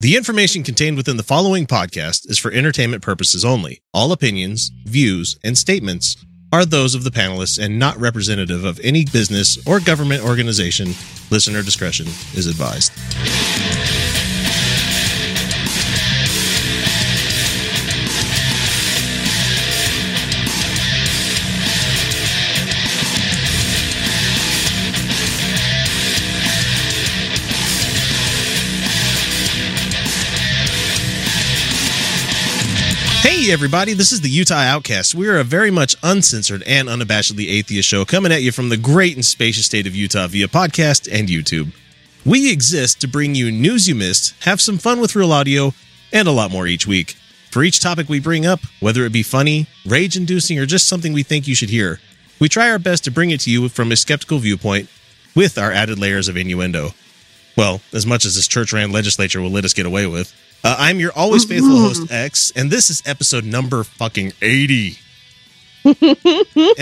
The information contained within the following podcast is for entertainment purposes only. All opinions, views, and statements are those of the panelists and not representative of any business or government organization. Listener discretion is advised. Hey, everybody, this is the Utah Outcast. We are a very much uncensored and unabashedly atheist show coming at you from the great and spacious state of Utah via podcast and YouTube. We exist to bring you news you missed, have some fun with real audio, and a lot more each week. For each topic we bring up, whether it be funny, rage inducing, or just something we think you should hear, we try our best to bring it to you from a skeptical viewpoint with our added layers of innuendo. Well, as much as this church ran legislature will let us get away with. Uh, I'm your always faithful host, X, and this is episode number fucking 80. and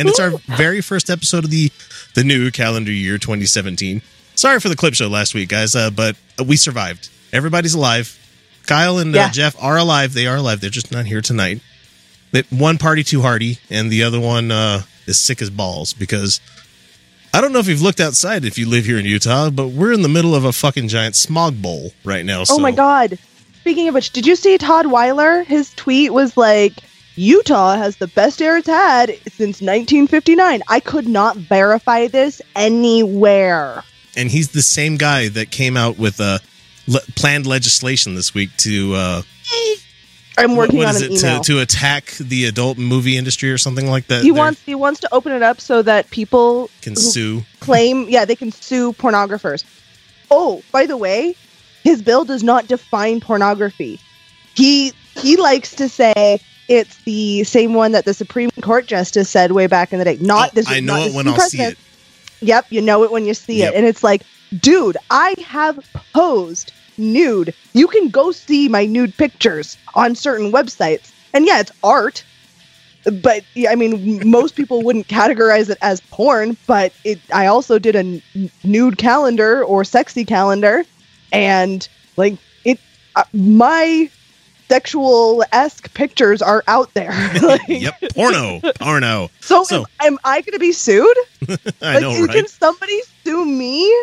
it's our very first episode of the the new calendar year 2017. Sorry for the clip show last week, guys, uh, but we survived. Everybody's alive. Kyle and uh, Yeah. Jeff are alive. They are alive. They're just not here tonight. That one party too hardy, and the other one uh, is sick as balls because I don't know if you've looked outside if you live here in Utah, but we're in the middle of a fucking giant smog bowl right now. Oh my god. Speaking of which, did you see Todd Weiler? His tweet was like, Utah has the best air it's had since 1959. I could not verify this anywhere. and he's the same guy that came out with uh, le- planned legislation this week to uh, I'm working what on is an it email. to, to attack the adult movie industry or something like that. he They're- wants he wants to open it up so that people can sue. claim yeah they can sue pornographers. Oh, by the way, his bill does not define pornography. He he likes to say it's the same one that the Supreme Court justice said way back in the day. Not Oh, this. I know it when I'll see it. Yep, you know it when you see Yep. it. And it's like, dude, I have posed nude. You can go see my nude pictures on certain websites. And yeah, it's art. But yeah, I mean, most people wouldn't categorize it as porn, but it I also did a n- nude calendar or sexy calendar and like it uh, my sexual esque pictures are out there. Like, yep, porno, porno. So, So- am, am I going to be sued? I like, know, can somebody sue me?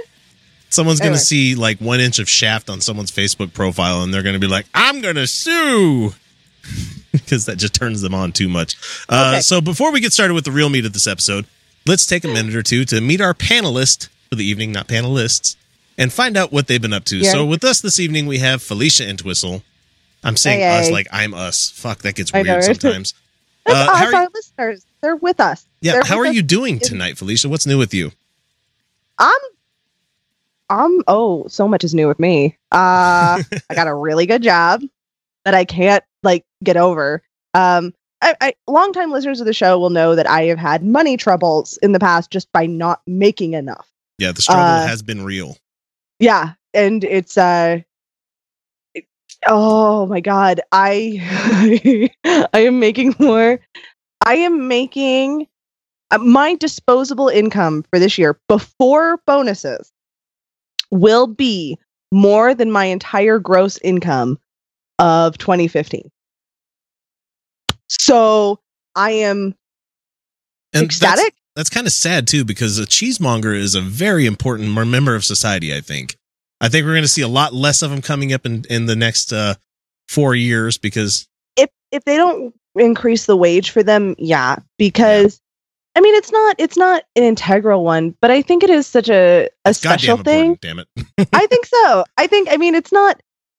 Someone's going to see like one inch of shaft on someone's Facebook profile, and they're going to be like, "I'm going to sue." Because that just turns them on too much. Uh, Okay. So, before we get started with the real meat of this episode, let's take a minute or two to meet our panelist for the evening, not panelists, and find out what they've been up to. Yeah. So, with us this evening, we have Felicia Entwistle. I'm saying Hey, us hey. like I'm us. Fuck, that gets I weird know, sometimes. That's Uh, us, how are our you- listeners. They're with us. Yeah, They're how are you doing in- tonight, Felicia? What's new with you? I'm. I'm. Oh, so much is new with me. Uh, I got a really good job that I can't like get over. Um, I, I longtime listeners of the show will know that I have had money troubles in the past just by not making enough. Yeah, the struggle Uh, has been real. Yeah and it's uh it- oh my god i i am making more i am making uh, my disposable income for this year before bonuses will be more than my entire gross income of 2015 so i am And ecstatic That's, kind of sad too, because a cheesemonger is a very important member of society. I think. I think we're going to see a lot less of them coming up in in the next uh, four years because if if they don't increase the wage for them, yeah, because I mean it's not it's not an integral one, but I think it is such a a special thing. Damn it! I think so. I think I mean it's not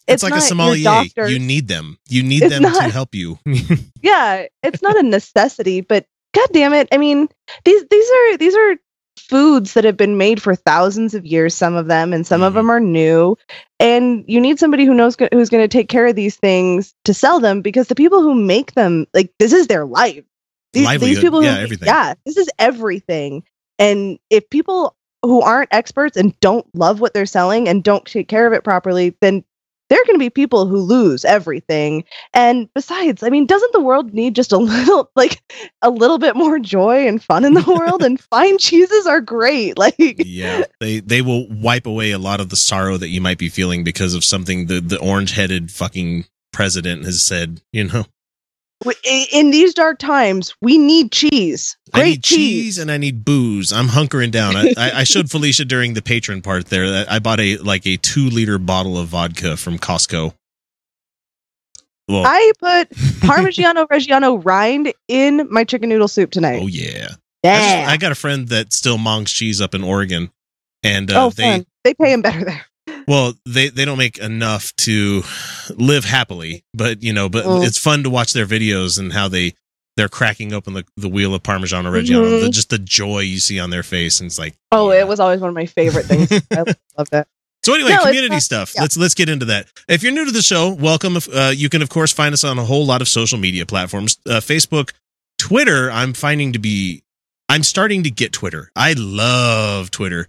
It's, it's, like not a sommelier. You need them. You need them to help you. yeah, it's not a necessity, but god damn it. I mean these these are these are foods that have been made for thousands of years some of them and some of Mhm. them are new and you need somebody who knows who's going to take care of these things to sell them because the people who make them like this is their life these, these people yeah, who, everything. yeah this is everything and if people who aren't experts and don't love what they're selling and don't take care of it properly then there are going to be people who lose everything and besides i mean doesn't the world need just a little like a little bit more joy and fun in the world and fine cheeses are great like yeah, they they will wipe away a lot of the sorrow that you might be feeling because of something the the orange headed fucking president has said. You know, in these dark times we need cheese I great need cheese and I need booze. I'm hunkering down. I, I, I showed Felicia during the patron part there that I bought a like a two liter bottle of vodka from Costco. Well, i put parmigiano reggiano rind in my chicken noodle soup tonight oh yeah. I, yeah just- I got a friend that still monks cheese up in Oregon, and uh, oh they fun. they pay him better there well they they don't make enough to live happily, but you know, but Mm. it's fun to watch their videos and how they they're cracking open the, the wheel of Parmigiano Reggiano, Mhm. the, just the joy you see on their face, and it's like oh yeah. it was always one of my favorite things i love that. So anyway, No, community stuff. yeah. Let's let's get into that. If you're new to the show, welcome. Uh, you can of course find us on a whole lot of social media platforms. Uh, Facebook, Twitter. I'm finding to be. I'm starting to get Twitter. I love Twitter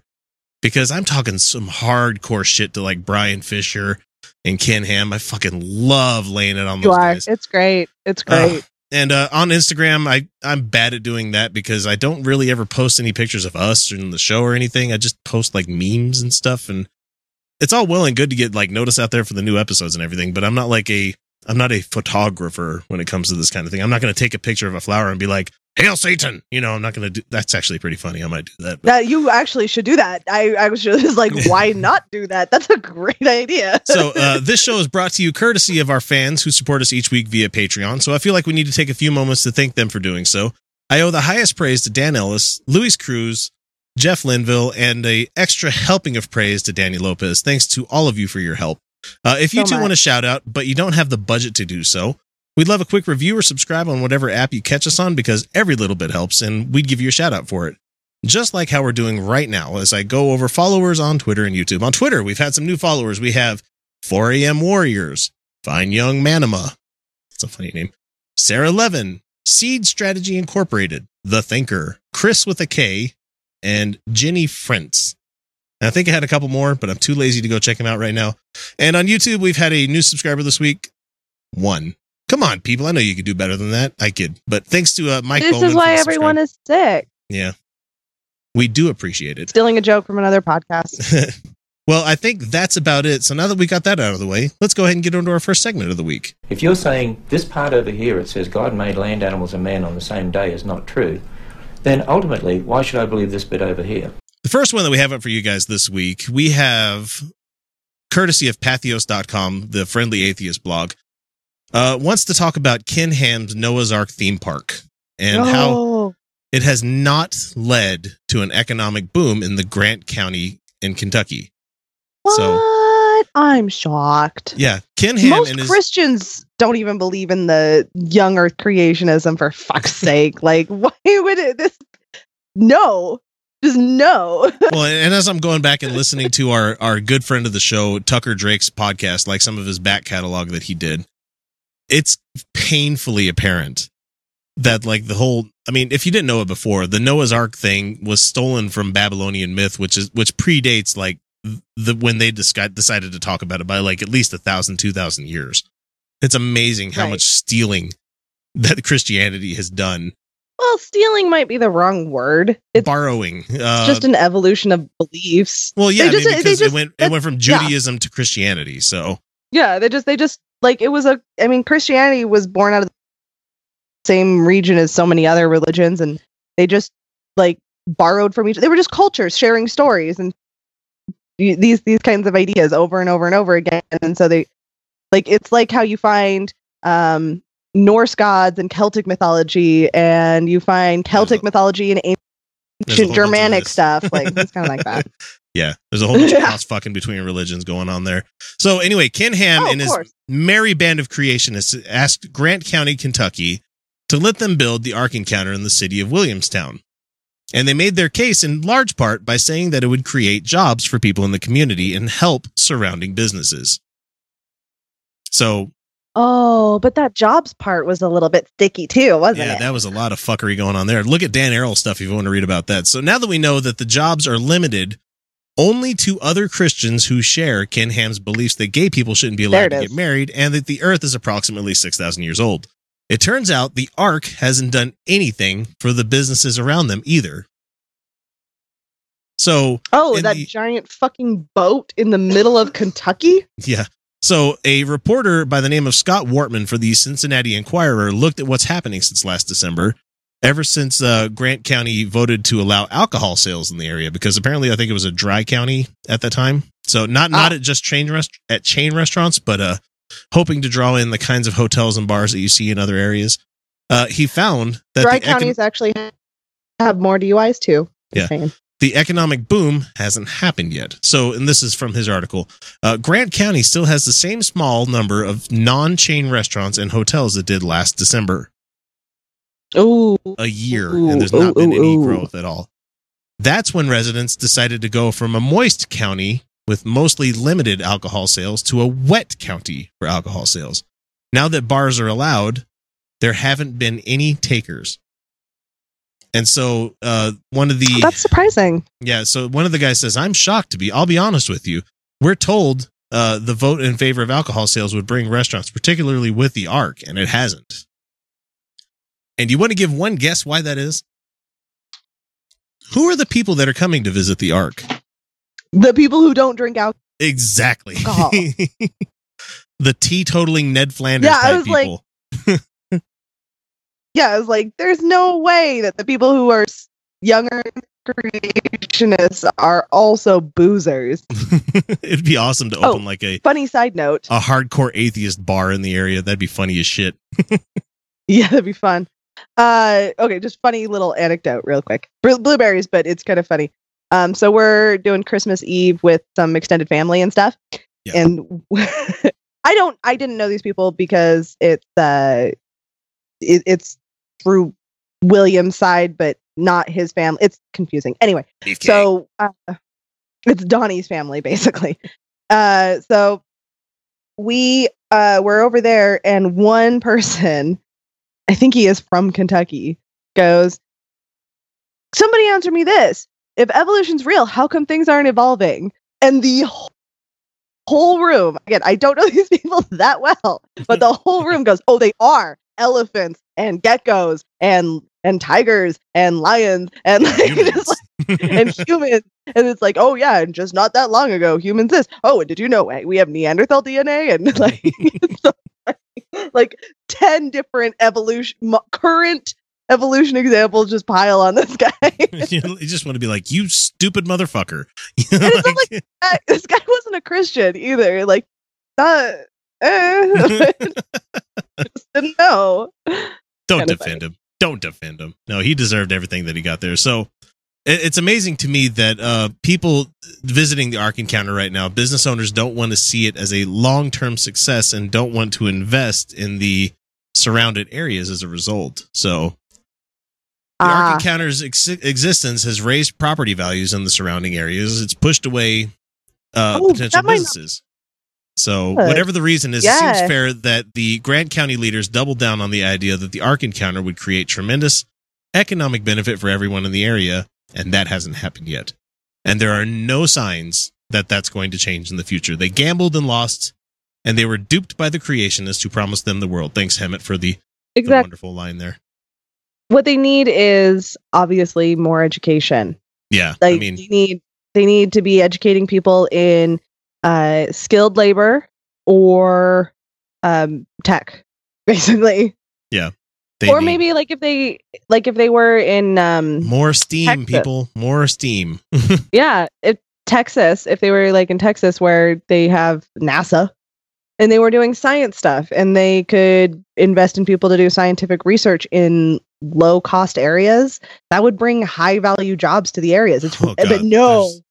because I'm talking some hardcore shit to like Bryan Fischer and Ken Ham. I fucking love laying it on you those are guys. it's great it's great And uh, on Instagram, I I'm bad at doing that because I don't really ever post any pictures of us in the show or anything. I just post like memes and stuff, and it's all well and good to get like notice out there for the new episodes and everything. But I'm not like a I'm not a photographer when it comes to this kind of thing. I'm not going to take a picture of a flower and be like, "Hail Satan!" You know, I'm not going to do. That's actually pretty funny. I might do that. But. that you actually should do that i i was just like why not do that that's a great idea so uh, this show is brought to you courtesy of our fans who support us each week via patreon so i feel like we need to take a few moments to thank them for doing so i owe the highest praise to dan ellis luis cruz jeff linville and a extra helping of praise to danny lopez thanks to all of you for your help uh, if you So two much. want to shout out but you don't have the budget to do so we'd love a quick review or subscribe on whatever app you catch us on because every little bit helps and we'd give you a shout out for it just like how we're doing right now as I go over followers on Twitter and YouTube. On Twitter, we've had some new followers. We have 4 a.m. Warriors, Fine Young Manima. That's a funny name. Sarah Levin, Seed Strategy Incorporated, The Thinker, Chris with a K, and Jenny Frentz. I think I had a couple more, but I'm too lazy to go check them out right now. And on YouTube, we've had a new subscriber this week. One. Come on, people. I know you could do better than that. I could. But thanks to uh, Mike this Bowman is why everyone is sick Yeah. We do appreciate it. stealing a joke from another podcast well, I think that's about it. So now that we got that out of the way, let's go ahead and get into our first segment of the week. If you're saying this part over here, it says God made land animals and man on the same day is not true, then ultimately, why should I believe this bit over here? The first one that we have up for you guys this week, we have courtesy of Patheos.com, the friendly atheist blog, uh, wants to talk about Ken Ham's Noah's Ark theme park and how Oh, it has not led to an economic boom in the Grant County in Kentucky. what? So- i'm shocked. Yeah, Ken Ham most and his christians don't even believe in the young earth creationism for fuck's sake. Like why would it this no just no. Well, and as I'm going back and listening to our our good friend of the show, Tucker Drake's podcast, like some of his back catalog that he did, it's painfully apparent that like the whole I mean, if you didn't know it before, the Noah's Ark thing was stolen from Babylonian myth, which is which predates like the when they decided to talk about it by like at least a thousand, two thousand years. It's amazing how Right. much stealing that Christianity has done. well stealing might be the wrong word it's Borrowing, uh, just an evolution of beliefs well, yeah, I mean, just- they because it went it went from yeah. Judaism to Christianity. So Yeah, they just they just like it was a I mean Christianity was born out of the same region as so many other religions and they just like borrowed from each they were just cultures sharing stories and these these kinds of ideas over and over and over again and so they like it's like how you find um Norse gods and Celtic mythology and you find Celtic mythology and ancient whole bunch of Germanic stuff like it's kind of like that. Yeah, there's a whole bunch of cross fucking between religions going on there. So anyway, Ken Ham Oh, and his course. merry band of creationists asked Grant County, Kentucky, to let them build the Ark Encounter in the city of Williamstown. And they made their case in large part by saying that it would create jobs for people in the community and help surrounding businesses. So, Oh, but that jobs part was a little bit sticky too, wasn't yeah, it? Yeah, that was a lot of fuckery going on there. Look at Dan Arel stuff if you want to read about that. So now that we know that the jobs are limited only to other Christians who share Ken Ham's beliefs that gay people shouldn't be allowed to is. get married and that the earth is approximately 6,000 years old. It turns out the Ark hasn't done anything for the businesses around them either. So, oh, that the- giant fucking boat in the middle of Kentucky? Yeah. So a reporter by the name of Scott Wartman for the Cincinnati Enquirer looked at what's happening since last December. Ever since uh, Grant County voted to allow alcohol sales in the area, because apparently I think it was a dry county at that time. So not not Ah. at just chain rest- at chain restaurants, but uh, hoping to draw in the kinds of hotels and bars that you see in other areas. Uh, he found that Dry the econ- counties actually have more DUIs too. Yeah. Saying. the economic boom hasn't happened yet. So, and this is from his article, uh, Grant County still has the same small number of non chain restaurants and hotels it did last December, Ooh. a year, Ooh, and there's not ooh, been any growth at all. That's when residents decided to go from a moist county with mostly limited alcohol sales to a wet county for alcohol sales. Now that bars are allowed, there haven't been any takers. And so, uh, one of the That's surprising. yeah, so one of the guys says, "I'm shocked to be. I'll be honest with you. We're told uh, the vote in favor of alcohol sales would bring restaurants, particularly with the arc, and it hasn't." And you want to give one guess why that is? Who are the people that are coming to visit the Ark? The people who don't drink alcohol. Exactly. Alcohol. the teetotaling Ned Flanders Yeah, I type was like- people. Yeah, I was like, there's no way that the people who are younger creationists are also boozers. It'd be awesome to Oh. open like a Funny side note. a hardcore atheist bar in the area. That'd be funny as shit. Yeah, that'd be fun. Uh, okay, just funny little anecdote, real quick. Bl- blueberries, but it's kind of funny. Um, so we're doing Christmas Eve with some extended family and stuff, Yeah. and I don't, I didn't know these people because it's uh, it, it's through William's side, but not his family. It's confusing. Anyway, so uh, it's Donnie's family basically. Uh, so we uh were over there, and one person, I think he is from Kentucky, goes, "Somebody answer me this: If evolution's real, how come things aren't evolving?" And the wh- whole room, again, I don't know these people that well, but the whole room goes, "Oh, they are elephants and geckos and." And tigers and lions and like, just like and humans. And it's like, oh yeah, and just not that long ago, humans this. Oh, and did you know eh, we have Neanderthal DNA and like, it's so funny. like ten different evolution, mo- current evolution examples just pile on this guy. you just want to be like, you stupid motherfucker. You know, And like- Uh, this guy wasn't a Christian either. Like, uh, eh, just didn't know. don't kinda defend him. Don't defend him. No, he deserved everything that he got there. So it's amazing to me that uh, people visiting the Ark Encounter right now, business owners don't want to see it as a long term success and don't want to invest in the surrounded areas as a result. So the Ah. Ark Encounter's ex- existence has raised property values in the surrounding areas. It's pushed away uh, Oh, potential not- businesses. So, Good. whatever the reason is, it seems fair that the Grant County leaders doubled down on the idea that the Ark Encounter would create tremendous economic benefit for everyone in the area, and that hasn't happened yet. And there are no signs that that's going to change in the future. They gambled and lost, and they were duped by the creationists who promised them the world. Thanks, Hemant, for the, the wonderful line there. What they need is obviously more education. Yeah, Like I mean, they need they need to be educating people in uh, skilled labor or um, tech, basically. They or maybe like if they like if they were in um, more steam, Texas. people, more steam. yeah, if Texas, if they were like in Texas where they have NASA and they were doing science stuff and they could invest in people to do scientific research in low cost areas, that would bring high value jobs to the areas. It's, Oh, but no, there's-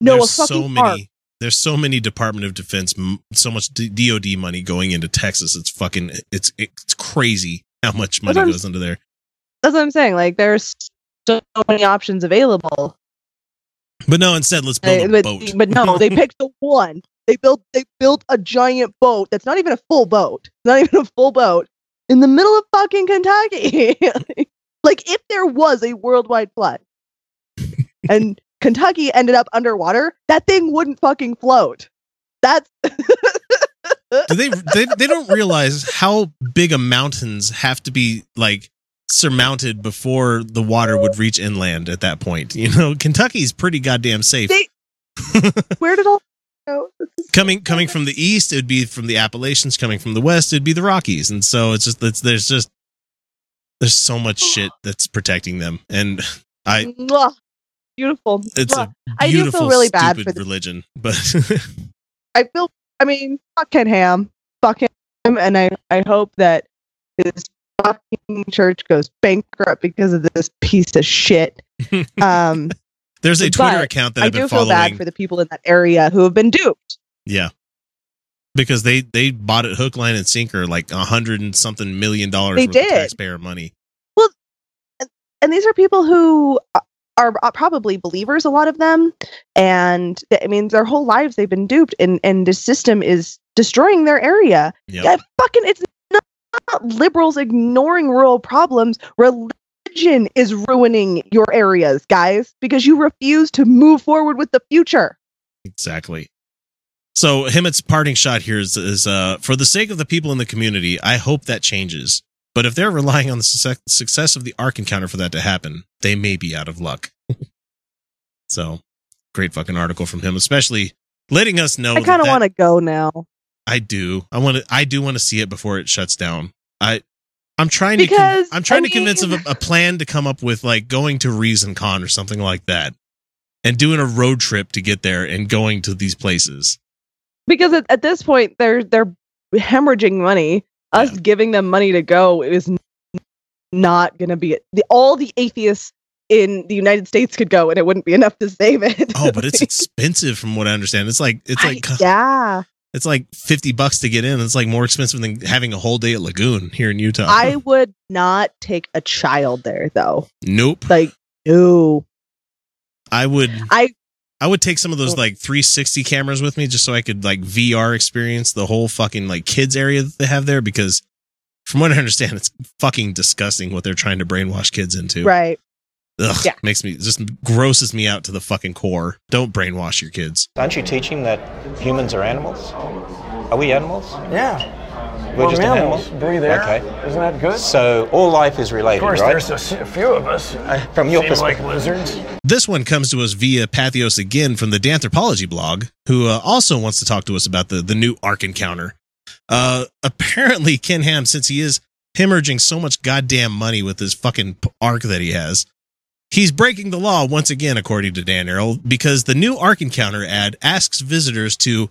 no, a there's fucking so park. many there's so many department of defense so much dod money going into texas it's fucking it's it's crazy how much money That's what I'm goes into there That's what I'm saying. Like there's so many options available. But no, instead, let's Uh, build a but, boat. but no, they picked the one. They built they built a giant boat that's not even a full boat. Not even a full boat in the middle of fucking Kentucky. like if there was a worldwide flood and Kentucky ended up underwater, that thing wouldn't fucking float. That's Do they, they they don't realize how big a mountains have to be like surmounted before the water would reach inland at that point. You know, Kentucky's pretty goddamn safe. They- where did all go? Coming coming from the east, it would be from the Appalachians. Coming from the west, it'd be the Rockies. And so it's just it's, there's just there's so much shit that's protecting them. And I beautiful. it's a I do feel beautiful really bad for the- religion, but I feel. I mean, fuck Ken Ham, fuck him, and I I hope that his fucking church goes bankrupt because of this piece of shit. Um, there's a Twitter account that I I've been do feel following. bad for the people in that area who have been duped. Yeah. Because they they bought it hook, line, and sinker like a hundred and something million dollars They worth of did. taxpayer money. Well, and these are people who are are probably believers a lot of them and i mean their whole lives they've been duped and and the system is destroying their area Yep. yeah fucking it's not liberals ignoring rural problems religion is ruining your areas guys because you refuse to move forward with the future Exactly. So Hemant's parting shot here is, is uh, for the sake of the people in the community, I hope that changes. But if they're relying on the success, of the Ark encounter for that to happen, they may be out of luck. so, great fucking article from him, especially letting us know. i kind of want to go now I do. I want to. I do want to see it before it shuts down. I. I'm trying to. Because, con- I'm trying I to convince of a, a plan to come up with like going to Reason Con or something like that, and doing a road trip to get there and going to these places. because at, at this point they're they're hemorrhaging money us Yeah. giving them money to go is not going to be it the, all the atheists in the united states could go and it wouldn't be enough to save it Oh, but it's expensive from what I understand. It's like it's I- like yeah it's like fifty bucks to get in. It's like more expensive than having a whole day at Lagoon here in Utah. i would not take a child there though nope. like no I would. I- I would take some of those like 360 cameras with me just so I could like VR experience the whole fucking like kids area that they have there because from what I understand it's fucking disgusting what they're trying to brainwash kids into. right Ugh, Yeah. makes me just grosses me out to the fucking core. Don't brainwash your kids. Aren't you teaching that humans are animals? Are we animals? Yeah. We're Well, just an mammals animal? breathe air. Okay. Isn't that good? So all life is related, of course, right? there's a few of us. From your perspective. like lizards. This one comes to us via Patheos again from the Danthropology blog, who uh, also wants to talk to us about the, the new Ark encounter. Uh, apparently, Ken Ham, since he is hemorrhaging so much goddamn money with his fucking Ark that he has, he's breaking the law once again, according to Dan Arel, because the new Ark encounter ad asks visitors to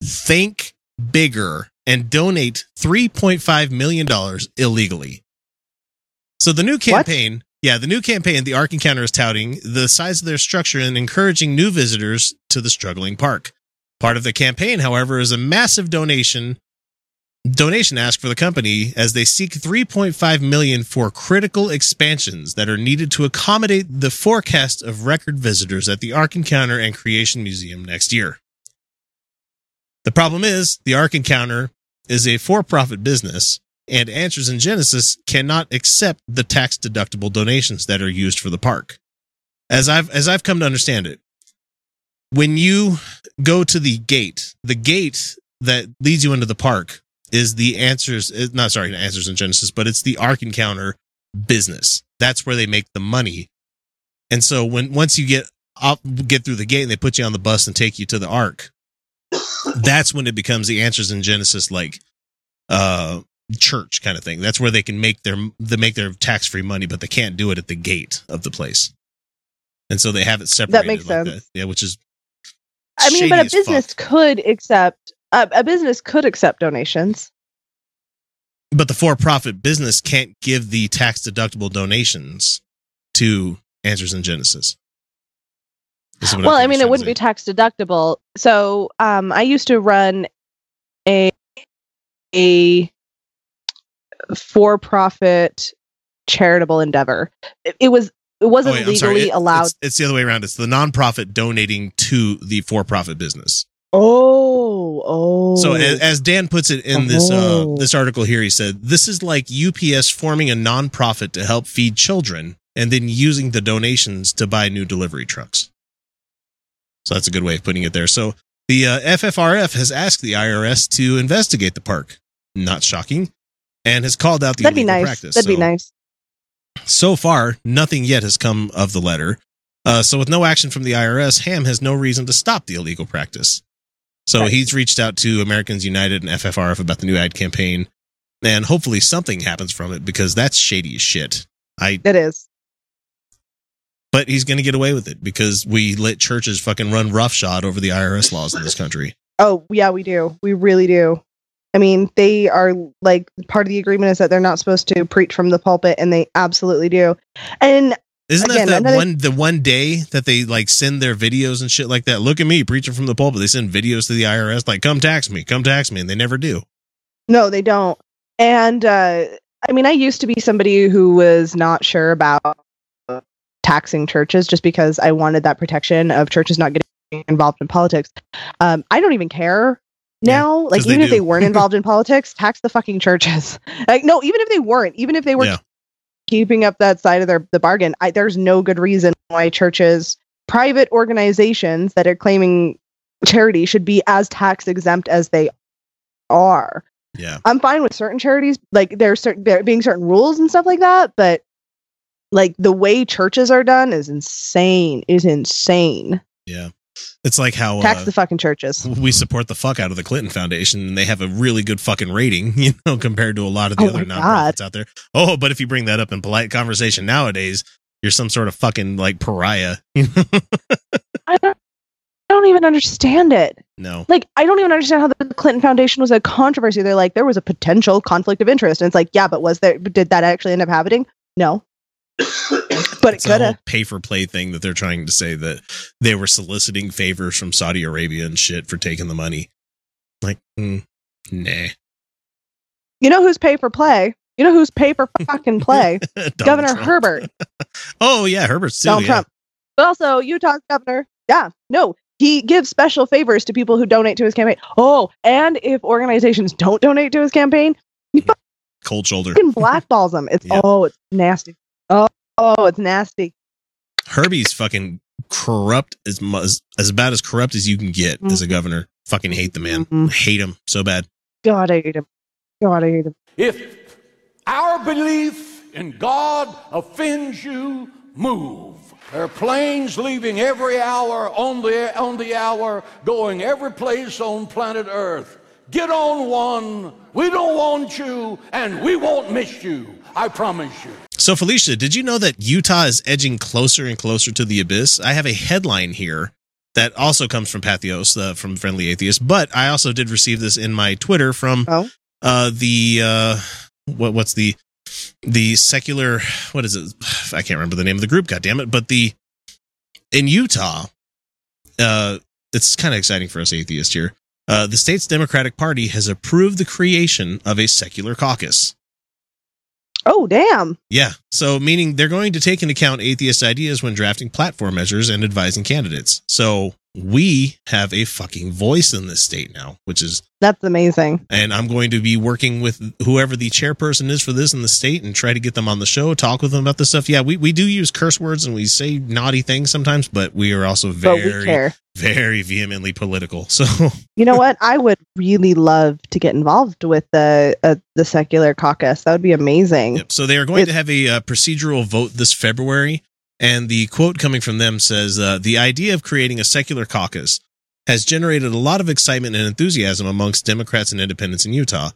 think bigger and donate $3.5 million illegally. So the new campaign, yeah, the new campaign the Ark Encounter is touting the size of their structure and encouraging new visitors to the struggling park. Part of the campaign, however, is a massive donation donation ask for the company as they seek 3.5 million for critical expansions that are needed to accommodate the forecast of record visitors at the Ark Encounter and Creation Museum next year. The problem is the Ark Encounter is a for-profit business and Answers in Genesis cannot accept the tax deductible donations that are used for the park. As I've as I've come to understand it, when you go to the gate, the gate that leads you into the park is the answers not sorry, answers in Genesis, but it's the Ark Encounter business. That's where they make the money. And so when once you get up get through the gate and they put you on the bus and take you to the Ark, that's when it becomes the answers in Genesis like uh church kind of thing. That's where they can make their they make their tax free money, but they can't do it at the gate of the place. And so they have it separated. That makes like sense. that. Yeah, which is i mean but a business fuck. could accept uh, a business could accept donations But the for profit business can't give the tax deductible donations to Answers in Genesis. This is what well i think mean it wouldn't be tax deductible so um i used to run a a for profit charitable endeavor it, it was it wasn't Oh, wait, legally. It- allowed. It's, it's the other way around. It's the nonprofit donating to the for-profit business. Oh, oh. So as, as Dan puts it in this uh, Oh. this article here, he said this is like UPS forming a nonprofit to help feed children and then using the donations to buy new delivery trucks. So that's a good way of putting it there. So the uh, FFRF has asked the IRS to investigate the park. Not shocking, and has called out the that'd be illegal nice. practice. That'd be nice. so far, nothing yet has come of the letter. Uh, so, with no action from the IRS, Ham has no reason to stop the illegal practice. So, Right. he's reached out to Americans United and FFRF about the new ad campaign, and hopefully something happens from it because that's shady as shit. I, It is. But he's going to get away with it because we let churches fucking run roughshod over the IRS laws in this country. Oh, yeah, we do. We really do. I mean, they are like part of the agreement is that they're not supposed to preach from the pulpit, and they absolutely do. And Isn't Again, that that another- one the one day that they like send their videos and shit like that? Look at me preaching from the pulpit. They send videos to the IRS like, "Come tax me, come tax me," and they never do. no, they don't. And uh, I mean, I used to be somebody who was not sure about taxing churches just because I wanted that protection of churches not getting involved in politics. Um, I don't even care Yeah, now. like 'cause they even if they weren't involved in politics, tax the fucking churches. Like no, even if they weren't, even if they were Yeah. keeping up that side of their the bargain, I, there's no good reason why churches, private organizations that are claiming charity should be as tax exempt as they are. Yeah. I'm fine with certain charities, like there's certain there being certain rules and stuff like that, but like the way churches are done is insane. Is insane. Yeah. It's like how Tax uh, the fucking churches. we support the fuck out of the Clinton Foundation and they have a really good fucking rating, you know, compared to a lot of the Oh other nonprofits out there. Oh, but if you bring that up in polite conversation nowadays, you're some sort of fucking like pariah. You know? I don't, I don't even understand it. no. Like I don't even understand how the Clinton Foundation was a controversy. They're like there was a potential conflict of interest, and it's like yeah, but was there? Did that actually end up happening? No, but it could have. pay for play thing that they're trying to say that they were soliciting favors from Saudi Arabia and shit for taking the money. Like, mm, nah. You know who's pay for play? You know who's pay for fucking play? Governor Trump. Herbert. Oh yeah, Herbert's too. Donald yeah. Trump. But also Utah's governor. Yeah, no, he gives special favors to people who donate to his campaign. Oh, and if organizations don't donate to his campaign, he Cold shoulder. fucking blackballs them. It's Yeah. oh, it's nasty. Oh, oh, it's nasty. Herbie's fucking corrupt as mu- as, as bad as corrupt as you can get as a governor. Fucking hate the man. Mhm. Hate him so bad. God, I hate him. God, I hate him. If our belief in God offends you, move. There are planes leaving every hour on the, on the hour, going every place on planet Earth. Get on one. We don't want you, and we won't miss you. I promise you. So Felicia, did you know that Utah is edging closer and closer to the abyss? I have a headline here that also comes from Patheos uh, from Friendly Atheist, but I also did receive this in my Twitter from Oh. uh, the uh, what what's the the secular what is it? I can't remember the name of the group. God damn it! But the in Utah, uh, it's kind of exciting for us atheists here. Uh, the state's Democratic Party has approved the creation of a secular caucus. Oh, damn. Yeah. So, meaning they're going to take into account atheist ideas when drafting platform measures and advising candidates. So, we have a fucking voice in this state now, which is, That's amazing. and I'm going to be working with whoever the chairperson is for this in the state and try to get them on the show, talk with them about this stuff. Yeah, we, we do use curse words and we say naughty things sometimes, but we are also very, very vehemently political. So, You know what? I would really love to get involved with the uh, the secular caucus. That would be amazing. Yep. So they are going to have a uh, procedural vote this February, and the quote coming from them says, uh, "The idea of creating a secular caucus has generated a lot of excitement and enthusiasm amongst Democrats and independents in Utah."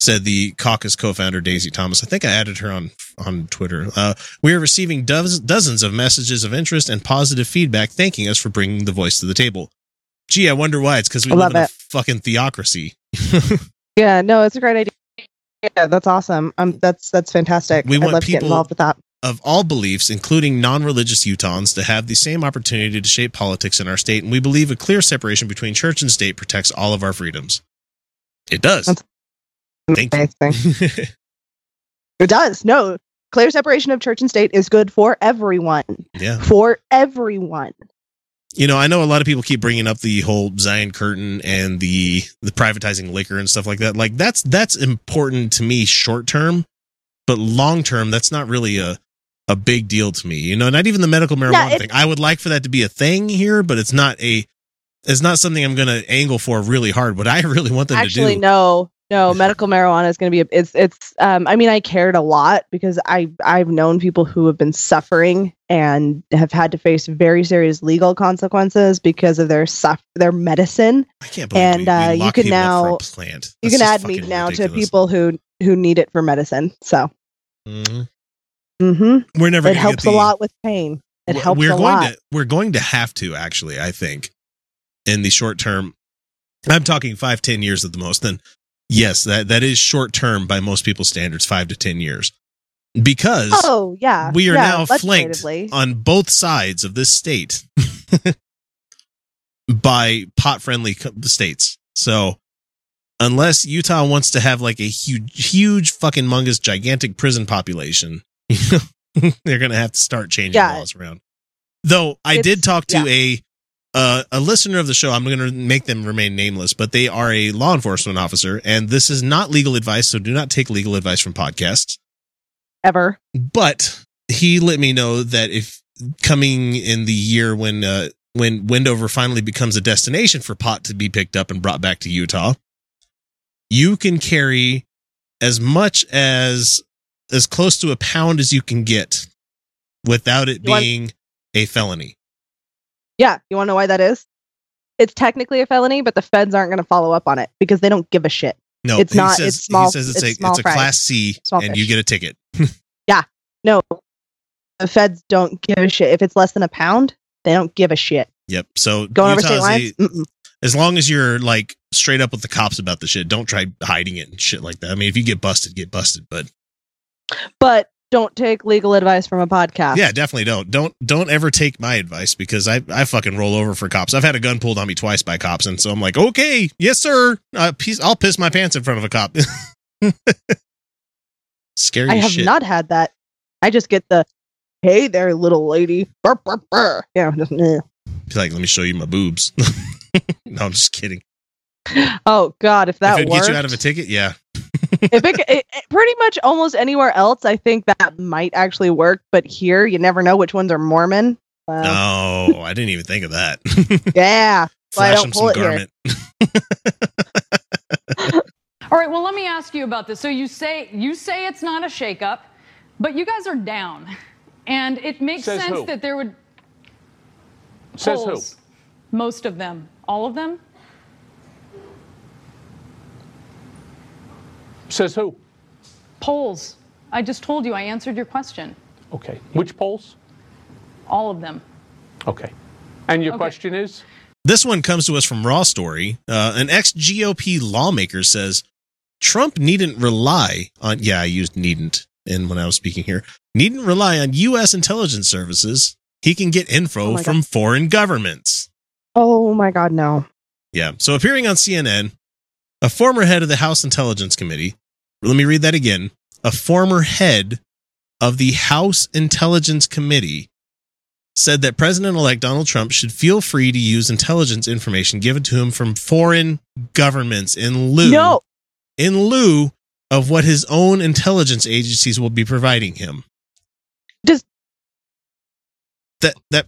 Said the caucus co-founder Daisy Thomas. I think I added her on on Twitter. Uh, we are receiving doz- dozens of messages of interest and positive feedback, thanking us for bringing the voice to the table. Gee, I wonder why. It's because we I live love in a it. fucking theocracy. Yeah, no, it's a great idea. Yeah, that's awesome. Um, that's that's fantastic. We I'd want love to get people- involved with that. Of all beliefs, including non religious Utahns, to have the same opportunity to shape politics in our state. And we believe a clear separation between church and state protects all of our freedoms. It does. That's Thank you. It does. No, clear separation of church and state is good for everyone. Yeah. For everyone. You know, I know a lot of people keep bringing up the whole Zion curtain and the the privatizing liquor and stuff like that. Like that's that's important to me short term, but long term that's not really a a big deal to me. You know, not even the medical marijuana thing. I would like for that to be a thing here, but it's not a it's not something I'm going to angle for really hard. What I really want them Actually, to do. no, no. Medical marijuana is going to be. A, it's it's. Um, I mean, I cared a lot because I I've known people who have been suffering and have had to face very serious legal consequences because of their suff their medicine. I can't believe and, we, we uh, you can people up for now- a plant. You can add meat fucking now to people who who need it for medicine. So, Mhm. Hmm We're never it helps get a lot with pain. It helps we're a going lot. to we're going to have to actually i think in the short term. I'm talking five ten years at the most then yes that that is short term by most people's standards five to ten years. Because Oh yeah, we are yeah, now flanked on both sides of this state by pot friendly states. So unless utah wants to have like a huge huge fucking mungus gigantic prison population they're gonna have to start changing Yeah. laws around though i It's- did talk to yeah. a uh, a listener of the show i'm gonna make them remain nameless but they are a law enforcement officer and this is not legal advice so do not take legal advice from podcasts ever. but he let me know that if coming in the year when uh, when Wendover finally becomes a destination for pot to be picked up and brought back to Utah, you can carry as much as as close to a pound as you can get without it You want- being a felony. Yeah, you want to know why that is? It's technically a felony, but the feds aren't going to follow up on it because they don't give a shit. No, It's not- Says, it's small- He says it's, it's a it's a class C, and you get a ticket. Yeah, no, the feds don't give a shit. If it's less than a pound, they don't give a shit. Yep. So Going over state lines, Mm-mm. as long as you're like straight up with the cops about the shit, don't try hiding it and shit like that. I mean, if you get busted, get busted. But but don't take legal advice from a podcast. yeah, definitely don't. Don't don't ever take my advice because I I fucking roll over for cops. I've had a gun pulled on me twice by cops, and so I'm like, okay, yes sir, uh, piece, I'll piss my pants in front of a cop. Scary I have shit. not had that. I just get the, hey there, little lady. Burr, burr, burr. Yeah, just, eh. Be like, let me show you my boobs. no, I'm just kidding. Oh God, if that if it gets you out of a ticket, yeah. If it, it, it- pretty much almost anywhere else, I think that might actually work. But here, you never know which ones are Mormon. Well, No, I didn't even think of that. Yeah, Well, Flash don't them some garment. All right, well, let me ask you about this. So you say you say it's not a shakeup, but you guys are down, and it makes Says sense who? that there would Says who? most of them, all of them. Says who? Polls. I just told you. I answered your question. Okay. Which polls? All of them. Okay. And your Okay. question is? This one comes to us from Raw Story. Uh, an ex GOP lawmaker says Trump needn't rely on, yeah, I used needn't in when I was speaking here, needn't rely on U.S. intelligence services. He can get info Oh my from foreign governments. Oh my God, no. Yeah. So appearing on CNN, a former head of the House Intelligence Committee, let me read that again. A former head of the House Intelligence Committee said that President elect Donald Trump should feel free to use intelligence information given to him from foreign governments in lieu No, in lieu of what his own intelligence agencies will be providing him. Does- that that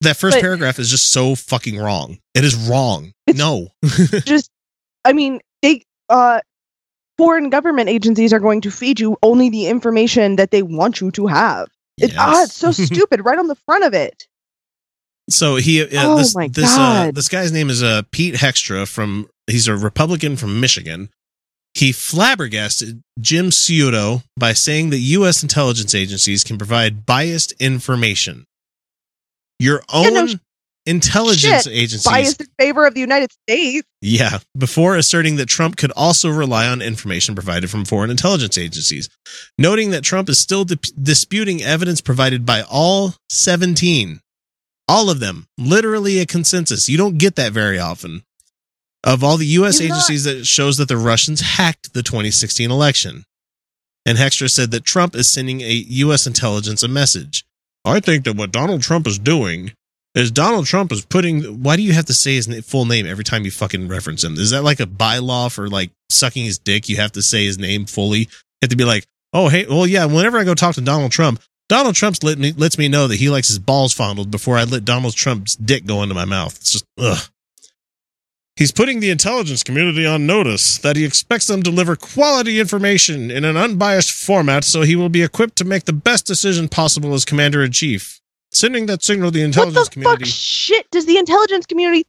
that first But- paragraph is just so fucking wrong. It is wrong. No. just, I mean, they, uh, foreign government agencies are going to feed you only the information that they want you to have. It, ah, it's so stupid right on the front of it. So he, uh, Oh this, my this, uh, this guy's name is uh, Pete Hextra from. He's a Republican from Michigan. He flabbergasted Jim Sciutto by saying that U.S. intelligence agencies can provide biased information. Your own Yeah, no sh- intelligence Shit, agencies, Biased in favor of the United States. yeah, before asserting that Trump could also rely on information provided from foreign intelligence agencies, noting that Trump is still dip- disputing evidence provided by all 17. All of them. Literally a consensus. You don't get that very often. Of all the U.S. He's not- agencies that shows that the Russians hacked the 2016 election. And Hextra said that Trump is sending a U.S. intelligence a message. I think that what Donald Trump is doing is Donald Trump is putting. Why do you have to say his full name every time you fucking reference him? Is that like a bylaw for like sucking his dick? You have to say his name fully. You have to be like, oh hey, well yeah. Whenever I go talk to Donald Trump, Donald Trump's let me lets me know that he likes his balls fondled before I let Donald Trump's dick go into my mouth. It's just ugh. He's putting the intelligence community on notice that he expects them to deliver quality information in an unbiased format so he will be equipped to make the best decision possible as commander in chief. Sending that signal to the intelligence What the community. fuck shit does the intelligence community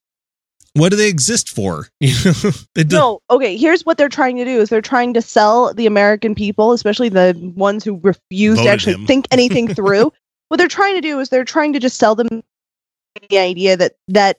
what do they exist for? You know, they do- No, okay, here's what they're trying to do is they're trying to sell the American people, especially the ones who refuse Voted to actually him. think anything through. what they're trying to do is they're trying to just sell them the idea that that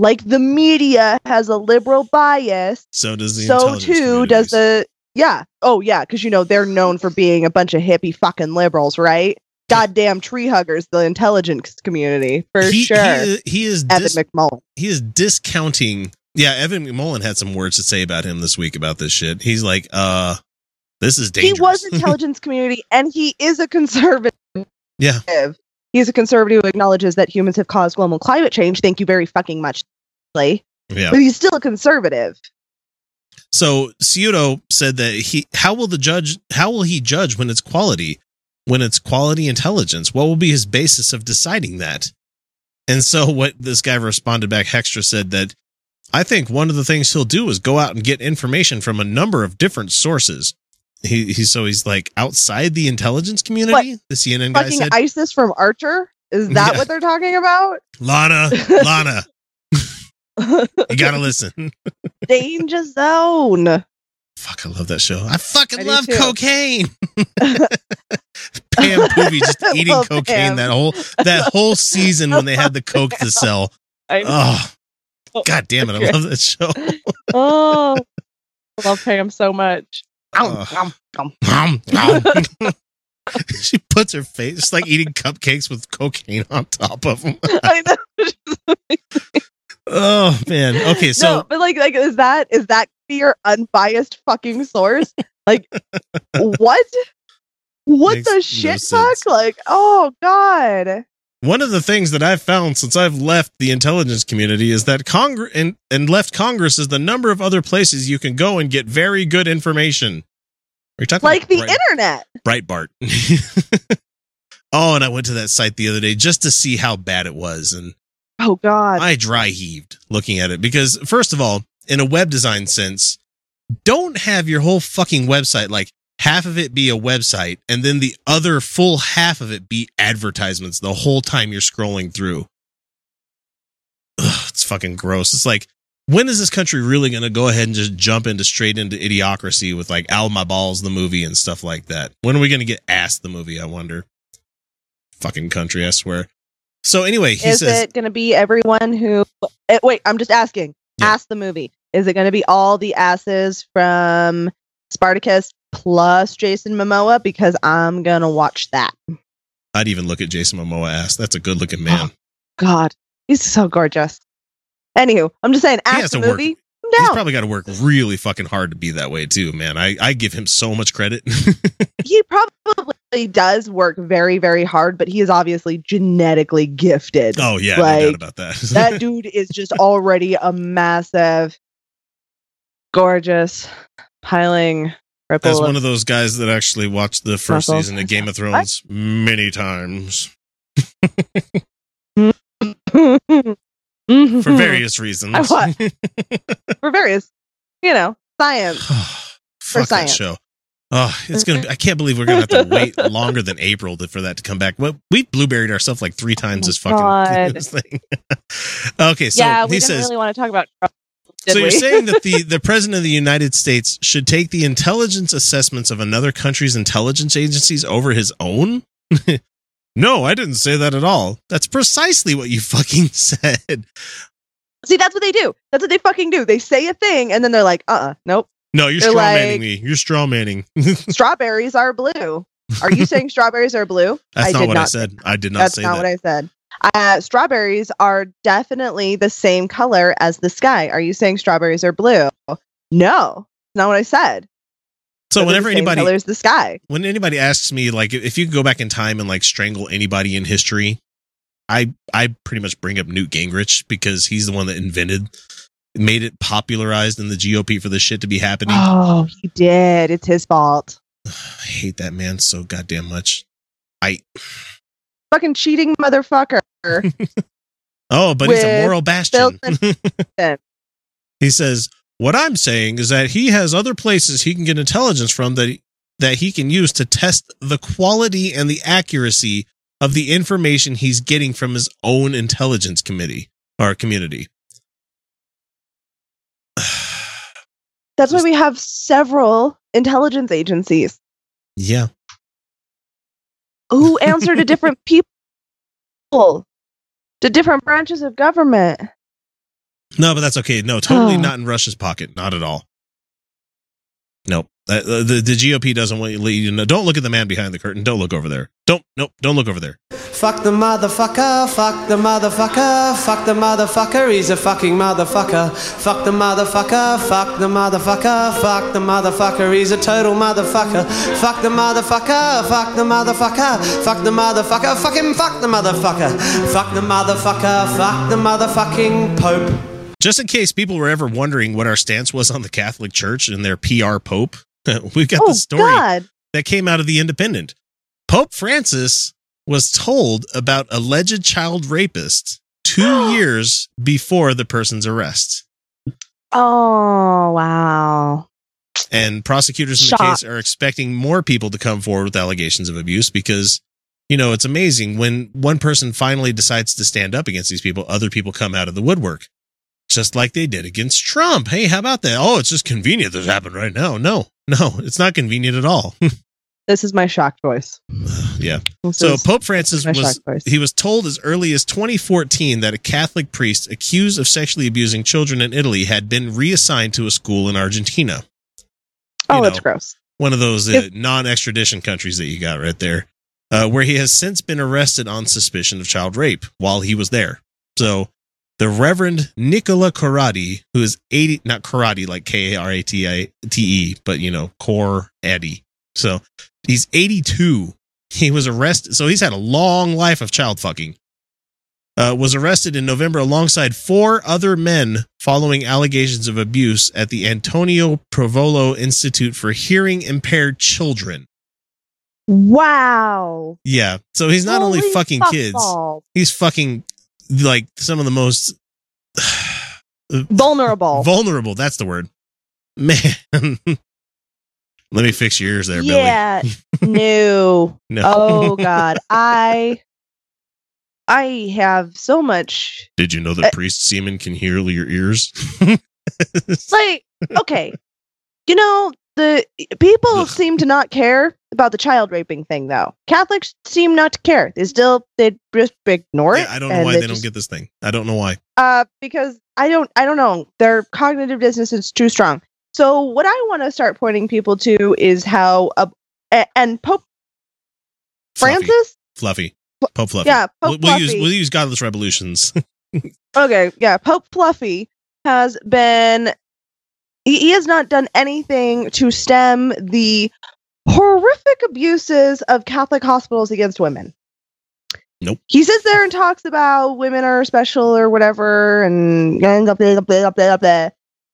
like the media has a liberal bias, So does the so too does the yeah. Oh yeah, because you know they're known for being a bunch of hippie fucking liberals, right? Goddamn tree huggers, the intelligence community for he, sure. He is, he is Evan dis- McMullin. he is discounting. Yeah, Evan McMullin had some words to say about him this week about this shit. He's like, uh, this is dangerous. He was intelligence community, and he is a conservative. Yeah. He's a conservative who acknowledges that humans have caused global climate change. Thank you very fucking much. Yeah. But he's still a conservative. So Sciutto said that he how will the judge how will he judge when it's quality? When it's quality intelligence? What will be his basis of deciding that? And so what this guy responded back, Hextra said that I think one of the things he'll do is go out and get information from a number of different sources. He, he so he's like outside the intelligence community. The CNN guy Fucking said, ISIS from Archer. Is that Yeah. what they're talking about? Lana, Lana, you gotta listen. Danger Zone. Fuck, I love that show. I fucking I love too. cocaine. Pam Poovey just eating cocaine Pam. that whole that whole season when they had the coke to sell. I. Oh, god damn it! I love that show. Oh, I love Pam so much. Nom, nom. she puts her face it's like eating cupcakes with cocaine on top of them. I know. Oh man. Okay, so no, but like, like, is that is that your unbiased fucking source? Like, what? What Makes the no shit sense. fuck? Like, oh god. one of the things that I've found since I've left the intelligence community is that Congress and, and left Congress is the number of other places you can go and get very good information. Are you talking Like about the Bright- internet. Breitbart? oh, and I went to that site the other day just to see how bad it was, and Oh god. I dry heaved looking at it because, first of all, in a web design sense, don't have your whole fucking website like half of it be a website and then the other full half of it be advertisements the whole time you're scrolling through. Ugh, it's fucking gross. It's like, when is this country really going to go ahead and just jump into straight into idiocracy with like Ow My Balls, the movie and stuff like that? When are we going to get asked the movie? I wonder. Fucking country, I swear. So anyway, he is says, it going to be everyone who? eh, wait, I'm just asking. Yeah. Ask the movie. Is it going to be all the asses from Spartacus plus Jason Momoa? Because I'm gonna watch that. I'd even look at Jason Momoa ass. That's a good looking man. God, he's so gorgeous. Anywho, I'm just saying. Ask the movie. work. I'm He's probably got to work really fucking hard to be that way too, man. I, I give him so much credit. he probably does work very, very hard, but he is obviously genetically gifted. oh yeah, no Like, doubt about that. that dude is just already a massive, gorgeous, piling ripple. As one of those guys that actually watched the first Muscles. season of Game of Thrones many times Mm-hmm. for various reasons. I for various, you know, science. Fuck that science. show. Oh, it's gonna. Be, I can't believe we're gonna have to wait longer than April to, for that to come back. Well, we blueberried ourselves like three times oh this fucking Oh this thing. okay, so yeah, we he didn't says. really want to talk about. Trump, so you're saying that the the president of the United States should take the intelligence assessments of another country's intelligence agencies over his own? No, I didn't say that at all. That's precisely what you fucking said. See, that's what they do. That's what they fucking do. They say a thing and then they're like, uh, uh nope. No, you're They're straw manning like- me. You're straw manning. Strawberries are blue. Are you saying strawberries are blue? That's I not what I said. I did not say that. That's not that. what I said. Uh, strawberries are definitely the same color as the sky. Are you saying strawberries are blue? No, not what I said. So whenever anybody color as the sky. when anybody asks me like if you could go back in time and like strangle anybody in history, I I pretty much bring up Newt Gingrich because he's the one that invented made it popularized in the GOP for this shit to be happening. Oh, he did. It's his fault. I hate that man so goddamn much. I Fucking cheating motherfucker. oh, but he's a moral bastion. He says, "What I'm saying is that he has other places he can get intelligence from that he, that he can use to test the quality and the accuracy of the information he's getting from his own intelligence committee or community." That's why we have several intelligence agencies yeah. who answer to different people, to different branches of government. No, but that's okay. No, totally Oh. not in Russia's pocket. Not at all. Nope. Uh, the, the GOP doesn't want you to know. Don't look at the man behind the curtain. Don't look over there. Don't, nope, don't look over there. Fuck the motherfucker, fuck the motherfucker, fuck the motherfucker, he's a fucking motherfucker. Fuck the motherfucker, fuck the motherfucker, fuck the motherfucker, he's a total motherfucker. Fuck the motherfucker, fuck the motherfucker, fuck the motherfucker, fuck him, fuck the motherfucker. Fuck the motherfucker, fuck the motherfucking Pope. Just in case people were ever wondering what our stance was on the Catholic Church and their PR Pope, we've got oh the story God! that came out of the Independent. Pope Francis was told about alleged child rapist two years before the person's arrest. Oh wow! And prosecutors in the case are expecting more people to come forward with allegations of abuse because, you know, it's amazing when one person finally decides to stand up against these people, other people come out of the woodwork. Just like they did against Trump. Hey, how about that? Oh, it's just convenient this happened right now. No, no, it's not convenient at all. This is my shocked voice. yeah. This So is Pope Francis was he was told as early as 2014 that a Catholic priest accused of sexually abusing children in Italy had been reassigned to a school in Argentina. oh, you that's gross. One of those uh, non-extradition countries that you got right there, uh, where he has since been arrested on suspicion of child rape while he was there. So the Reverend Nicola Corradi, who is 80, not karate like K A R A T I T E, but you know, Cor Eddie. So he's 82. He was arrested. So he's had a long life of child fucking. Uh, was arrested in November alongside four other men following allegations of abuse at the Antonio Provolo Institute for Hearing Impaired Children. Wow. Yeah. So he's not only fucking fuck kids, balls. he's fucking like some of the most Vulnerable. vulnerable. That's the word. Man. Let me fix your ears there, Billy. yeah. no. No. Oh God. I I have so much Did you know that Uh, priest semen can hear your ears? like okay. You know, the people seem to not care about the child raping thing though. Catholics seem not to care. They still they just ignore it. Yeah, I don't know why they just- don't get this thing. I don't know why. uh because i don't i don't know their cognitive dissonance is too strong so what i want to start pointing people to is how uh, a- and pope Fluffy. francis Fluffy. Pope Fluffy. yeah We'll, pope we'll use fluffy we'll use godless revolutions. okay yeah pope fluffy has been he, he has not done anything to stem the horrific abuses of catholic hospitals against women Nope. he sits there and talks about women are special or whatever and blah, blah, blah, blah, blah,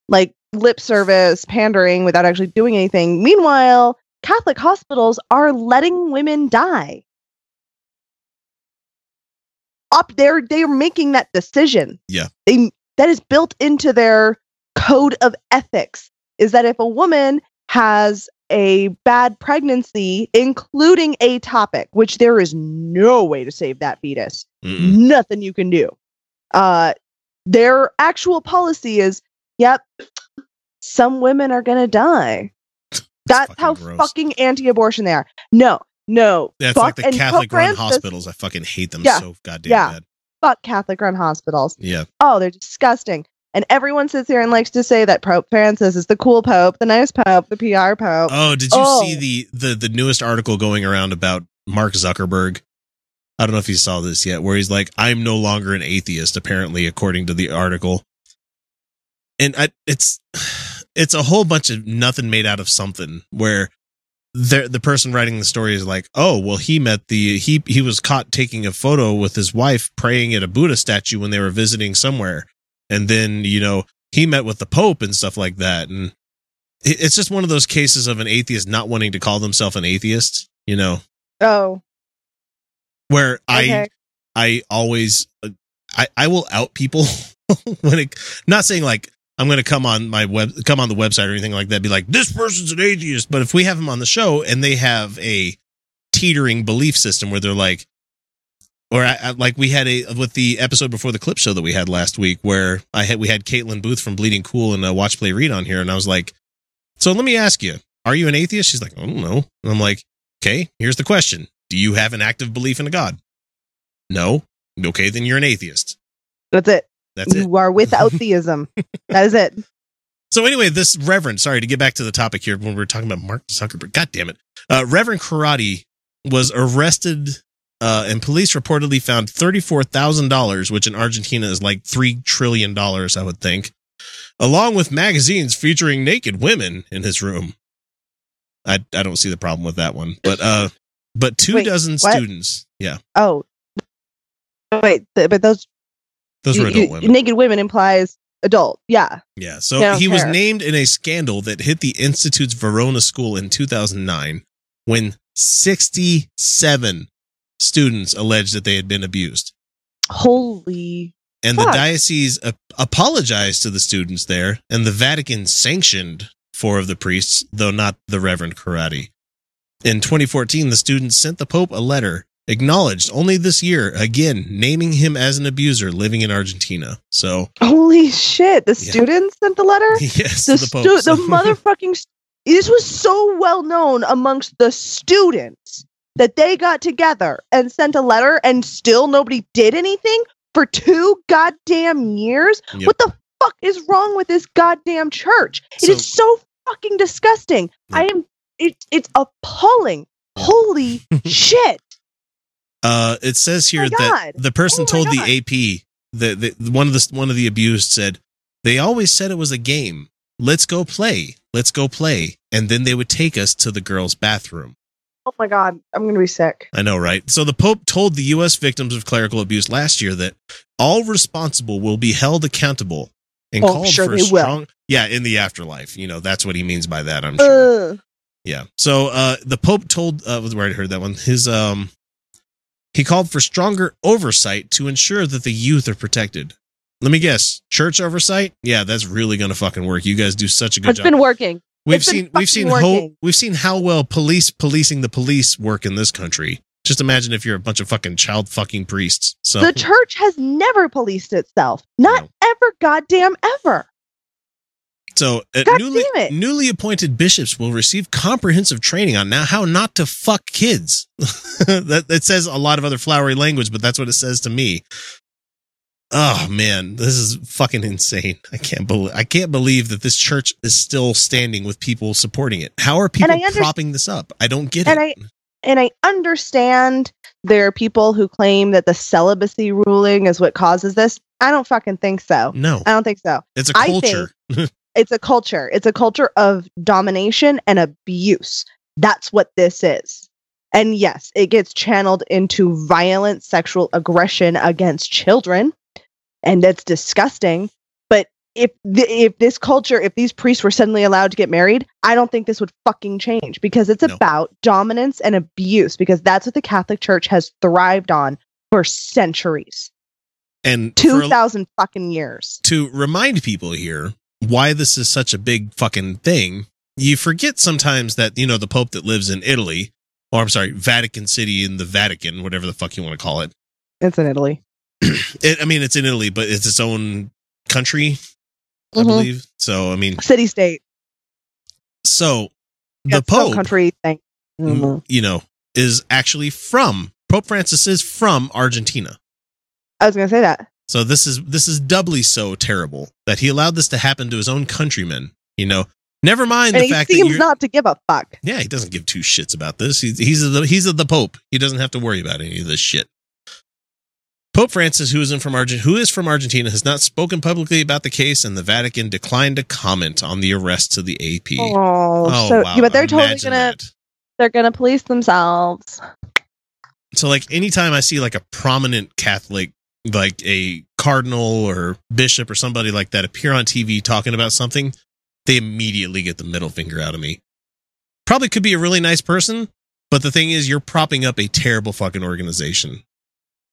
like lip service pandering without actually doing anything meanwhile catholic hospitals are letting women die up there they're making that decision Yeah. they that is built into their code of ethics is that if a woman has a bad pregnancy including ectopic which there is no way to save that fetus Mm-mm. nothing you can do uh their actual policy is yep some women are gonna die that's fucking how gross. fucking anti-abortion they are no no That's fuck- like the and Pope Catholic run hospitals. I fucking hate them Yeah. so goddamn Yeah. bad. fuck catholic run hospitals Yeah. oh, they're disgusting. And everyone sits here and likes to say that Pope Francis is the cool pope, the nice pope, the PR pope. Oh, did you Oh. see the, the the newest article going around about Mark Zuckerberg? I don't know if you saw this yet, where he's like, "I'm no longer an atheist." Apparently, according to the article, and I, it's it's a whole bunch of nothing made out of something where the the person writing the story is like, oh well, he met the he he was caught taking a photo with his wife praying at a Buddha statue when they were visiting somewhere, and then you know he met with the Pope and stuff like that, and it's just one of those cases of an atheist not wanting to call themselves an atheist, you know, Oh, where I okay. I always uh, I I will out people when it not saying like I'm going to come on my web come on the website or anything like that be like this person's an atheist. But if we have them on the show and they have a teetering belief system where they're like or I, I, like we had a with the episode before the clip show that we had last week where I had we had Caitlin Booth from Bleeding Cool and uh, Watch Play Read on here and I was like so let me ask you are you an atheist she's like I don't know and I'm like okay here's the question do you have an active belief in a god no. Okay, then you're an atheist. That's it. That's it. you are without theism. That is it. So anyway, this Reverend, sorry to get back to the topic here when we were talking about Mark Zuckerberg. God damn it. Uh, Reverend Karate was arrested uh, and police reportedly found $34,000, which in Argentina is like $3 trillion, I would think, along with magazines featuring naked women in his room. I, I don't see the problem with that one, but, uh, but two Wait, dozen what? students. Yeah. Oh, wait, but those Those were adult you- women. naked women implies adult. Yeah. Yeah. So he was named in a scandal that hit the Institute's Verona school in 2009 when 67 students alleged that they had been abused. Holy. And the diocese ap- apologized to the students there, and the Vatican sanctioned four of the priests, though not the Reverend Karate. In 2014, the students sent the Pope a letter acknowledged only this year, again, naming him as an abuser living in Argentina. So, Holy shit. The Yeah. students sent the letter? yes, the, to the Pope. stu- the motherfucking st- this was so well known amongst the students that they got together and sent a letter and still nobody did anything for two goddamn years Yep. what the fuck is wrong with this goddamn church It is so fucking disgusting i am it, it's appalling holy shit Uh, it says here Oh that the person Oh told God. the AP that the, one of the one of the abused said they always said it was a game. Let's go play. Let's go play, and then they would take us to the girls' bathroom. Oh my god i'm gonna be sick I know, right? So the Pope told the U.S. victims of clerical abuse last year that all responsible will be held accountable and Oh, called sure for a they will. strong. Yeah, in the afterlife, you know that's what he means by that. I'm sure. Ugh. Yeah. So uh the Pope told uh was where I heard that one. His um he called for stronger oversight to ensure that the youth are protected. Let me guess, church oversight? Yeah, that's really gonna fucking work. You guys do such a good it's job. It's been working we've seen we've seen how we've seen how well police policing the police work in this country. Just imagine if you're a bunch of fucking child fucking priests. So the church has never policed itself not ever goddamn ever So, uh, newly, newly appointed bishops will receive comprehensive training on now how not to fuck kids. that, that says a lot of other flowery language, but that's what it says to me. Oh man, this is fucking insane. I can't believe I can't believe that this church is still standing with people supporting it. How are people I underst- propping this up? I don't get and it. I and I understand there are people who claim that the celibacy ruling is what causes this. I don't fucking think so. no, I don't think so. it's a culture. It's a culture. It's a culture of domination and abuse. That's what this is. And yes, it gets channeled into violent sexual aggression against children, and that's disgusting. But if th- if this culture, if these priests were suddenly allowed to get married, I don't think this would fucking change because it's No. about dominance and abuse because that's what the Catholic Church has thrived on for centuries, and for two a- thousand fucking years. to remind people here why this is such a big fucking thing, you forget sometimes that, you know, the Pope that lives in Italy, or I'm sorry, Vatican City in the Vatican, whatever the fuck you want to call it. It's in Italy. it I mean, it's in Italy, but it's its own country, I Mhm. believe. So, I mean, City state. so the Yeah, some Pope, country thing. m- Mhm. you know, is actually from, Pope Francis is from Argentina. I was gonna say that. So this is this is doubly so terrible that he allowed this to happen to his own countrymen. You know, never mind and the fact that he seems not to give a fuck. Yeah, he doesn't give two shits about this. He's he's the he's the Pope. He doesn't have to worry about any of this shit. Pope Francis, who is from Argent, who is from Argentina, has not spoken publicly about the case, and the Vatican declined to comment on the arrests of the AP. Oh, oh, so yeah, but they're totally gonna that. they're gonna police themselves. So, like, anytime I see like a prominent Catholic, like a cardinal or bishop or somebody like that appear on TV talking about something, they immediately get the middle finger out of me. Probably could be a really nice person, but the thing is, you're propping up a terrible fucking organization.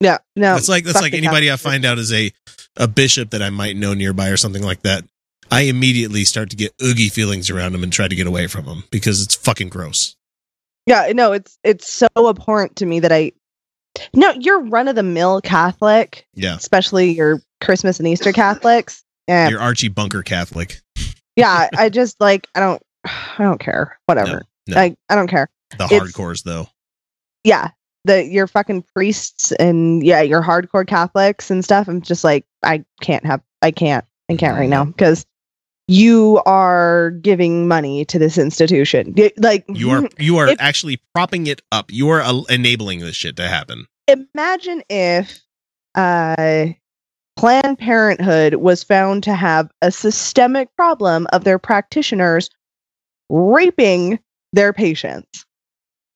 Yeah, no. That's like that's like anybody I find out is a a bishop that I might know nearby or something like that. I immediately start to get oogie feelings around them and try to get away from them because it's fucking gross. Yeah, no, it's it's so abhorrent to me that I no, you're run of the mill Catholic, Yeah, especially your Christmas and Easter Catholics. Yeah, you're Archie Bunker Catholic. yeah. I just like I don't I don't care. Whatever. No, I I don't care. the it's- hardcores though. Yeah, the your fucking priests and yeah, your hardcore Catholics and stuff. I'm just like I can't have I can't I can't right now because you are giving money to this institution. Like You are you are If- actually propping it up. You are uh, enabling this shit to happen. imagine if uh Planned Parenthood was found to have a systemic problem of their practitioners raping their patients.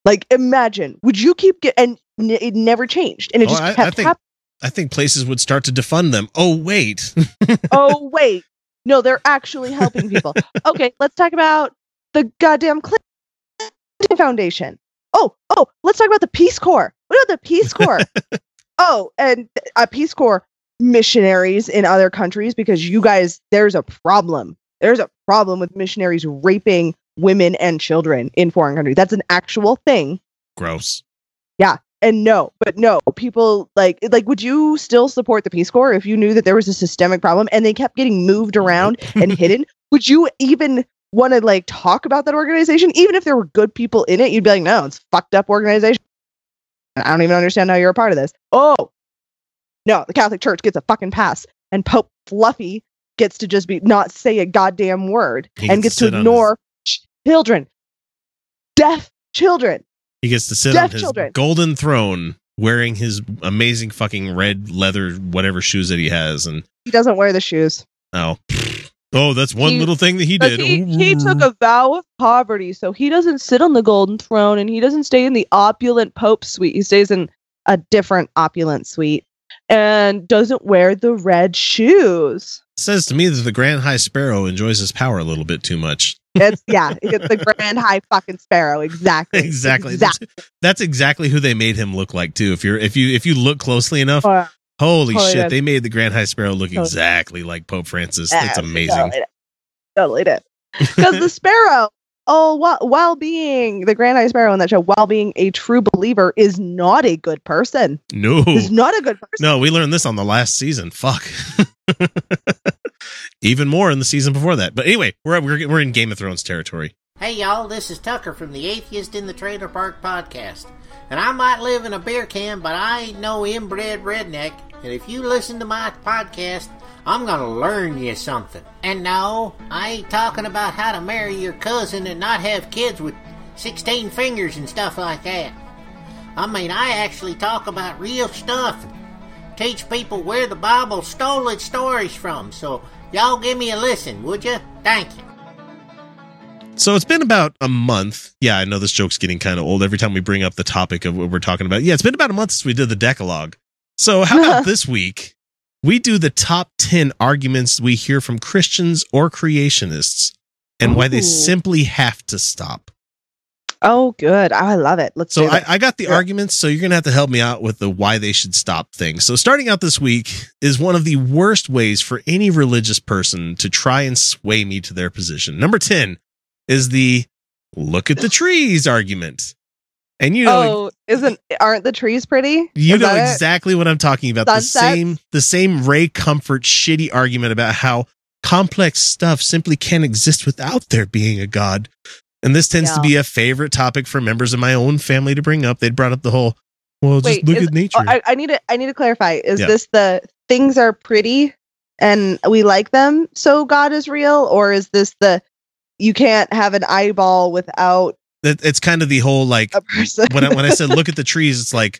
Like, imagine, would you keep get and n- it never changed, and it Oh, just I- I kept think- happening. I think places would start to defund them. Oh wait, oh wait, no, they're actually helping people. okay, let's talk about the goddamn Clinton Foundation. Oh, oh, let's talk about the Peace Corps. What about the Peace Corps? oh, and uh, Peace Corps missionaries in other countries because you guys, there's a problem. There's a problem with missionaries raping women and children in foreign countries. That's an actual thing. gross. Yeah. And no, but no, people like like would you still support the Peace Corps if you knew that there was a systemic problem and they kept getting moved around and hidden? Would you even want to like talk about that organization even if there were good people in it? You'd be like, "No, it's a fucked up organization." I don't even understand how you're a part of this. Oh. No, the Catholic Church gets a fucking pass and Pope Fluffy gets to just be not say a goddamn word He and gets gets to to ignore children. Deaf children. He gets to sit Deaf on his children. golden throne wearing his amazing fucking red leather whatever shoes that he has and He doesn't wear the shoes. oh oh that's one He- little thing that he did. He, he took a vow of poverty, so he doesn't sit on the golden throne and he doesn't stay in the opulent Pope suite. He stays in a different opulent suite and doesn't wear the red shoes. says to me that the Grand High Sparrow enjoys his power a little bit too much. It's yeah, it's the grand high fucking sparrow. Exactly. exactly. Exactly. That's, that's exactly who they made him look like too. If you're if you if you look closely enough, Uh, holy totally shit, they made the Grand High Sparrow look Totally. exactly like Pope Francis. yeah, That's amazing. Totally did. Totally did. Because the sparrow, oh, while, while being the grand high sparrow in that show, while being a true believer, is not a good person. No. Is not a good person. No, we learned this on the last season. Fuck. Even more in the season before that. But anyway, we're we're we're in Game of Thrones territory. Hey y'all, this is Tucker from the Atheist in the Trailer Park podcast. And I might live in a beer can, but I ain't no inbred redneck. And if you listen to my podcast, I'm gonna learn you something. And no, I ain't talking about how to marry your cousin and not have kids with 16 fingers and stuff like that. I mean, I actually talk about real stuff teach people where the Bible stole its stories from. So y'all give me a listen, would you? Thank you. So it's been about a month. Yeah, I know this joke's getting kind of old every time we bring up the topic of what we're talking about. Yeah, it's been about a month since we did the Decalogue. So how about this week? We do the top 10 arguments we hear from Christians or creationists and why they simply have to stop. Oh, good. Oh, I love it. Let's So I. I got the Yeah. arguments, so you're gonna have to help me out with the why they should stop thing. So starting out this week is one of the worst ways for any religious person to try and sway me to their position. Number 10 is the look at the trees argument. And you know oh, isn't aren't the trees pretty? you Is know that it? exactly what I'm talking about. The same the same Ray Comfort shitty argument about how complex stuff simply can't exist without there being a god. And this tends to be a favorite topic for members of my own family to bring up. They'd brought up the whole well, just look is- at nature. oh, I, I need to I need to clarify. Is Yeah. this the things are pretty and we like them, so God is real, or is this the you can't have an eyeball without That- it's kind of the whole like when I, when I said look at the trees, it's like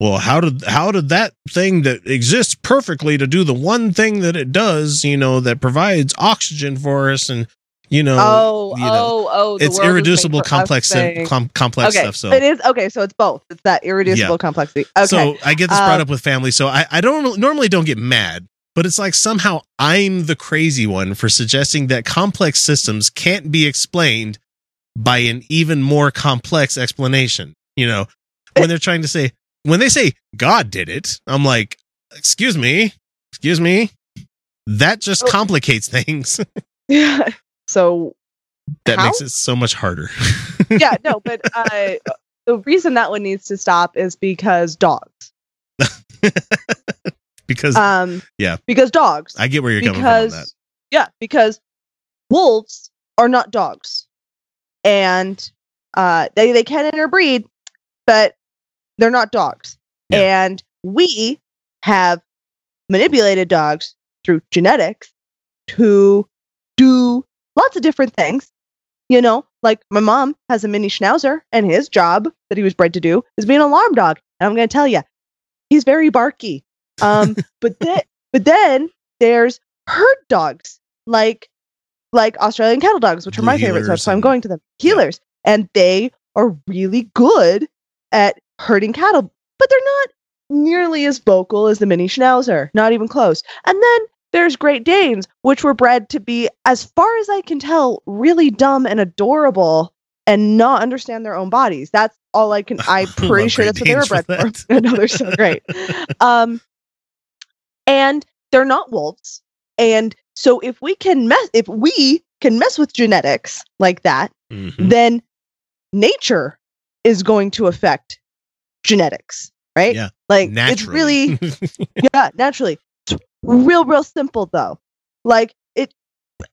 well, how did how did that thing that exists perfectly to do the one thing that it does, you know, that provides oxygen for us and you know, oh, you know, oh, oh! it's world is made irreducible complex com- complex okay, stuff. So it is okay. So it's both. It's that irreducible Yeah. complexity. Okay. So I get this brought Um, up with family. So I, I don't normally don't get mad, but it's like somehow I'm the crazy one for suggesting that complex systems can't be explained by an even more complex explanation. You know, when they're trying to say when they say God did it, I'm like, excuse me, excuse me. That just Oh. complicates things. yeah. So that How? makes it so much harder. yeah, no, but uh, the reason that one needs to stop is because dogs. because Um, yeah, because dogs. I get where you're coming from yeah, because wolves are not dogs, and uh, they they can interbreed, but they're not dogs. Yeah. And we have manipulated dogs through genetics to do lots of different things. You know, like my mom has a mini schnauzer, and his job that he was bred to do is be an alarm dog. And I'm going to tell you, he's very barky. Um, but then, but then there's herd dogs, like like Australian cattle dogs, which are my favorite. So that's why I'm going to them. Heelers, and they are really good at herding cattle, but they're not nearly as vocal as the mini schnauzer. Not even close. And then there's Great Danes, which were bred to be, as far as I can tell, really dumb and adorable and not understand their own bodies. That's all I can. I'm pretty sure that's what they were for bred for. that. no, they're so great. Um, and they're not wolves. And so if we can mess, if we can mess with genetics like that, Mhm. then nature is going to affect genetics, right? Yeah, Like it's Naturally. really yeah, naturally. It's real, real simple though. Like it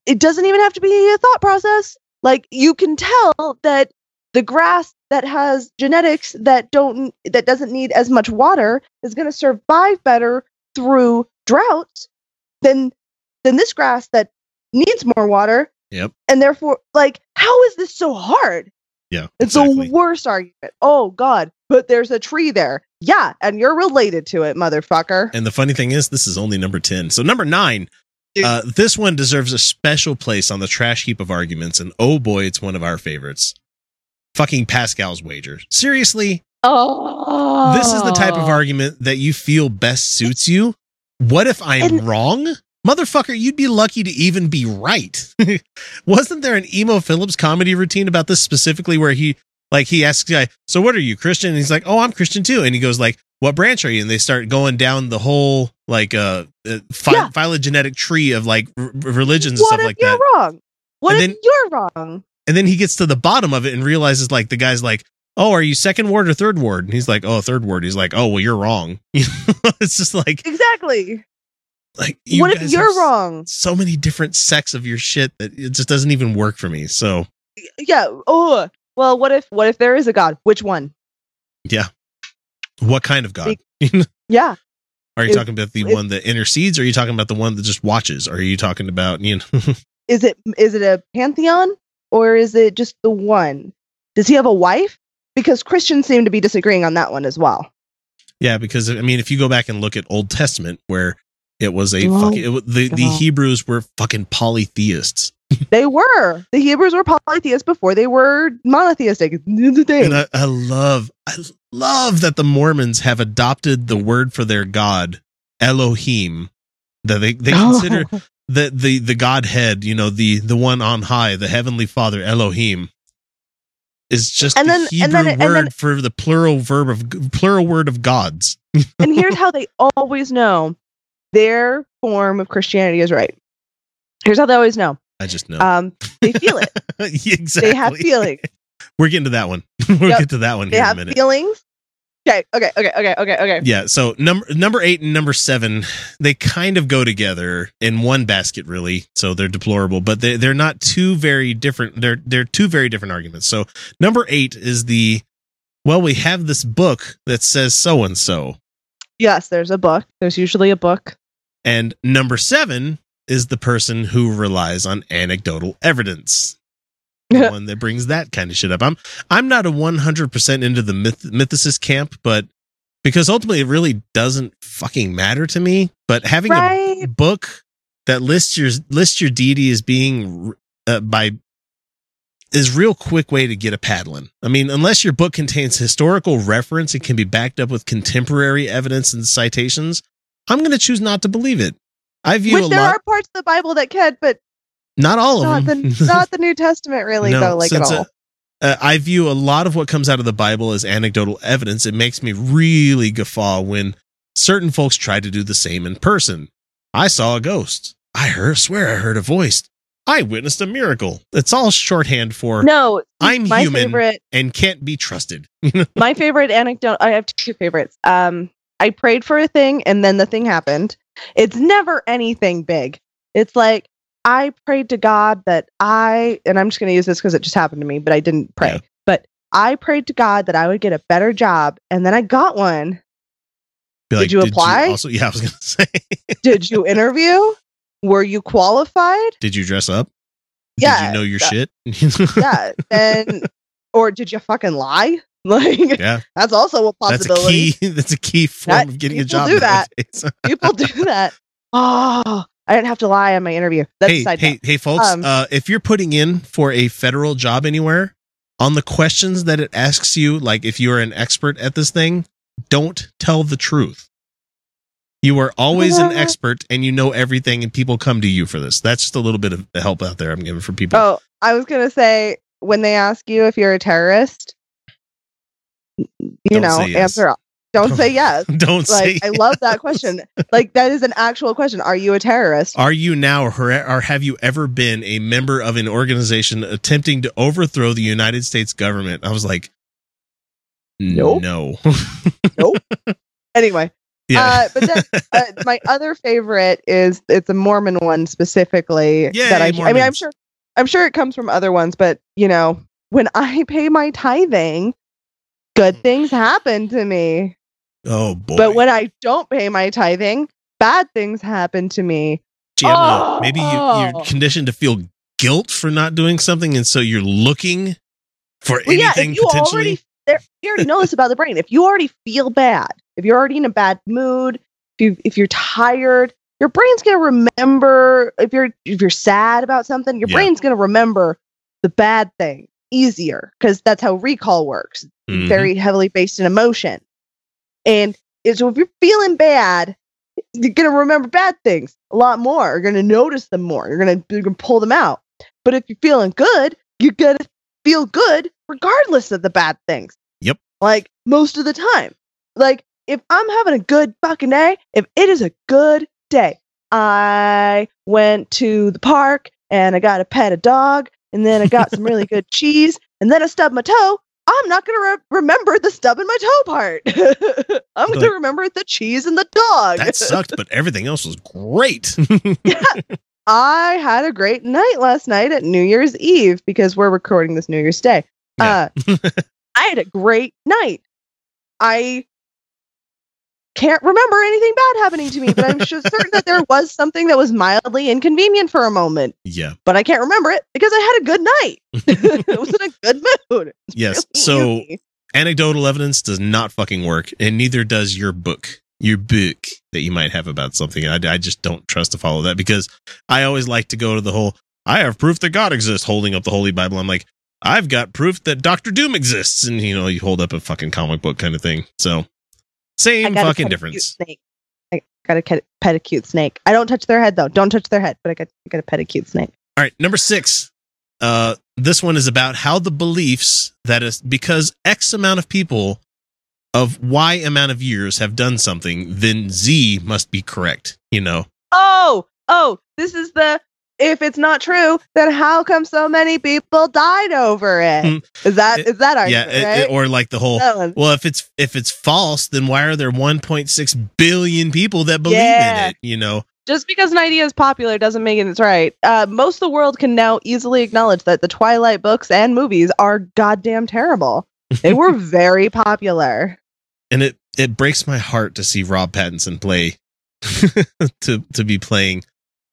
it doesn't even have to be a thought process. Like you can tell that the grass that has genetics that don't that doesn't need as much water is going to survive better through droughts than than this grass that needs more water Yep. and therefore like how is this so hard Yeah. it's exactly. the worst argument oh god but there's a tree there yeah and you're related to it motherfucker And the funny thing is, this is only number 10. So, number nine, uh, this one deserves a special place on the trash heap of arguments. And oh boy, it's one of our favorites. Fucking Pascal's wager. Seriously, oh this is the type of argument that you feel best suits you. What if I'm And- wrong? Motherfucker, you'd be lucky to even be right. Wasn't there an Emo Phillips comedy routine about this specifically where he like he asks the guy, So what are you, Christian? And he's like, Oh, I'm Christian too. And he goes like, What branch are you? And they start going down the whole like uh, uh phy- Yeah. phylogenetic tree of like r- religions and what stuff if like you're that. wrong what And if then- you're wrong And then he gets to the bottom of it and realizes like the guy's like, Oh, are you second ward or third ward? And he's like, Oh, third ward. He's like, Oh, well, you're wrong. It's just like exactly like you what if you're wrong So many different sects of your shit that it just doesn't even work for me. So yeah oh well what if what if there is a god which one yeah, what kind of god? yeah are you If- talking about the if- one that intercedes? Or are you talking about the one that just watches? Or are you talking about you know? is it is it a pantheon or is it just the one does he have a wife because christians seem to be disagreeing on that one as well yeah, because I mean, if you go back and look at Old Testament, where it was a Oh, fucking it, the the Hebrews were fucking polytheists, they were. The hebrews were polytheists before they were monotheistic. And I, I love I love that the Mormons have adopted the word for their god Elohim. That they they oh. consider Oh. the the the godhead you know the the one on high the heavenly father elohim is just And the then- hebrew and then- and word then- for the plural verb of plural word of gods. And here's how they always know their form of christianity is right. Here's how they always know. I just know. Um they feel it. Exactly. They have feelings. We're getting to that one. We'll Yep. get to that one they here in a have minute. feelings. Okay okay okay okay okay okay. Yeah so number number eight and number seven they kind of go together in one basket really so they're deplorable but they, they're not two very different they're they're two very different arguments. So number eight is the well we have this book that says so and so yes there's a book. There's usually a book and number seven is the person who relies on anecdotal evidence the one that brings that kind of shit up i'm i'm not a 100% into the myth, mythicist camp but because ultimately it really doesn't fucking matter to me. But having a book that lists your lists your deity as being uh, by is real quick way to get a paddling. I mean, unless your book contains historical reference and can be backed up with contemporary evidence and citations, I'm going to choose not to believe it. I view Which a there lot, are parts of the Bible that can, but not all not of the them. not the New Testament really though, like at all. uh, uh, I view a lot of what comes out of the Bible as anecdotal evidence. It makes me really guffaw when certain folks try to do the same in person. I saw a ghost. I heard, swear I heard a voice. I witnessed a miracle. It's all shorthand for no, I'm my human favorite and can't be trusted. my favorite anecdote i have two favorites um i prayed for a thing and then the thing happened. It's never anything big. It's like i prayed to god that i and i'm just going to use this because it just happened to me but i didn't pray. Yeah. but i prayed to god that i would get a better job and then i got one. Be Did you apply? also, yeah, I was going to say, did you interview? Were you qualified? Did you dress up? Yeah, Did you know your that- shit? yeah. And or did you fucking lie like yeah. that's also a possibility. That's a key. That's a key form That- of getting a people job do that. people do that oh i didn't have to lie on my interview that's hey, side hey, hey, folks! Um, uh, if you're putting in for a federal job anywhere, on the questions that it asks you, like if you're an expert at this thing, don't tell the truth. You are always an expert, and you know everything, and people come to you for this. That's just a little bit of help out there I'm giving for people. Oh, I was gonna say when they ask you if you're a terrorist, you Don't know, yes. answer. Don't say yes. Don't say. Like I love that question. like that is an actual question. Are you a terrorist? Are you now, or, or have you ever been a member of an organization attempting to overthrow the United States government? I was like, Nope. no. Nope. Anyway, yeah. uh, but then uh, my other favorite is it's a Mormon one specifically Yay, that I. I mean, I'm sure, I'm sure it comes from other ones, but you know, when I pay my tithing, good mm. things happen to me. oh boy. But when I don't pay my tithing, bad things happen to me. Do you have a- maybe you, Oh. you're conditioned to feel guilt for not doing something, and so you're looking for Well, yeah, anything if you potentially. already there, you already know this about the brain. If you already feel bad, if you're already in a bad mood, if you if you're tired, your brain's gonna remember. If you're if you're sad about something, your Yeah. brain's gonna remember the bad thing easier because that's how recall works. Mhm. Very heavily based in emotion, and so if you're feeling bad, you're gonna remember bad things a lot more. You're gonna notice them more. You're gonna you're gonna pull them out. But if you're feeling good, you're gonna feel good regardless of the bad things. Yep. Like most of the time. Like if I'm having a good fucking day, if it is a good day, I went to the park and I got to pet a dog and then I got some really good cheese and then I stubbed my toe. I'm not going to re- remember the stub in my toe part. I'm going to remember the cheese and the dog. that sucked, but everything else was great. yeah. I had a great night last night at New Year's Eve because we're recording this New Year's Day. Yeah. Uh, I had a great night. I can't remember anything bad happening to me, but I'm sure certain that there was something that was mildly inconvenient for a moment. yeah. But I can't remember it because I had a good night. I was in a good mood. Yes. Really So easy. anecdotal evidence does not fucking work, and neither does your book. Your book that you might have about something. I, I just don't trust to follow that because I always like to go to the whole. I have proof that God exists, holding up the Holy Bible. I'm like, I've got proof that Doctor Doom exists, and you know, you hold up a fucking comic book kind of thing. So same fucking difference. snake. I got a pet, pet a cute snake. I don't touch their head though. Don't touch their head, but I got, I got a pet a cute snake. All right, number six. Uh, this one is about how the beliefs that is because X amount of people of Y amount of years have done something, then Z must be correct. You know, Oh, oh, this is the if it's not true, then how come so many people died over it? Hmm. Is that It- is that yeah, argument, it- right? it- or like the whole. Well, if it's if it's false, then why are there 1.6 billion people that believe Yeah. in it? You know, Just because an idea is popular doesn't mean it's right. Uh, most of the world can now easily acknowledge that the Twilight books and movies are goddamn terrible. They were very popular. and it it breaks my heart to see Rob Pattinson play to to be playing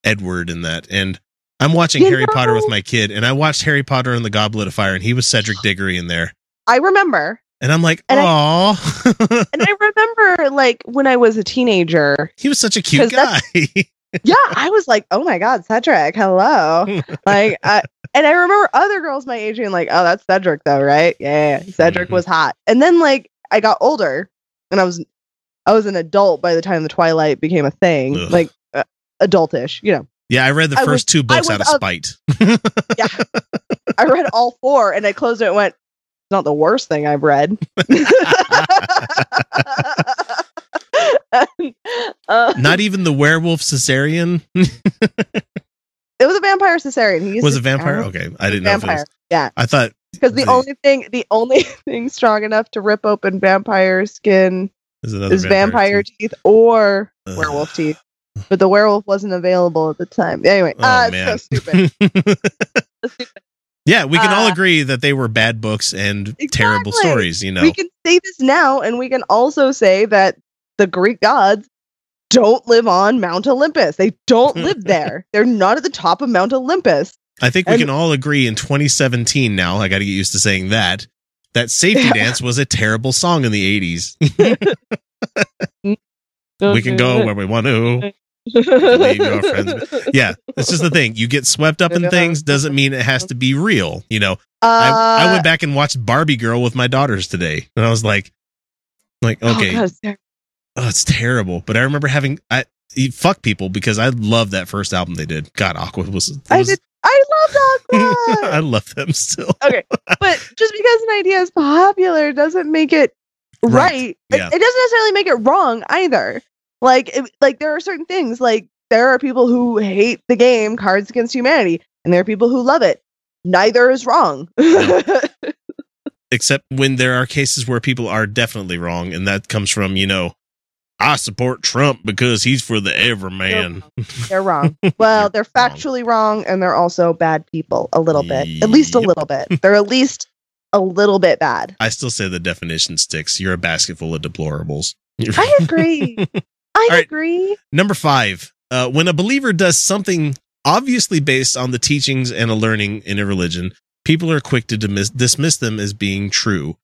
Edward in that. And I'm watching You Harry Potter with my kid, and I watched Harry Potter and the Goblet of Fire, and he was Cedric Diggory in there. I remember. And I'm like, And oh, and I remember like when I was a teenager, he was such a cute guy. yeah, I was like, oh my god, Cedric, hello. like, I, and I remember other girls my age being like, oh, that's Cedric though, right? Yeah, Cedric Mhm. was hot. And then like I got older, and I was I was an adult by the time the Twilight became a thing, Ugh. like adultish, you know. yeah, I read the I first was- two books out of spite. Yeah, I read all four, and I closed it and went. It's not the worst thing I've read. uh, Not even the werewolf cesarean it was a vampire cesarean. He was a vampire. Okay, I didn't know if it vampire. was. Yeah, I thought because the only thing, the only thing strong enough to rip open vampire skin is is vampire too. teeth or werewolf teeth. But the werewolf wasn't available at the time. Anyway, Oh, uh, it's man. so stupid. So stupid. yeah, we can all Uh, agree that they were bad books and terrible stories. You know, We can say this now, and we can also say that the Greek gods don't live on Mount Olympus. They don't live there. They're not at the top of Mount Olympus. I think we and- can all agree in 2017 now. I got to get used to saying that. That safety Yeah. dance was a terrible song in the 80s. we can go where we want to. Leave your friends. Yeah, it's just the thing. You get swept up in things doesn't mean it has to be real. You know, I, I Uh, went back and watched Barbie Girl with my daughters today, and I was like, like oh, okay, God, it's terrible. oh, it's terrible. But I remember having I fuck people because I love that first album they did. God, Aqua was. it I did. I love Aqua. I love them still. okay, but just because an idea is popular doesn't make it Right. right. It- It, doesn't necessarily make it wrong either. Like, it, like there are certain things. Like there are people who hate the game Cards Against Humanity, and there are people who love it. Neither is wrong. Except when there are cases where people are definitely wrong, and that comes from you know, I support Trump because he's for the everyman. they're wrong. Well, they're wrong. factually wrong, and they're also bad people. A little bit, at least a little bit. They're at least a little bit bad. I still say the definition sticks. You're a basket full of deplorables. I agree. I right. agree. Number five, uh, when a believer does something obviously based on the teachings and a learning in a religion, people are quick to dismiss, dismiss them as being true.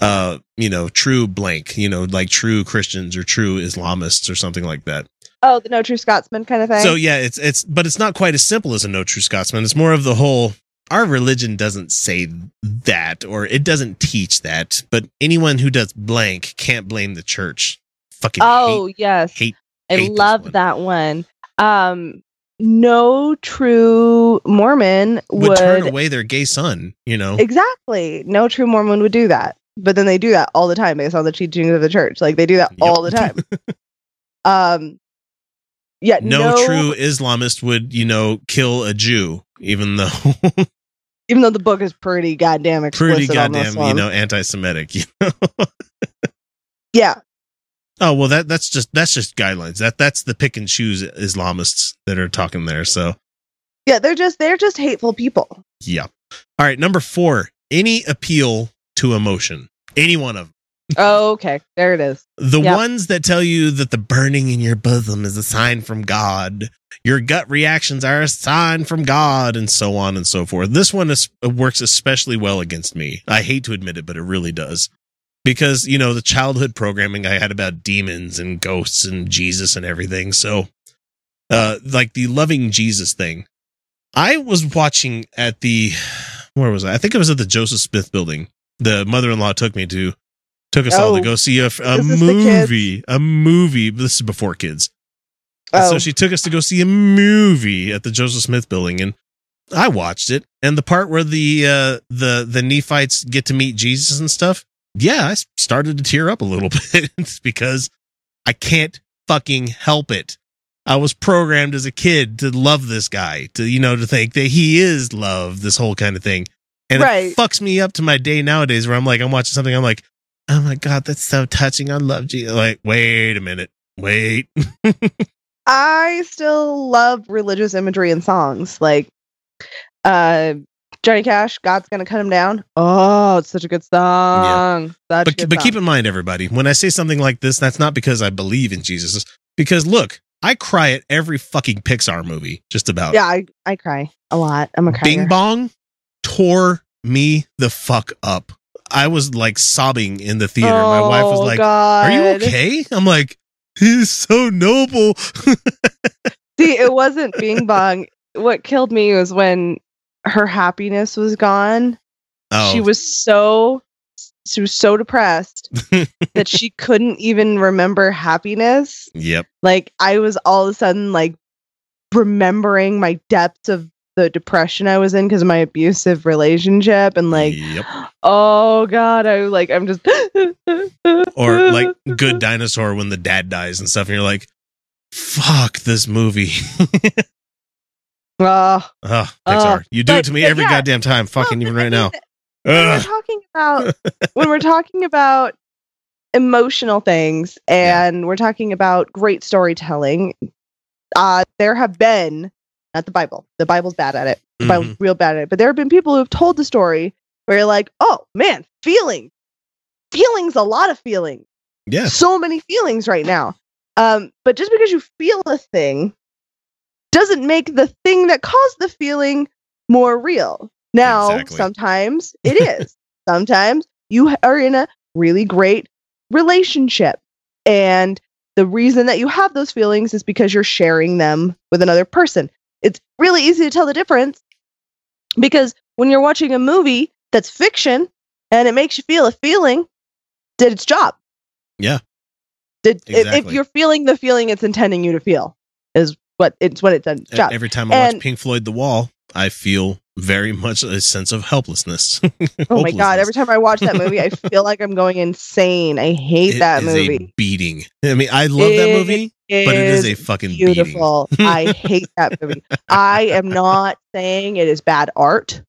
Uh, you know, true blank, you know, like true Christians or true Islamists or something like that. Oh, the no true Scotsman kind of thing. So yeah, it's it's but it's not quite as simple as a no true Scotsman. It's more of the whole our religion doesn't say that or it doesn't teach that, but anyone who does blank can't blame the church. Fucking oh hate, yes, hate I hate this love one. that one. Um, no true Mormon would, would, turn away their gay son, you know. exactly. No true Mormon would do that, but then they do that all the time based on the teachings of the church. Like they do that all the time. um, yeah, no, no, true Islamist would, you know, kill a Jew, even though Even though the book is pretty goddamn explicit pretty goddamn, you know, anti-Semitic. You know? yeah, oh well, that that's just that's just guidelines. That that's the pick and choose Islamists that are talking there. So yeah, they're just they're just hateful people. yeah. All right, number four. Any appeal to emotion, any one of them. Oh, okay, there it is. The Yep. ones that tell you that the burning in your bosom is a sign from God, your gut reactions are a sign from God, and so on and so forth. This one is, works especially well against me. I hate to admit it, but it really does. Because, you know, the childhood programming I had about demons and ghosts and Jesus and everything. So, uh, like the loving Jesus thing. I was watching at the, where was I? I think it was at the Joseph Smith building. The mother in law took me to, took us all to Oh. go see a, a Is this the movie. A movie. This is before kids. Oh, So she took us to go see a movie at the Joseph Smith building and I watched it. And the part where the uh the the Nephites get to meet Jesus and stuff, yeah, I started to tear up a little bit because I can't fucking help it. I was programmed as a kid to love this guy, to you know, to think that he is love, this whole kind of thing. And Right. it fucks me up to my day nowadays where I'm like, I'm watching something, I'm like, oh my God, that's so touching. I love Jesus. Like, wait a minute. Wait. I still love religious imagery and songs. Like uh Johnny Cash, God's gonna cut him down. Oh, it's such a good song. Such a but but keep in mind, everybody, when I say something like this, that's not because I believe in Jesus. Because look, I cry at every fucking Pixar movie, just about. Yeah, I, I cry a lot. I'm a crier. Bing Bong tore me the fuck up. I was like sobbing in the theater. My wife was Oh, like, "Are you okay?" I'm like, "He's so noble." See, it wasn't Bing Bong. What killed me was when her happiness was gone. Oh, She was so she was so depressed that she couldn't even remember happiness. Yep. Like I was all of a sudden like remembering my depths of the depression I was in because of my abusive relationship and like yep. oh god, I like I'm just Or like Good Dinosaur when the dad dies and stuff, and you're like, "Fuck this movie." Oh, Oh, Pixar, you do but- it to me every yeah. goddamn time. Fucking even I right now. when we're talking about when we're talking about emotional things and we're talking about great storytelling uh there have been not the bible. The bible's bad at it. The bible's real bad at it. But there have been people who have told the story where you're like oh man feeling feelings a lot of feeling. Yeah. so many feelings right now. Um but just because you feel a thing doesn't make the thing that caused the feeling more real. Now Exactly. sometimes it is. Sometimes you are in a really great relationship and the reason that you have those feelings is because you're sharing them with another person. It's really easy to tell the difference because when you're watching a movie that's fiction and it makes you feel a feeling did its job. Yeah. did if- if you're feeling the feeling it's intending you to feel is what it's what it E- job Every time I watch Pink Floyd The Wall, I feel very much a sense of helplessness. oh my god every time i watch that movie i feel like i'm going insane i hate It that is movie a beating. I mean, I love that movie, but it is a fucking beating. beautiful. I hate that movie. I am not saying it is bad art.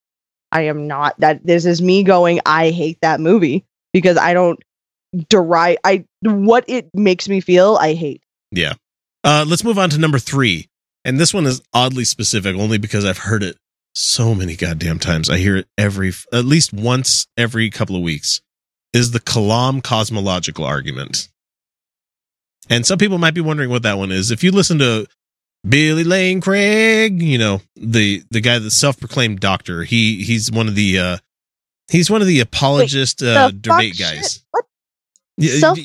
I am not that this is me going I hate that movie because I don't derive I what it makes me feel I hate. Yeah. Uh, let's move on to number three. And this one is oddly specific only because I've heard it so many goddamn times. I hear it every, at least once every couple of weeks, is the Kalam cosmological argument. And some people might be wondering what that one is. If you listen to Billy Lane Craig, you know, the, the guy that's self-proclaimed doctor, he, he's one of the, uh, he's one of the apologist, uh, The debate guys. What? Self-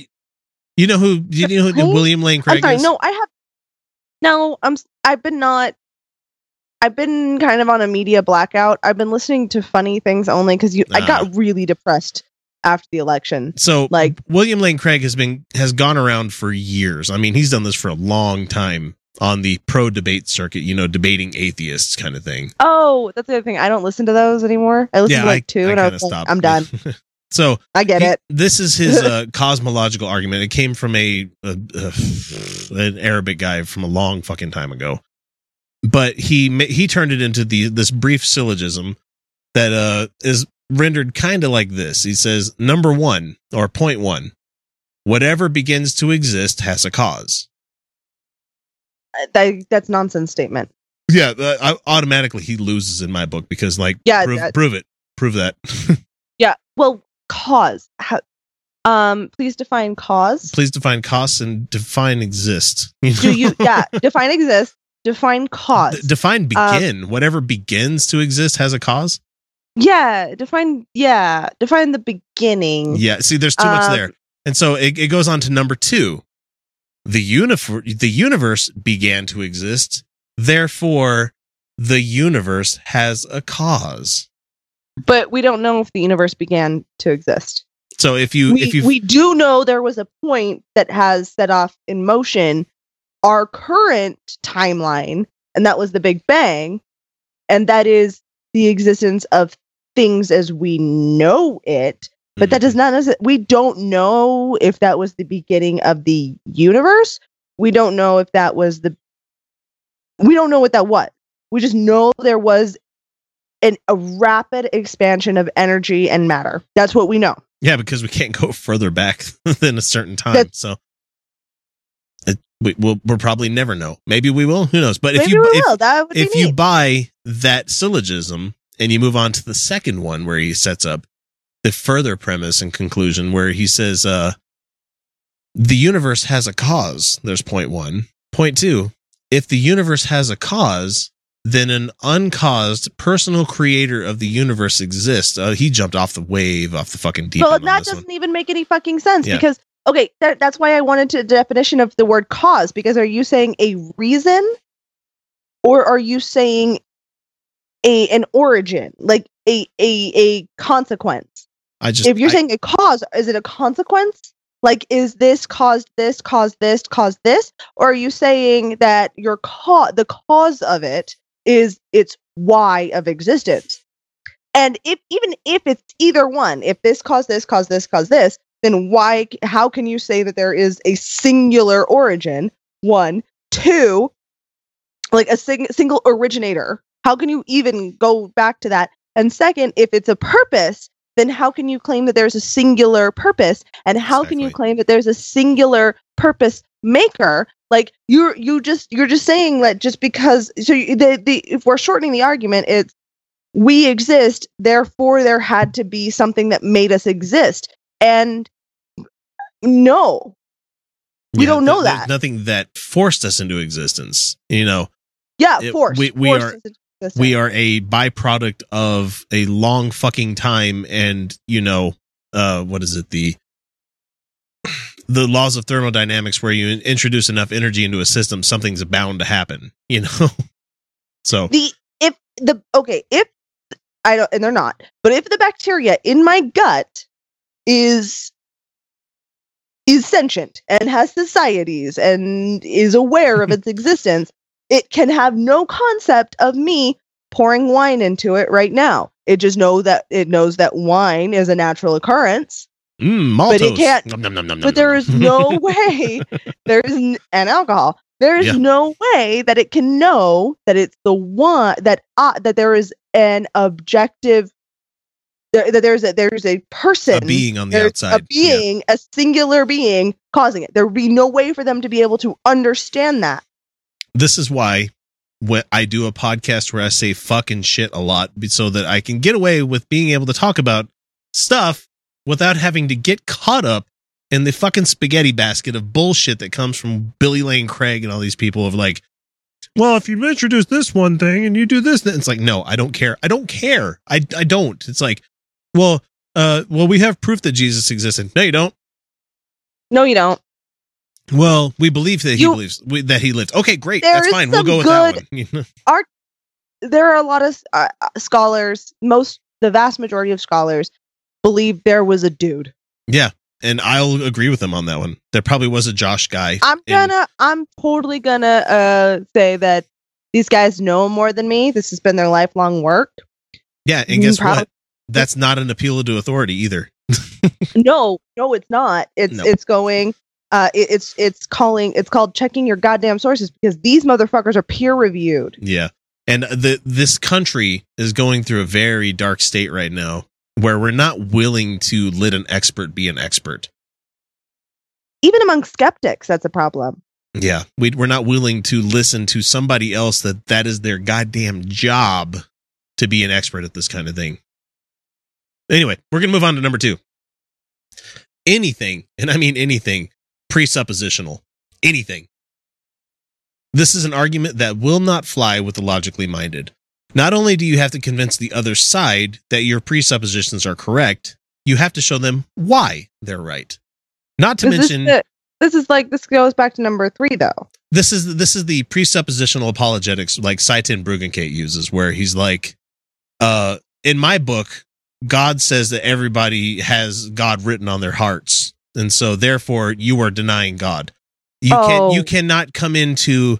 you know who, you know who? William Lane Craig I'm sorry, is? no, I have no, I'm I've been not I've been kind of on a media blackout. I've been listening to funny things only because you I Ah. got really depressed after the election. So Like- William Lane Craig has been has gone around for years. I mean, he's done this for a long time on the pro debate circuit, you know, debating atheists kind of thing. Oh, that's the other thing. I don't listen to those anymore. I listened to like two, and I was like, I'm done. so I get he- it. This is his uh, cosmological argument. It came from a, a, a an Arabic guy from a long fucking time ago, but he he turned it into the this brief syllogism that uh, is rendered kind of like this. He says, number one or point one, whatever begins to exist has a cause. That, that's nonsense statement. Yeah, uh, I, automatically he loses in my book because like Yeah, prove, that- prove it, prove that. Yeah. Well, cause. How, um, please define cause. Please define costs and define exist. You Do you? Yeah. define exist. Define cause. D- define Um, begin. Whatever begins to exist has a cause. yeah. Define. Yeah. Define the beginning. Yeah. See, there's too much Um, there, and so it, it goes on to number two. The universe, the universe began to exist. Therefore, the universe has a cause. But we don't know if the universe began to exist. So if you we, if you we do know there was a point that has set off in motion our current timeline, and that was the Big Bang, and that is the existence of things as we know it. But that mm-hmm. does not necessarily, we don't know if that was the beginning of the universe. We don't know if that was the, we don't know what that was. We just know there was an, a rapid expansion of energy and matter. That's what we know. Yeah, because we can't go further back than a certain time. So it, we, we'll, we'll probably never know. Maybe we will. Who knows? But if you if. If you buy that syllogism and you move on to the second one where he sets up the further premise and conclusion where he says uh the universe has a cause there's point one point two if the universe has a cause then an uncaused personal creator of the universe exists. Uh, he jumped off the wave, off the fucking deep well, that doesn't one. even make any fucking sense Yeah. because okay, that, that's why I wanted to definition of the word cause because are you saying a reason or are you saying a an origin, like a a a consequence? I just if you're I- saying a cause, is it a consequence? Like, is this caused this, caused this, caused this? Or are you saying that your cause, the cause of it is its why of existence? And if even if it's either one, if this caused this, caused this, caused this, then why? How can you say that there is a singular origin? One, two, like a sing- single originator. How can you even go back to that? And second, if it's a purpose, then how can you claim that there's a singular purpose? And how can you claim that there's a singular purpose maker? Like you're you just you're just saying that just because so the the if we're shortening the argument, it's we exist, therefore there had to be something that made us exist. And no, we don't know there's that. nothing that forced us into existence. You know, yeah, it- force. we- we are- we are a byproduct of a long fucking time and you know uh what is it the the laws of thermodynamics where you introduce enough energy into a system something's bound to happen you know? So the if the okay if i don't and they're not but if the bacteria in my gut is is sentient and has societies and is aware of its existence it can have no concept of me pouring wine into it right now. It just know that it knows that wine is a natural occurrence mm, but it can't- Nom, nom, nom, but there is no way there is n- and alcohol. There is Yeah. no way that it can know that it's the one that uh, that there is an objective there, that there's a there's a person a being on the outside. A being a singular being causing it. There would be no way for them to be able to understand that. This is why when I do a podcast where I say fucking shit a lot so that I can get away with being able to talk about stuff without having to get caught up in the fucking spaghetti basket of bullshit that comes from Billy Lane Craig and all these people of like, well, if you introduce this one thing and you do this, then it's like, no, I don't care. I don't care. I, I don't. It's like, well, uh, well, we have proof that Jesus existed. No, you don't. no you don't Well, we believe that he believes we, that he lived. Okay, great. That's fine. We'll go with that one. You there are a lot of uh, scholars most the vast majority of scholars believe there was a dude Yeah, and I'll agree with them on that one. There probably was a Josh guy. I'm gonna I'm totally gonna uh say that these guys know more than me. This has been their lifelong work. yeah, and guess Prob- what? That's not an appeal to authority either. No, no, it's not. It's No. it's going uh it, it's it's calling it's called checking your goddamn sources because these motherfuckers are peer reviewed. Yeah, and the this country is going through a very dark state right now, where we're not willing to let an expert be an expert. Even among skeptics, that's a problem. Yeah, we, we're not willing to listen to somebody else that that is their goddamn job to be an expert at this kind of thing. Anyway, we're going to move on to number two. Anything, and I mean anything, presuppositional. Anything. This is an argument that will not fly with the logically minded. Not only do you have to convince the other side that your presuppositions are correct, you have to show them why they're right. Not to is mention the- this is like this goes back to number three though. this is this is the presuppositional apologetics like Sye Ten Bruggencate uses, where he's like, uh, in my book, God says that everybody has God written on their hearts, and so therefore you are denying God. You can Oh. you cannot come into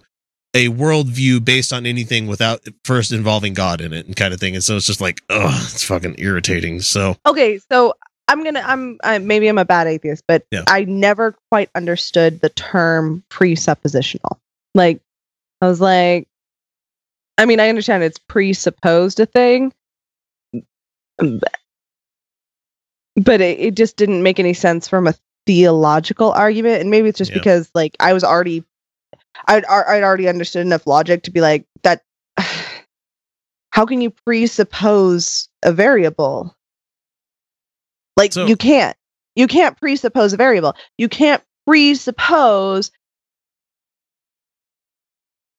a worldview based on anything without first involving God in it and kind of thing. And so it's just like, oh, it's fucking irritating. So Okay, so I'm gonna I'm I, maybe I'm a bad atheist, but Yeah. I never quite understood the term presuppositional. Like I was like, I mean, I understand it's presupposed a thing, but it, it just didn't make any sense from a theological argument, and maybe it's just Yeah. because like I was already, I'd I'd already understood enough logic to be like that. How can you presuppose a variable? Like So- you can't. You can't presuppose a variable. You can't presuppose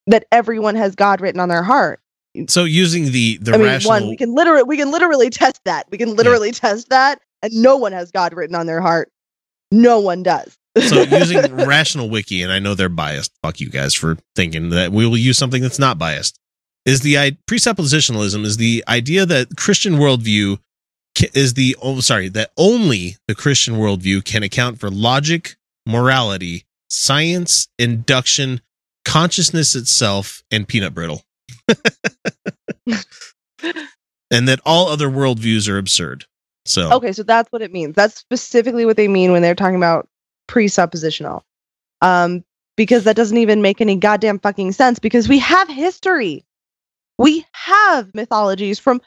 that everyone has God written on their heart. So using the the I mean, rational one we can literally we can literally test that. We can literally test that, and no one has God written on their heart. No one does. So using RationalWiki, and I know they're biased. Fuck you guys for thinking that we will use something that's not biased. Is the i- presuppositionalism is the idea that Christian worldview is the oh sorry that only the Christian worldview can account for logic, morality, science, induction, consciousness itself, and peanut brittle, and that all other worldviews are absurd. So Okay, so that's what it means. That's specifically what they mean when they're talking about presuppositional. Um, because that doesn't even make any goddamn fucking sense because we have history. We have mythologies from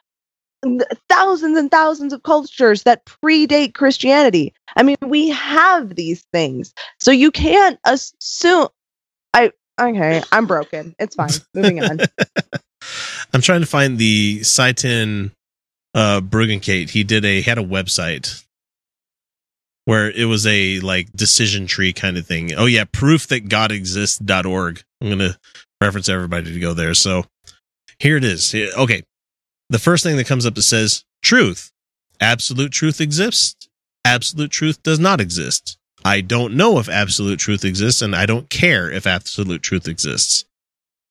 thousands and thousands of cultures that predate Christianity. I mean, we have these things. So you can't assume I okay, I'm broken. It's fine. Moving on. I'm trying to find the Sye Ten uh Bruggencate. He did a he had a website where it was a like decision tree kind of thing. Oh yeah, proof that God exists.org. I'm gonna reference everybody to go there. So here it is. Okay. The first thing that comes up that says truth. Absolute truth exists. Absolute truth does not exist. I don't know if absolute truth exists, and I don't care if absolute truth exists.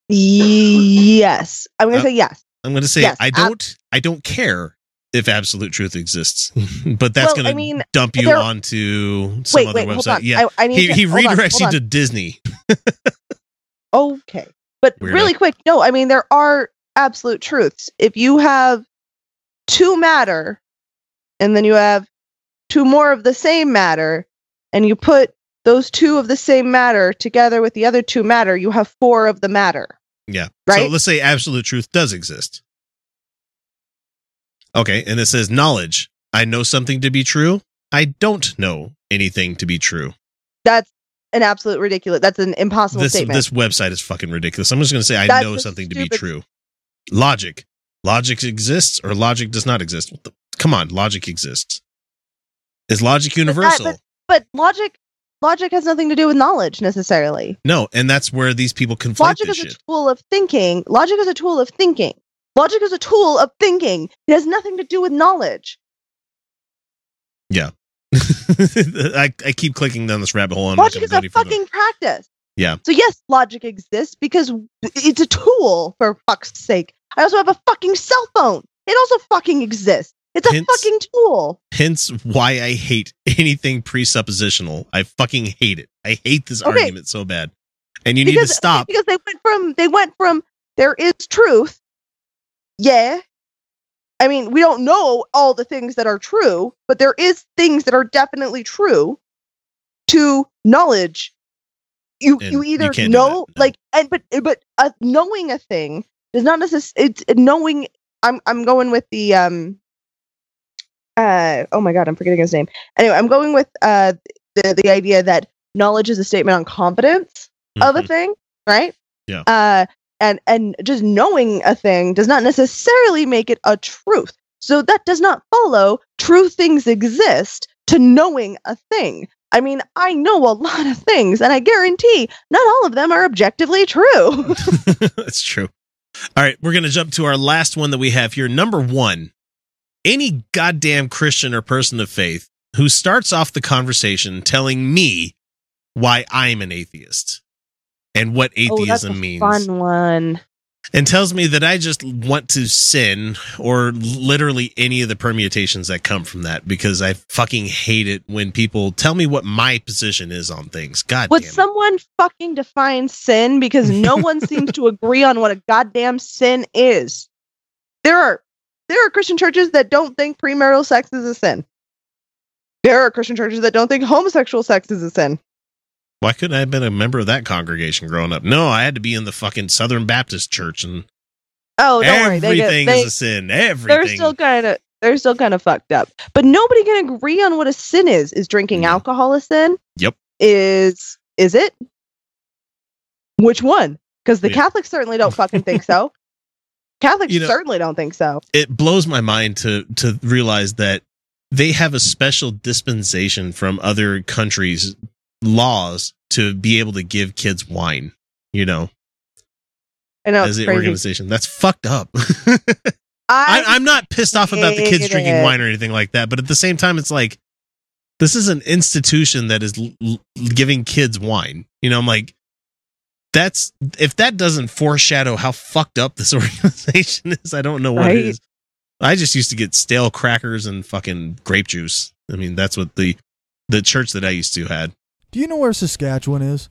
yes. I'm going Uh, to say yes. I'm going to say Yes, I don't I don't care if absolute truth exists, but that's Well, going to mean, dump you there- onto some Wait, other wait, website. Yeah, I, I need he to, he hold on, redirects you on. to Disney. Okay. But Weirdo. really quick, no, I mean, there are absolute truths. If you have two matter and then you have two more of the same matter and you put those two of the same matter together with the other two matter, you have four of the matter. Yeah. Right? So let's say absolute truth does exist. Okay, and it says knowledge. I know something to be true. I don't know anything to be true. That's an absolute ridiculous. That's an impossible This statement. this website is fucking ridiculous. I'm just going to say I That's know something to be true. Logic. Logic exists or logic does not exist. The, come on, logic exists. Is logic But that- universal? but, but logic logic has nothing to do with knowledge necessarily. No, and that's where these people conflate Logic is a tool of thinking. Logic is a tool of thinking. Logic is a tool of thinking. It has nothing to do with knowledge. Yeah. I, I keep clicking down this rabbit hole. Logic is a fucking practice. Yeah. So yes, logic exists because it's a tool for fuck's sake. I also have a fucking cell phone. It also fucking exists. It's a Hence- fucking tool. Hence why I hate anything presuppositional. I fucking hate it. I hate this Okay. argument so bad. And you need to stop. because they went from they went from there is truth. Yeah. I mean, we don't know all the things that are true, but there is things that are definitely true to knowledge. You And you you either can't know no. like and but but uh, knowing a thing does not necessarily it's knowing I'm I'm going with the um uh oh my god, I'm forgetting his name. Anyway, I'm going with uh the the idea that knowledge is a statement on competence of a Mhm. thing, right? Yeah. Uh, and and just knowing a thing does not necessarily make it a truth. So that does not follow true things exist to knowing a thing. I mean, I know a lot of things, and I guarantee not all of them are objectively true. That's true. All right, we're going to jump to our last one that we have here. Number one any goddamn Christian or person of faith who starts off the conversation telling me why I'm an atheist and what oh, atheism means. fun one. and tells me that I just want to sin or literally any of the permutations that come from that because I fucking hate it when people tell me what my position is on things. God Would damn it. someone fucking define sin? Because no one seems to agree on what a goddamn sin is. There are there are Christian churches that don't think premarital sex is a sin. There are Christian churches that don't think homosexual sex is a sin. Why couldn't I have been a member of that congregation growing up? No, I had to be in the fucking Southern Baptist church and Oh, don't worry. They get, everything they, is a sin. Everything. they're still kind of they're still kind of fucked up. But nobody can agree on what a sin is. Is drinking alcohol a sin? Yep. Is is it? Which one? Because the Yeah. Catholics certainly don't fucking think so. Catholics You know- certainly don't think so. it blows my mind to to realize that they have a special dispensation from other countries laws to be able to give kids wine you know I know as an organization. That's fucked up. I, I'm not pissed off about the kids drinking it. wine or anything like that, but at the same time, it's like this is an institution that is l- l- giving kids wine. You know, I'm like, that's if that doesn't foreshadow how fucked up this organization is, I don't know what Right. it is. I just used to get stale crackers and fucking grape juice. I mean, that's what the the church that I used to had. Do you know where Saskatchewan is?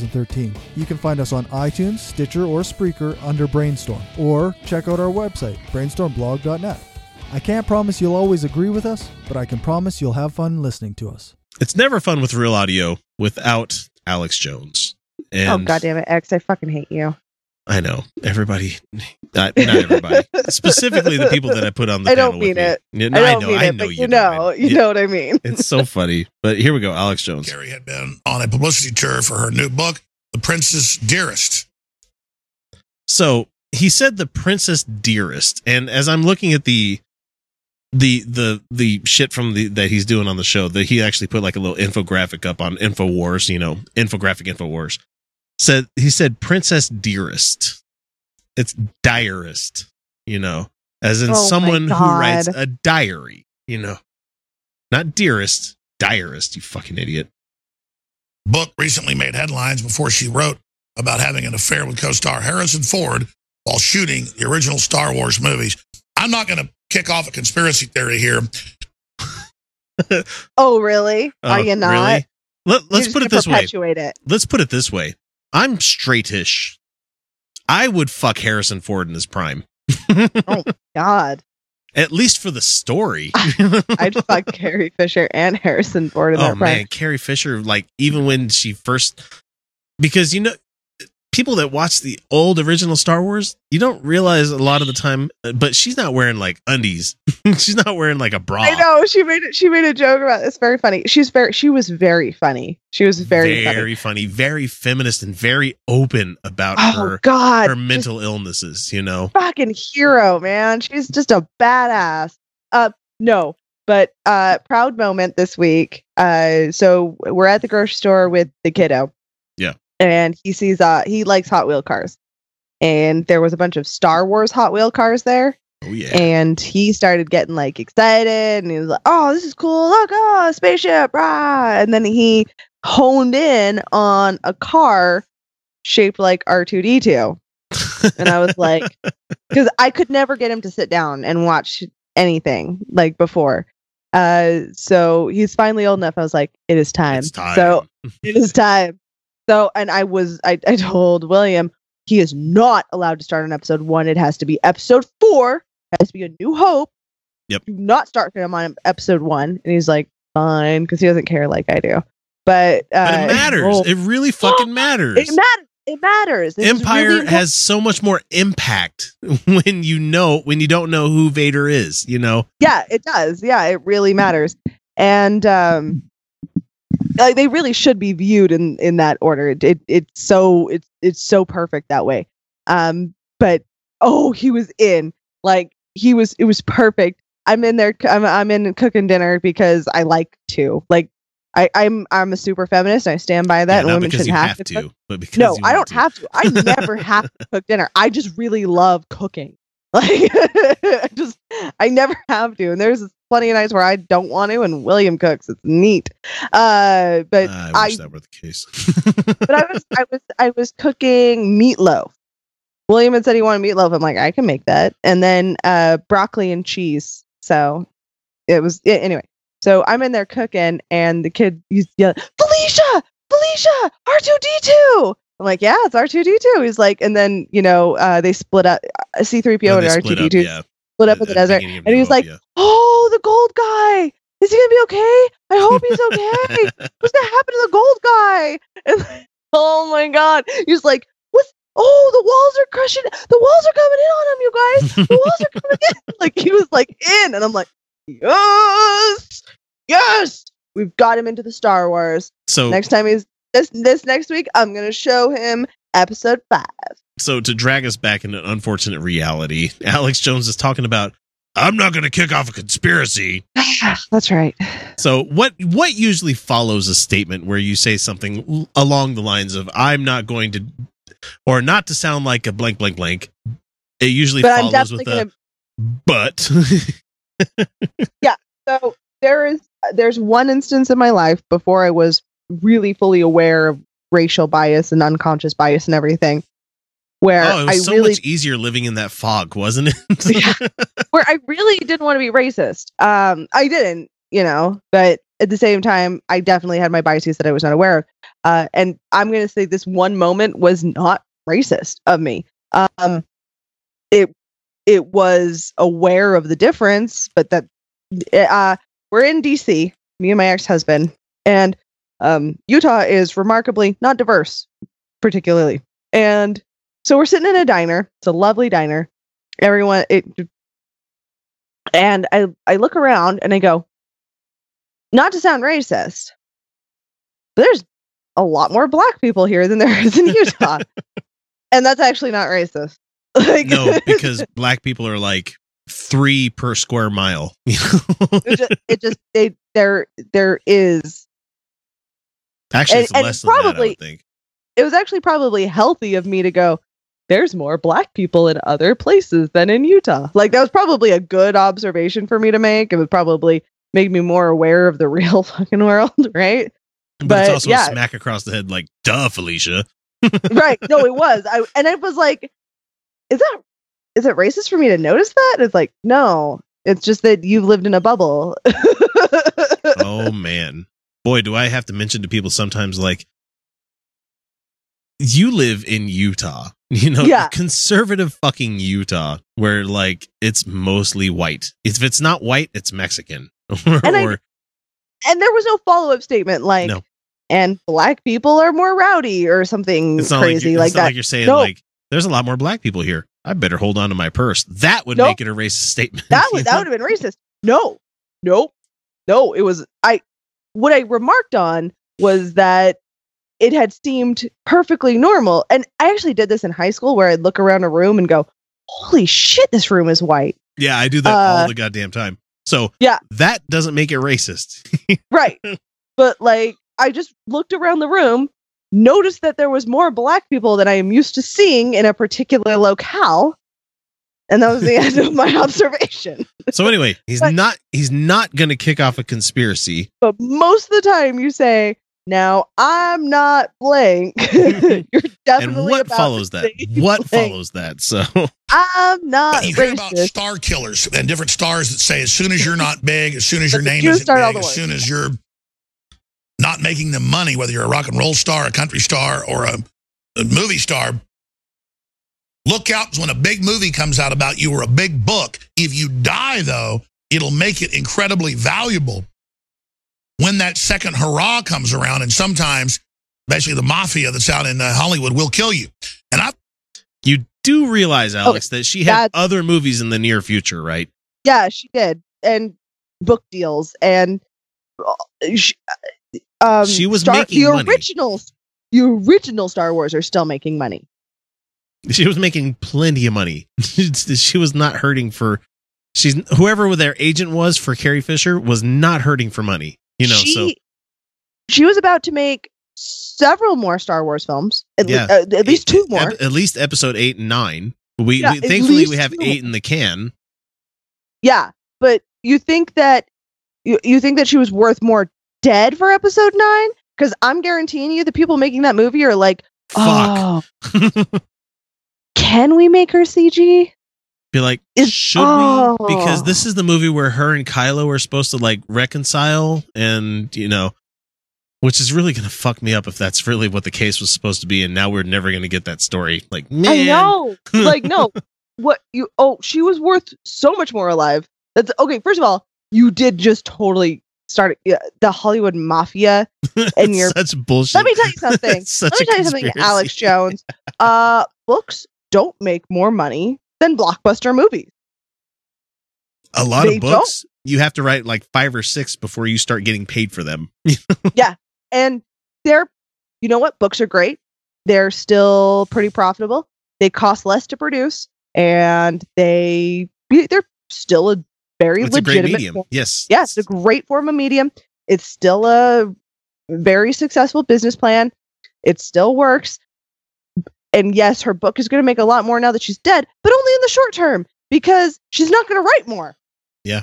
2013. You can find us on iTunes, Stitcher, or Spreaker under Brainstorm, or check out our website, brainstormblog.net. I can't promise you'll always agree with us, but I can promise you'll have fun listening to us. It's never fun with real audio without Alex Jones. Oh, and oh god damn it, X! I fucking hate you. I know everybody, not, not everybody, specifically the people that I put on the I don't panel with mean me. it. Yeah, I don't know, mean I it, know but you you know. know, you yeah, know what I mean. It's so funny, but here we go, Alex Jones. Carrie had been on a publicity tour for her new book, The Princess Dearest. So he said the Princess Dearest, and as I'm looking at the the the the shit from the that he's doing on the show, that he actually put like a little infographic up on Infowars, you know, infographic Infowars. Said he said Princess Dearest. It's diarist, you know, as in Oh someone who writes a diary, you know, not dearest, diarist. You fucking idiot. Book recently made headlines before she wrote about having an affair with co star Harrison Ford while shooting the original Star Wars movies. I'm not going to kick off a conspiracy theory here. Oh really? Are Oh, you not? really? Let, let's just put it this way. perpetuate it. let's put it this way. I'm straightish. I would fuck Harrison Ford in his prime. Oh God, At least for the story. I'd fuck Carrie Fisher and Harrison Ford in oh that prime. man, Carrie Fisher, like even when she first because you know people that watch the old original Star Wars, you don't realize a lot of the time, but she's not wearing like undies. she's not wearing like a bra. I know she made it. She made a joke about this. Very funny. She's very. She was very funny. She was very, funny. very funny, very feminist, and very open about Oh her God, her mental illnesses. You know, fucking hero, man. She's just a badass. Uh, no, but uh, proud moment this week. Uh, so we're at the grocery store with the kiddo. Yeah. And he sees uh he likes Hot Wheel cars, and there was a bunch of Star Wars Hot Wheel cars there. oh yeah, And he started getting like excited and he was like, Oh, this is cool. Look, oh, a spaceship. Rah. And then he honed in on a car shaped like R2D2. And I was like, because I could never get him to sit down and watch anything like before. Uh, so he's finally old enough. I was like, it is time. Time. So it is time. So, and I was, I, I told William, he is not allowed to start on episode one. It has to be episode four. It has to be a new hope. Yep. Do not start him on episode one. And he's like, fine, because he doesn't care like I do. But, uh, but it matters. well, it really fucking matters. it matters. It matters. Is Empire really has so much more impact when you know when you don't know who Vader is. You know, yeah it does yeah it really matters and um like they really should be viewed in in that order it, it it's so it's it's so perfect that way um but oh he was in like he was it was perfect i'm in there i'm, I'm in cooking dinner because i like to like I, I'm I'm a super feminist. And I stand by that. Yeah, and women shouldn't have, have to. to, but because No, I don't to. have to. I never have to cook dinner. I just really love cooking. Like, I just I never have to. And there's plenty of nights where I don't want to, and William cooks. It's neat. Uh, but I I, wish that were the case. but I was I was I was cooking meatloaf. William had said he wanted meatloaf. I'm like, I can make that. And then uh, broccoli and cheese. So it was yeah, anyway. So I'm in there cooking, and the kid he's yelling, Felicia, Felicia, R2D2. I'm like, yeah, it's R2D2. He's like, and then you know uh, they split up. uh, C3PO When and they split up, R2D2 yeah. Split up in the desert, and he was like, oh, the gold guy. Is he gonna be okay? I hope he's okay. What's gonna happen to the gold guy? And oh my god, he was like, what's "Oh, the walls are crushing. The walls are coming in on him, you guys. The walls are coming in." Like he was like in, and I'm like, "Yes, yes, we've got him into the Star Wars." So next time he's this this next week, I'm gonna show him episode five. So to drag us back into unfortunate reality, Alex Jones is talking about I'm not going to kick off a conspiracy. Ah, that's right. So what what usually follows a statement where you say something along the lines of I'm not going to or not to sound like a blank blank blank. It usually But follows with a gonna but. yeah so there is there's one instance in my life before i was really fully aware of racial bias and unconscious bias and everything where oh, it was i so really much easier living in that fog, wasn't it? where i really didn't want to be racist. Um i didn't you know but at the same time i definitely had my biases that i was not aware of. Uh and i'm going to say this one moment was not racist of me. Um it it was aware of the difference but that uh we're in dc me and my ex-husband and um utah is remarkably not diverse particularly. And so we're sitting in a diner. It's a lovely diner. Everyone it and i i look around and i go not to sound racist but there's a lot more black people here than there is in utah. And that's actually not racist. Like no, because black people are like three per square mile. it just, it just they there there is Actually, And- it's and less than that, I probably- think. it was actually probably healthy of me to go there's more black people in other places than in Utah. Like that was probably a good observation for me to make. It would probably make me more aware of the real fucking world, right? But, But, it's also yeah. a smack across the head, like, duh, Felicia. right. No, it was. I and it was like, is that is it racist for me to notice that? It's like, no. It's just that you've lived in a bubble. oh man boy do i have to mention to people sometimes like you live in utah you know Yeah. conservative fucking utah where like it's mostly white if it's not white it's mexican or, And I- or- and there was no follow up statement like, No. and black people are more rowdy or something crazy like, like it's not that. like you're saying No. like there's a lot more black people here i better hold on to my purse that would Nope. make it a racist statement that would that would have been racist. No, no, no. It was I. What I remarked on was that it had seemed perfectly normal, and I actually did this in high school where I'd look around a room and go, "Holy shit, this room is white." yeah i do that Uh, all the goddamn time so Yeah, that doesn't make it racist right. but like, I just looked around the room, noticed that there was more black people than I am used to seeing in a particular locale, and that was the end of my observation. so anyway he's But- not he's not gonna kick off a conspiracy but most of the time you say, "Now I'm not blank." You're definitely and what about follows that what blank. follows that so I'm not But you hear about star killers and different stars that say as soon as you're not big, as soon as your name isn't big, as soon as you're not making them money, whether you're a rock and roll star, a country star, or a, a movie star, look out when a big movie comes out about you or a big book. If you die, though, it'll make it incredibly valuable when that second hurrah comes around. And sometimes, basically, the mafia that's out in uh, Hollywood will kill you. And I you do realize alex that she had other movies in the near future right Yeah, she did, and book deals, and uh, she, um, She was Star- making the money. originals. The original Star Wars are still making money. she was making plenty of money she was not hurting for she's whoever their agent was for carrie fisher was not hurting for money you know she, so she was about to make several more Star Wars films. At, Yeah. le- uh, at least two more. At least episode eight and nine we, Yeah, we thankfully we have two. eight in the can Yeah, but you think that you, you think that she was worth more dead for episode nine? Because I'm guaranteeing you, the people making that movie are like, Fuck. oh, can we make her CG? Be like Is- should oh. we because this is the movie where her and kylo are supposed to like reconcile and you know which is really gonna fuck me up if that's really what the case was supposed to be and now we're never gonna get that story like man I know. like, no. What you? Oh, she was worth so much more alive. That's okay. First of all, you did just totally start yeah, the Hollywood mafia, and you're such bullshit Let me tell you something. Let me tell you something. Alex Jones. Uh, books don't make more money than blockbuster movies. A lot They of books, you have to write like five or six before you start getting paid for them. yeah. And they're, you know what? Books are great. They're still pretty profitable. They cost less to produce and they, they're still a very it's a legitimate. medium. form- Yes. Yeah, it's a great form of medium. It's still a very successful business plan. It still works. And yes, her book is going to make a lot more now that she's dead, but only in the short term because she's not going to write more. Yeah.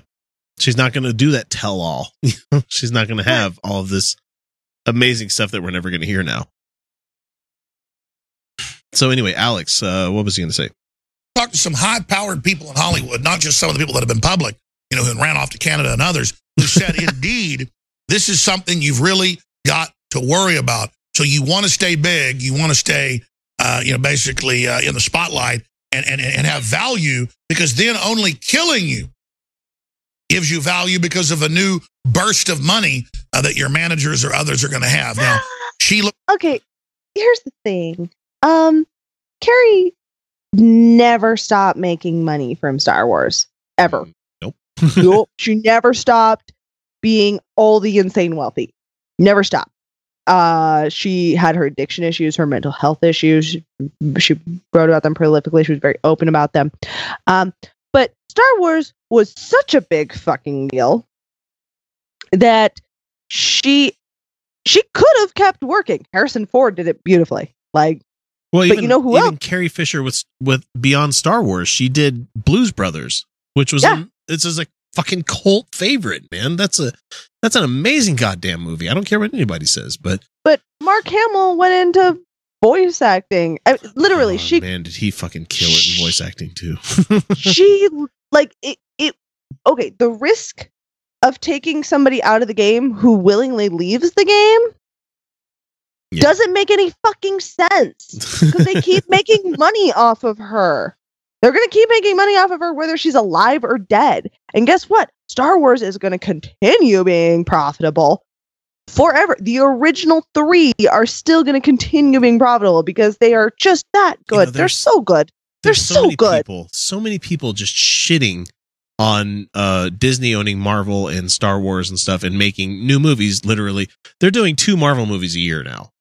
She's not going to do that tell all. She's not going to have all of this amazing stuff that we're never going to hear now. So, anyway, Alex, uh, what was he going to say? talked to some high-powered people in Hollywood, not just some of the people that have been public, you know, who ran off to Canada and others, who said, indeed, this is something you've really got to worry about. So you want to stay big, you want to stay, uh, you know, basically uh, in the spotlight and, and, and have value because then only killing you gives you value because of a new burst of money uh, that your managers or others are going to have. Now, she Okay, here's the thing. Um, Carrie never stopped making money from Star Wars ever. Nope. nope. She never stopped being all the insane wealthy. Never stopped. Uh, she had her addiction issues, her mental health issues. She, she wrote about them prolifically. She was very open about them. Um, but Star Wars was such a big fucking deal that she she could have kept working. Harrison Ford did it beautifully. Like Well, But even, you know who even else? Carrie Fisher with with Beyond Star Wars, she did Blues Brothers, which was Yeah. an, this is a fucking cult favorite, man. That's a that's an amazing goddamn movie. I don't care what anybody says, but but Mark Hamill went into voice acting. I, literally, oh, she man, did he fucking kill it in voice acting too? she like it, it okay the risk of taking somebody out of the game who willingly leaves the game Yeah. doesn't make any fucking sense because they keep making money off of her they're going to keep making money off of her whether she's alive or dead and guess what star wars is going to continue being profitable forever the original three are still going to continue being profitable because they are just that You good know, they're so good they're so many good people, so many people just shitting on uh Disney owning Marvel and Star Wars and stuff and making new movies literally. They're doing two Marvel movies a year now.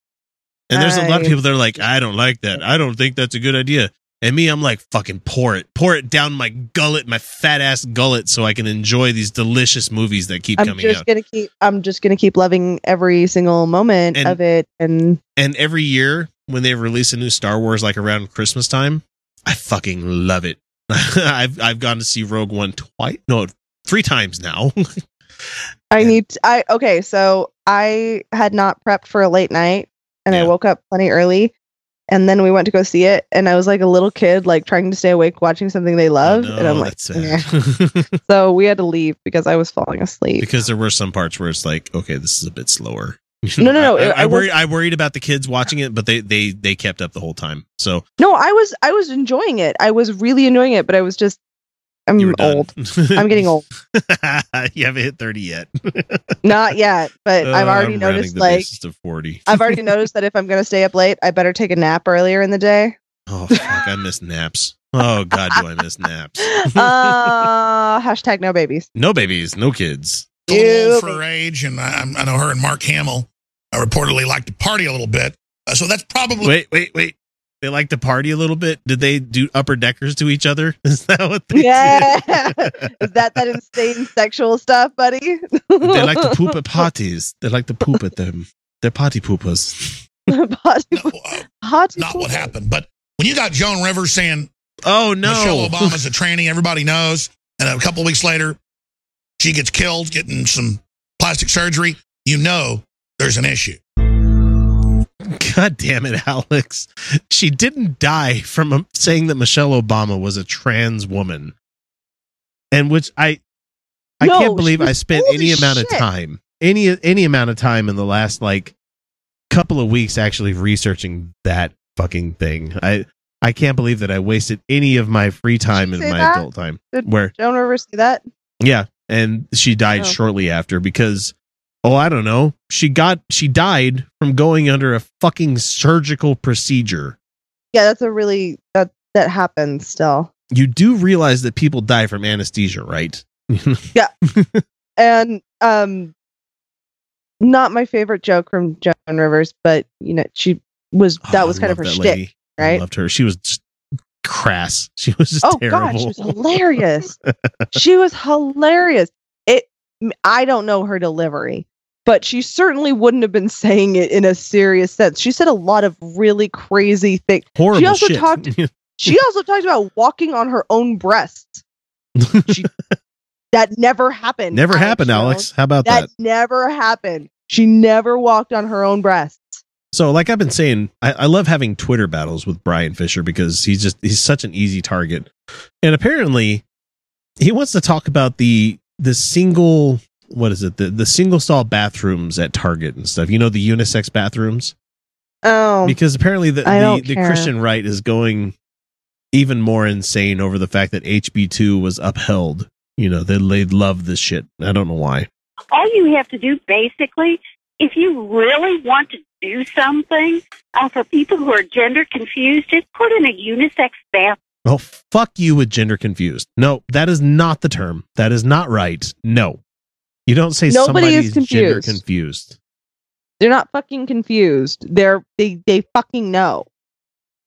And there's a lot of people that are like, I don't like that. I don't think that's a good idea. And me, I'm like, fucking pour it. Pour it down my gullet, my fat ass gullet, so I can enjoy these delicious movies that keep I'm coming just out. gonna keep. I'm just gonna keep loving every single moment And- of it, and And every year when they release a new Star Wars, like around Christmas time, I fucking love it. I've I've gone to see Rogue One twice, no, three times now. I need. To, I okay. So I had not prepped for a late night, and I woke up plenty early, and then we went to go see it, and I was like a little kid, like trying to stay awake watching something they love, and I'm Oh, like, "Nah." so we had to leave because I was falling asleep. because there were some parts where it's like, okay, this is a bit slower. No, no, no, I, I, I worried. I worried about the kids watching it, but they they they kept up the whole time. So No, I was. I was enjoying it. I was really enjoying it, but I was just. I'm you were done. old. I'm getting old. you haven't hit thirty yet. Not yet, but I've Uh, already I'm noticed the like basis to forty. I've already noticed that if I'm going to stay up late, I better take a nap earlier in the day. Oh fuck, I miss naps. Oh god, do I miss naps? uh, hashtag no babies. No babies, no kids. Ew. old for her age, and I, I know her and Mark Hamill uh, reportedly like to party a little bit. Uh, so that's probably Wait, wait, wait. They like to party a little bit. Did they do upper deckers to each other? Is that what they Yeah. do? Is that that insane sexual stuff, buddy? they like to poop at parties. They like to poop at them. They're party poopers. Potty- no, uh, potty not what happened. But when you got Joan Rivers saying Oh no! Michelle Obama's a tranny, everybody knows, and a couple of weeks later, she gets killed getting some plastic surgery, you know there's an issue. God damn it, Alex. She didn't die from um, saying that Michelle Obama was a trans woman. And which I I No, can't believe I spent any as amount of time, any any amount of time in the last like couple of weeks actually researching that fucking thing. I I can't believe that I wasted any of my free time in my that? adult time. Did Where Joan Rivers see that? yeah, and she died Oh. shortly after because oh, I don't know. She got she died from going under a fucking surgical procedure. yeah, that's a really that that happens still. You do realize that people die from anesthesia, right? Yeah. and um not my favorite joke from Joan Rivers, but you know, she was that Oh, was I kind of her shtick, lady. I right? loved her. She was just crass. She was just oh terrible. god, she was hilarious. she was hilarious. It I don't know her delivery, but she certainly wouldn't have been saying it in a serious sense. She said a lot of really crazy things. Horrible she also shit. talked she also talked about walking on her own breasts. She, that never happened. Never Alex happened, Jones. Alex. How about that that? never happened. She never walked on her own breasts. So, like I've been saying, I, I love having Twitter battles with Bryan Fischer because he's just he's such an easy target. And apparently, he wants to talk about the the single what is it the the single stall bathrooms at Target and stuff. You know the unisex bathrooms Oh, because apparently the the, the. Christian right is going even more insane over the fact that HB two was upheld. You know they they love this shit. I don't know why. all you have to do basically, if you really want to do something uh, for people who are gender confused, is put in a unisex bath. Oh, fuck you with gender confused. No, that is not the term. That is not right. No. You don't say Nobody somebody is gender confused. confused. they're not fucking confused. They're they they fucking know.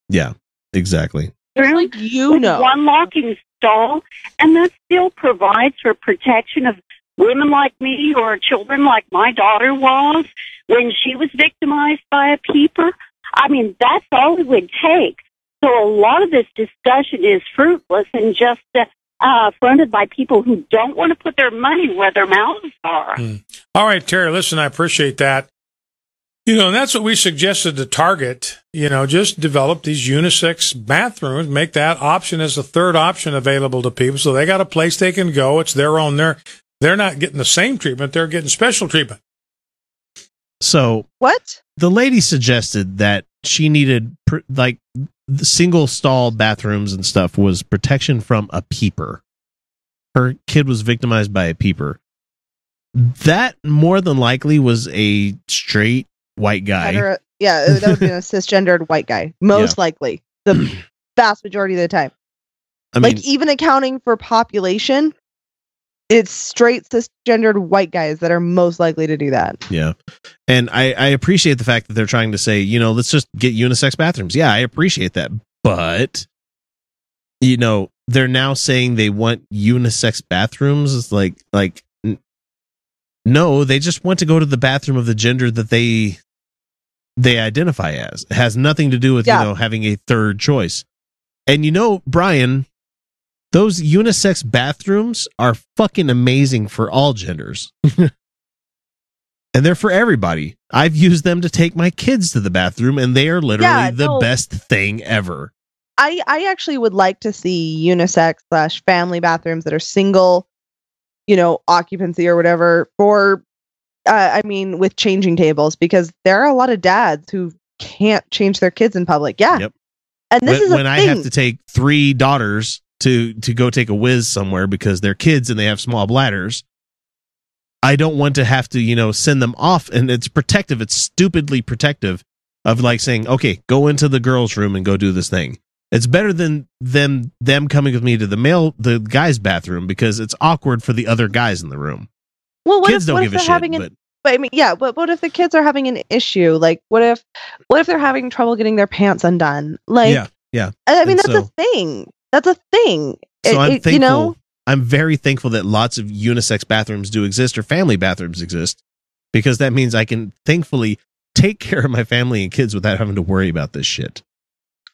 Yeah, exactly. They're like you with know. one locking stall, and that still provides for protection of women like me or children like my daughter was when she was victimized by a peeper. I mean, that's all it would take. So a lot of this discussion is fruitless and just uh, uh, fronted by people who don't want to put their money where their mouths are. All right, Terry, listen, I appreciate that. You know, and that's what we suggested to Target. You know, just develop these unisex bathrooms, make that option as a third option available to people. So they got a place they can go. It's their own. They're, they're not getting the same treatment. They're getting special treatment. So what? The lady suggested that she needed like the single stall bathrooms and stuff was protection from a peeper. Her kid was victimized by a peeper. That more than likely was a straight white guy. Hetero- yeah, that would be a cisgendered white guy, most Yeah. likely. The vast majority of the time. I mean, like even accounting for population, it's straight cisgendered white guys that are most likely to do that. Yeah. And I, I appreciate the fact that they're trying to say, you know, let's just get unisex bathrooms. Yeah, I appreciate that. But, you know, they're now saying they want unisex bathrooms. It's like, like, n- no, they just want to go to the bathroom of the gender that they they identify as. It has nothing to do with, Yeah. you know, having a third choice. And you know, Bryan, those unisex bathrooms are fucking amazing for all genders. and they're for everybody. I've used them to take my kids to the bathroom, and they are literally Yeah, the no. best thing ever. I I actually would like to see unisex slash family bathrooms that are single, you know, occupancy or whatever for. Uh, I mean, with changing tables because there are a lot of dads who can't change their kids in public. Yeah, Yep. and this when is when I have to take three daughters to to go take a whiz somewhere because they're kids and they have small bladders. I don't want to have to, you know, send them off and it's protective. It's stupidly protective of like saying, "Okay, go into the girls' room and go do this thing." It's better than them them coming with me to the male the guys' bathroom because it's awkward for the other guys in the room. Well, what Kids if, don't what give if a they're shit, having an, but- but I mean, yeah, but what if the kids are having an issue? Like, what if, what if they're having trouble getting their pants undone? Like, yeah, yeah. I I mean, And that's so- a thing. That's a thing. So It- I'm thankful. you know, I'm very thankful that lots of unisex bathrooms do exist or family bathrooms exist because that means I can thankfully take care of my family and kids without having to worry about this shit.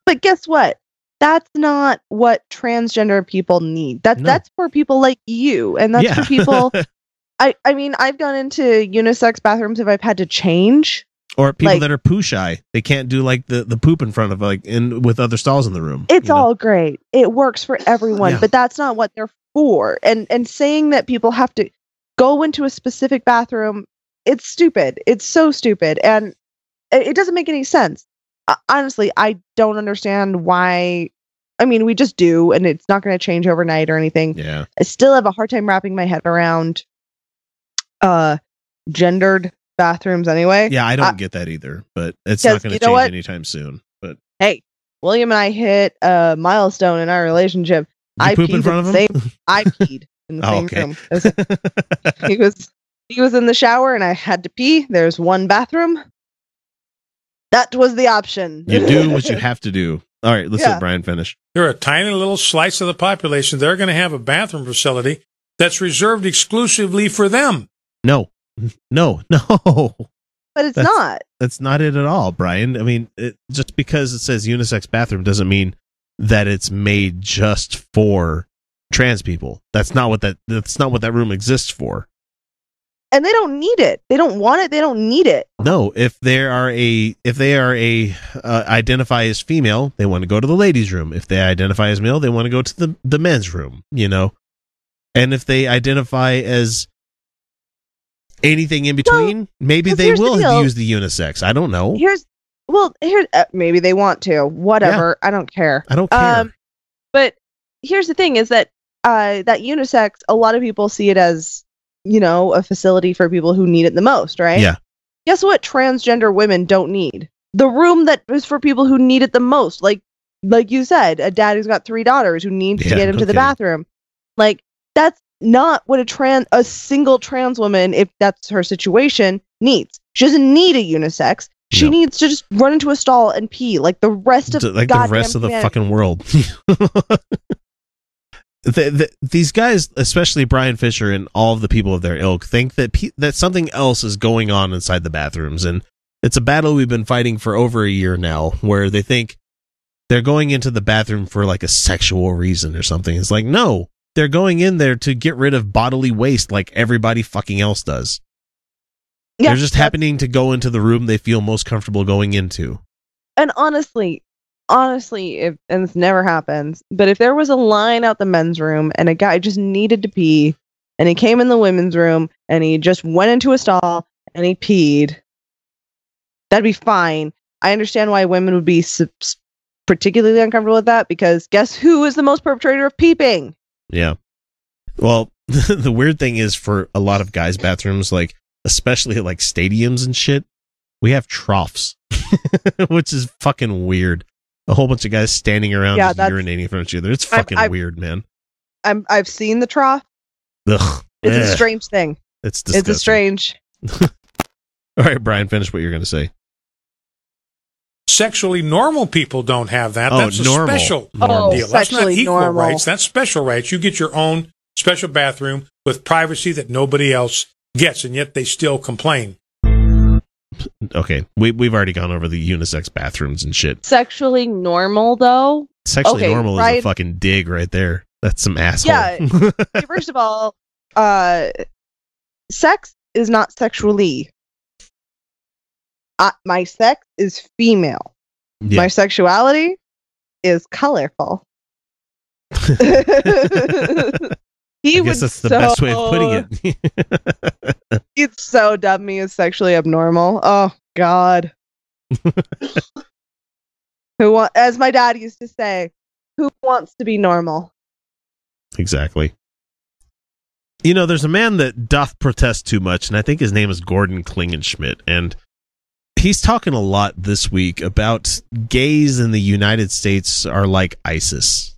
but guess what? That's not what transgender people need. That's No. that's for people like you, and that's Yeah. for people. I I mean, I've gone into unisex bathrooms if I've had to change. Or people Like- that are poo shy, they can't do like the the poop in front of like in with other stalls in the room. It's you know? all great. It works for everyone, Yeah. but that's not what they're for. And and saying that people have to go into a specific bathroom, it's stupid. It's so stupid, and it, it doesn't make any sense. Uh, honestly, I don't understand why. I mean, we just do, and it's not going to change overnight or anything. Yeah. I still have a hard time wrapping my head around uh gendered bathrooms anyway. Yeah, I don't Uh, get that either, but it's not going to you know change what? anytime soon. But hey, William and I hit a milestone in our relationship. You I poop peed in front the of him? same. I peed in the Oh, same okay. room. as- he was he was in the shower and I had to pee. There's one bathroom. That was the option. You do what you have to do. All right, let's Yeah. let Bryan finish. They're a tiny little slice of the population. They're going to have a bathroom facility that's reserved exclusively for them. No, no, no. But it's That's- not. That's not it at all, Bryan. I mean, it, just because it says unisex bathroom doesn't mean that it's made just for trans people. That's not what that. That's not what that room exists for. And they don't need it. They don't want it. They don't need it. No, if they are a if they are a uh, identify as female, they want to go to the ladies' room. If they identify as male, they want to go to the the men's room. You know, and if they identify as anything in between, Maybe they the will deal. use the unisex. I don't know. Here's well, here uh, maybe they want to. Whatever. I don't care. I don't care. Um, but here's the thing: is that uh, that unisex. A lot of people see it as you know a facility for people who need it the most, right? Yeah. Guess what? Transgender women don't need the room that is for people who need it the most. Like like you said, a dad who's got three daughters who needs to get him no to the bathroom. Like that's not what a trans a single trans woman, if that's her situation, needs. She doesn't need a unisex. She No. needs to just run into a stall and pee like the rest of like the rest of the fucking world. the, the, these guys, especially Bryan Fischer and all of the people of their ilk, think that pe- that something else is going on inside the bathrooms, and it's a battle we've been fighting for over a year now, where they think they're going into the bathroom for like a sexual reason or something. It's like no, they're going in there to get rid of bodily waste, like everybody fucking else does. Yeah, they're just happening to go into the room they feel most comfortable going into. And honestly, honestly, if and this never happens, but if there was a line out the men's room and a guy just needed to pee, and he came in the women's room and he just went into a stall and he peed, that'd be fine. I understand why women would be s- s- particularly uncomfortable with that because guess who is the most perpetrator of peeping? Yeah. Well, the weird thing is for a lot of guys' bathrooms, like especially at like stadiums and shit, we have troughs, which is fucking weird. A whole bunch of guys standing around Yeah, just urinating from each other. It's I've- fucking I've- weird, man. I'm I've seen the trough. Ugh. It's a strange thing. It's It's a strange. All right, Bryan, finish what you're going to say. Sexually normal people don't have that. Oh, That's a normal. special Normal. deal. That's not equal normal. rights. That's special rights. You get your own special bathroom with privacy that nobody else gets, and yet they still complain. Okay, we we've already gone over the unisex bathrooms and shit. Sexually normal though. Sexually Okay, normal is a fucking dig right there. That's some asshole. Yeah. First of all, uh, sex is not sexually. Uh, my sex is female. Yeah. My sexuality is colorful. he I guess that's the so, best way of putting it. He'd so dub me as sexually abnormal. Oh God. who want, as my dad used to say, who wants to be normal? Exactly. You know, there's a man that doth protest too much, and I think his name is Gordon Klingenschmitt, and he's talking a lot this week about gays in the United States are like ISIS,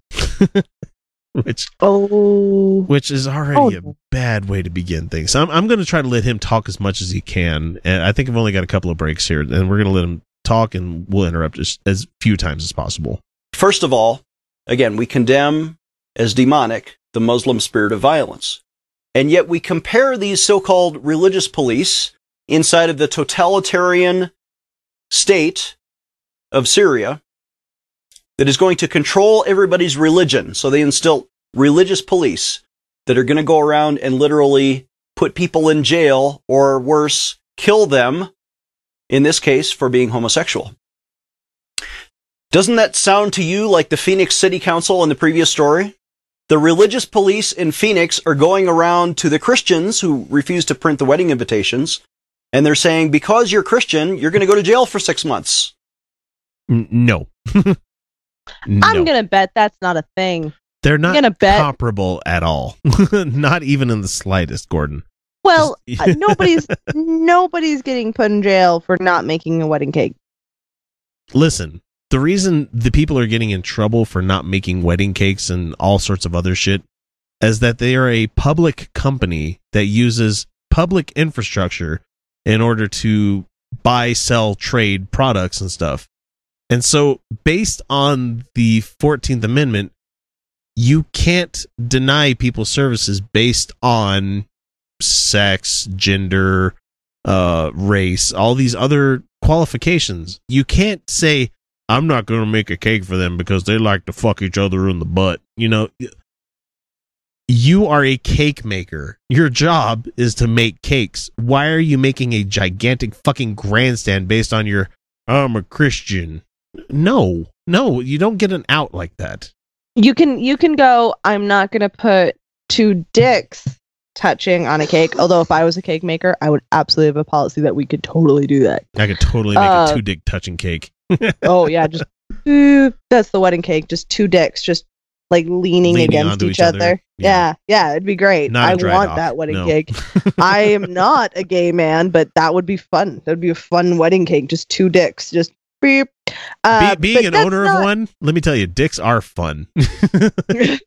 which oh, which is already oh, a bad way to begin things. So I'm I'm going to try to let him talk as much as he can, and I think I've only got a couple of breaks here, and we're going to let him talk, and we'll interrupt as as few times as possible. First of all, again, we condemn as demonic the Muslim spirit of violence. And yet we compare these so-called religious police inside of the totalitarian state of Syria that is going to control everybody's religion. So they instill religious police that are going to go around and literally put people in jail or worse, kill them, in this case, for being homosexual. Doesn't that sound to you like the Phoenix City Council in the previous story? The religious police in Phoenix are going around to the Christians who refuse to print the wedding invitations, and they're saying, because you're Christian, you're going to go to jail for six months. N- no. I'm gonna bet that's not a thing. They're I'm not gonna bet. comparable at all. not even in the slightest, Gordon. Well, uh, nobody's nobody's getting put in jail for not making a wedding cake. Listen, the reason the people are getting in trouble for not making wedding cakes and all sorts of other shit is that they are a public company that uses public infrastructure in order to buy, sell, trade products and stuff. And so, based on the 14th Amendment, you can't deny people services based on sex, gender, uh, race, all these other qualifications. You can't say, I'm not going to make a cake for them because they like to fuck each other in the butt. You know, you are a cake maker. Your job is to make cakes. Why are you making a gigantic fucking grandstand based on your, I'm a Christian? No, no, you don't get an out like that. You can you can go. I'm not gonna put two dicks touching on a cake. Although if I was a cake maker, I would absolutely have a policy that we could totally do that. I could totally make Uh, a two dick touching cake. oh yeah, just ooh, that's the wedding cake. Just two dicks, just like leaning, Leaning against each, each other. other. Yeah. yeah, it'd be great. I want that wedding no. cake. I am not a gay man, but that would be fun. That would be a fun wedding cake. Just two dicks, just beep. Uh, Be- being an owner not- of one, let me tell you, dicks are fun.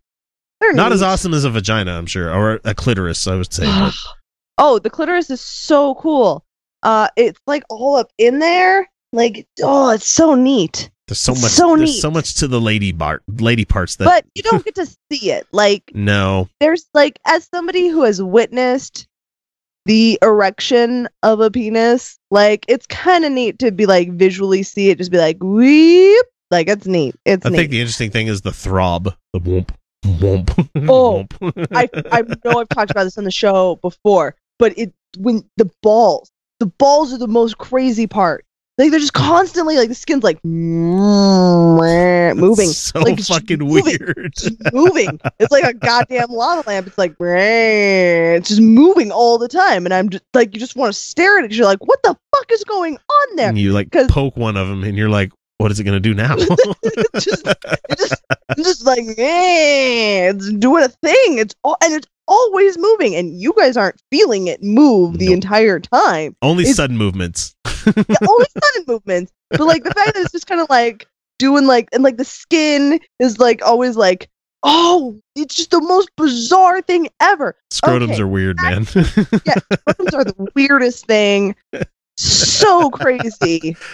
Not as awesome as a vagina, I'm sure, or a clitoris, I would say. but Oh, the clitoris is so cool. Uh, it's like all up in there. Like, oh, it's so neat. There's so much. so there's neat. so much to the lady bar, lady parts that. but you don't get to see it. Like, no, there's like, as somebody who has witnessed the erection of a penis, like, it's kind of neat to be like visually see it. Just be like, weep. Like, it's neat. It's I neat. think the interesting thing is the throb, the whoomp, whoomp. Oh, whoomp. I I know I've talked about this on the show before, but it when the balls, the balls are the most crazy part. Like they're just constantly like the skin's like moving, so like fucking moving, weird. just moving. It's like a goddamn lava lamp. It's like it's just moving all the time, and I'm just like you just want to stare at it because you're like, what the fuck is going on there? and you like poke one of them, and you're like, "What is it going to do now?" I'm just like, eh, it's doing a thing. It's all, and it's always moving, and you guys aren't feeling it move the entire time. Only It's- sudden movements. yeah, only sudden movements. But like the fact that it's just kind of like doing like and like the skin is like always like oh it's just the most bizarre thing ever. Scrotums Okay, are weird, man. yeah, scrotums are the weirdest thing. So crazy.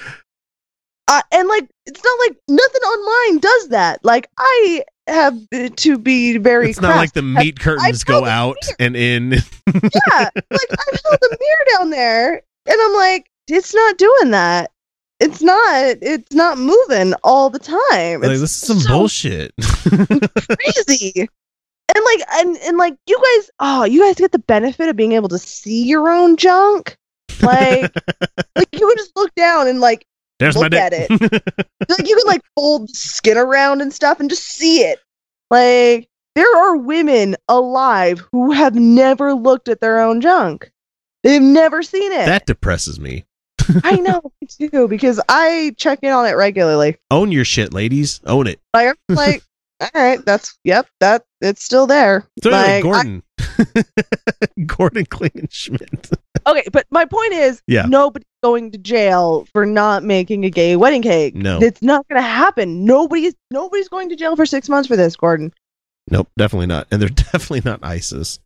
Uh, and like it's not like nothing online does that. Like I have to be very. it's not like the crass. meat curtains go out and in. yeah, like I've held the mirror down there, and I'm like, it's not doing that. It's not. It's not moving all the time. like this is some so bullshit. crazy. And like, and and like, you guys, oh, you guys get the benefit of being able to see your own junk. Like, like you would just look down and like There's my look dick. at it. like you can like fold the skin around and stuff and just see it. Like there are women alive who have never looked at their own junk. They've never seen it. that depresses me. I know too because I check in on it regularly. Own your shit, ladies. Own it. Like I'm like, all right, that's yep, that it's still there. So anyway, Like, I- Gordon. Gordon Klingenschmitt. okay, but my point is, Yeah. nobody's going to jail for not making a gay wedding cake. No. it's not going to happen. Nobody's nobody's going to jail for six months for this, Gordon. Nope, definitely not. And they're definitely not ISIS.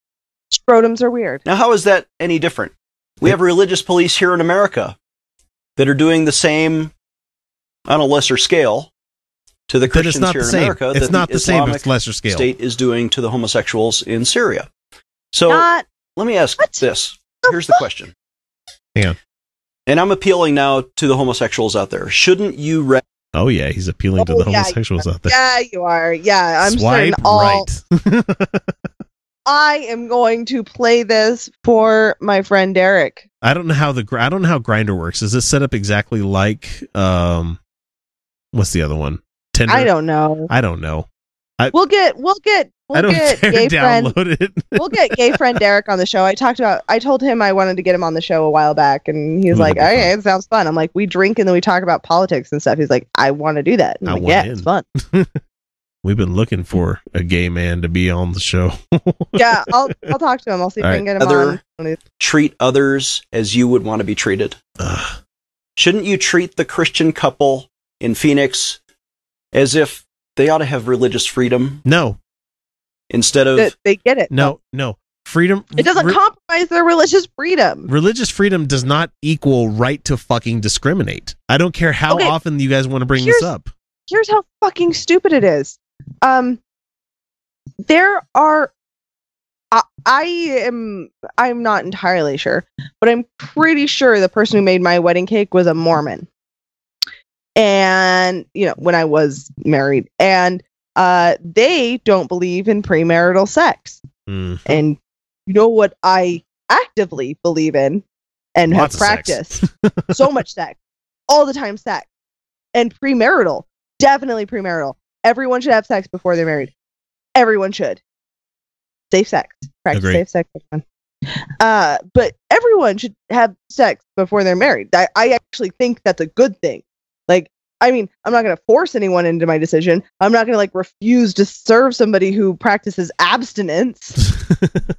Scrotums are weird. Now, how is that any different? We have religious police here in America that are doing the same on a lesser scale to the Then it's Christians not here the in same. America It's that not the same, it's lesser scale. state is doing to the homosexuals in Syria. So Not- let me ask this. Here's the question. Hang on. And I'm appealing now to the homosexuals out there. Shouldn't you re- Oh yeah, he's appealing to Oh, the yeah, homosexuals out there. Yeah, you are. Yeah, I'm Swipe certain all. right. I am going to play this for my friend Derek. I don't know how the I don't know how Grindr works. Is this set up exactly like um, what's the other one? Tinder. I don't know. I don't know. I We'll get we'll get we'll I don't get dare gay friend download it. we'll get gay friend Derek on the show. I talked about I told him I wanted to get him on the show a while back and he's Ooh, like, that'd Okay, it sounds fun. I'm like, we drink and then we talk about politics and stuff. He's like, I want to do that. I'm I like, want yeah, in. it's fun. We've been looking for a gay man to be on the show. yeah, I'll I'll talk to him. I'll see if All I right. can get him Other- on. treat others as you would want to be treated? Shouldn't you treat the Christian couple in Phoenix as if they ought to have religious freedom No, instead of That they get it. no, no. Freedom. It doesn't re- compromise their religious freedom. religious freedom does not equal right to fucking discriminate. I don't care how Okay, often you guys want to bring here's- this up. Here's how fucking stupid it is. Um, there are. I, I am. I'm not entirely sure, but I'm pretty sure the person who made my wedding cake was a Mormon. And you know, when I was married, and uh, they don't believe in premarital sex. Mm. And you know what I actively believe in and Lots have practiced so much sex, all the time sex, and premarital, definitely premarital. Everyone should have sex before they're married. Everyone should. Safe sex. Practice Agreed. safe sex. everyone. Uh, but everyone should have sex before they're married. I, I actually think that's a good thing. Like, I mean, I'm not going to force anyone into my decision. I'm not going to like refuse to serve somebody who practices abstinence.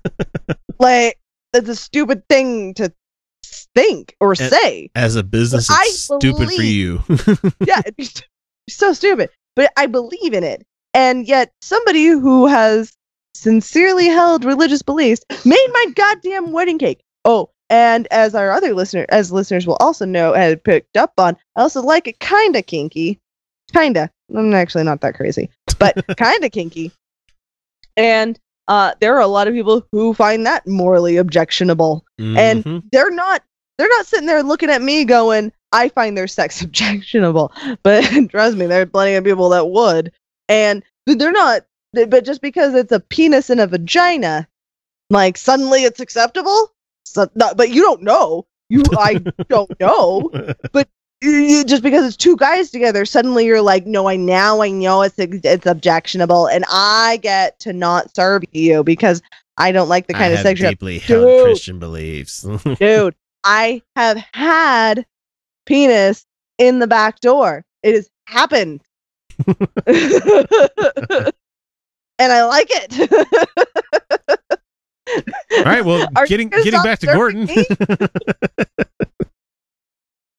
like, that's a stupid thing to think or A- say. As a business, I it's stupid for you. yeah, it'd be st- so stupid. But I believe in it. And yet, somebody who has sincerely held religious beliefs made my goddamn wedding cake. Oh, and as our other listener, as listeners will also know, had picked up on, I also like it kinda kinky. Kinda. I'm actually not that crazy, but kinda kinky. And uh, there are a lot of people who find that morally objectionable Mhm. and they're not they're not sitting there looking at me going i find their sex objectionable but trust me there are plenty of people that would and they're not but just because it's a penis and a vagina like suddenly it's acceptable so, no, but you don't know you i don't know but you, just because it's two guys together suddenly you're like no i now i know it's it's objectionable and i get to not serve you because i don't like the kind I of have sex deeply held Dude, Christian beliefs. dude, I have had penis in the back door. It has happened. and I like it. All right, well, Are getting getting back to serving Gordon.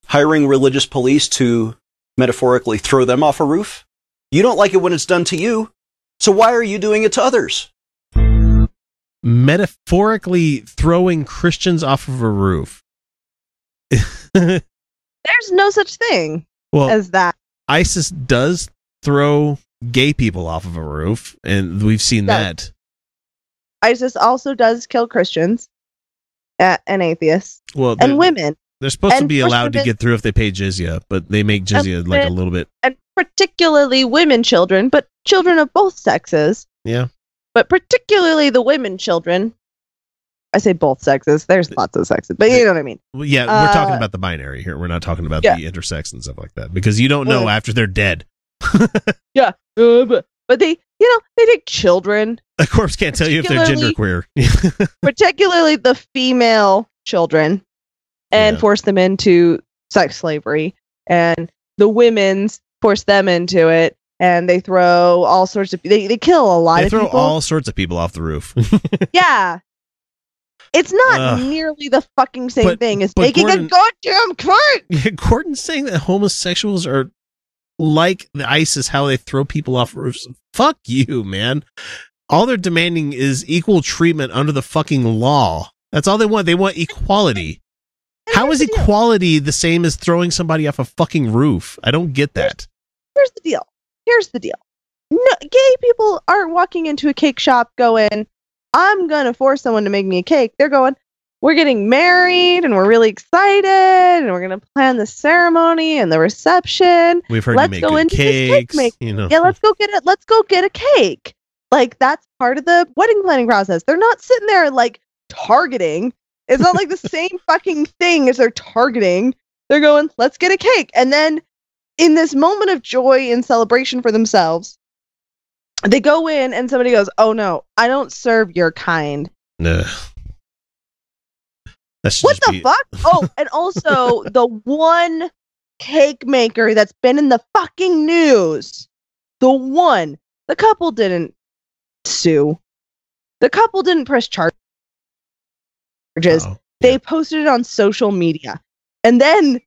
hiring religious police to metaphorically throw them off a roof? You don't like it when it's done to you, so why are you doing it to others? Metaphorically throwing Christians off of a roof. There's no such thing Well, as that. ISIS does throw gay people off of a roof, and we've seen Does. that. ISIS also does kill Christians uh, and atheists Well, and women. they're supposed to be allowed to get through if they pay jizya, but they make jizya like a little bit. and particularly women children, but children of both sexes, Yeah. but particularly the women children. I say both sexes. There's lots of sexes, but you know what I mean. Well, yeah, we're talking Uh, about the binary here. We're not talking about yeah. the intersex and stuff like that because you don't know Well- after they're dead. Yeah, uh, but, but they, you know, they take children, A corpse can't tell you if they're genderqueer. particularly the female children, and Yeah. force them into sex slavery, and the women's force them into it, and they throw all sorts of they they kill a lot they of throw people. all sorts of people off the roof. yeah. It's not Ugh. nearly the fucking same But- thing as making Gordon- a goddamn cake. Yeah, Gordon's saying that homosexuals are like the ISIS, how they throw people off roofs. Fuck you, man. All they're demanding is equal treatment under the fucking law. That's all they want. They want equality. How is equality the same as throwing somebody off a fucking roof? I don't get that. Here's the deal. Here's the deal. No, gay people aren't walking into a cake shop going, "I'm gonna force someone to make me a cake." They're going, "We're getting married and we're really excited and we're gonna plan the ceremony and the reception." We've heard let's you make go into this cake cakes. you know, Yeah, let's go get it. Let's go get a cake. Like that's part of the wedding planning process. They're not sitting there like targeting. It's not like the same fucking thing as they're targeting. They're going, let's get a cake. And then in this moment of joy and celebration for themselves, they go in and somebody goes, Oh no, I don't serve your kind. Nah. What the fuck? Oh, and also the one cake maker that's been in the fucking news. The one. The couple didn't sue. The couple didn't press charges. Oh, They posted it on social media. And then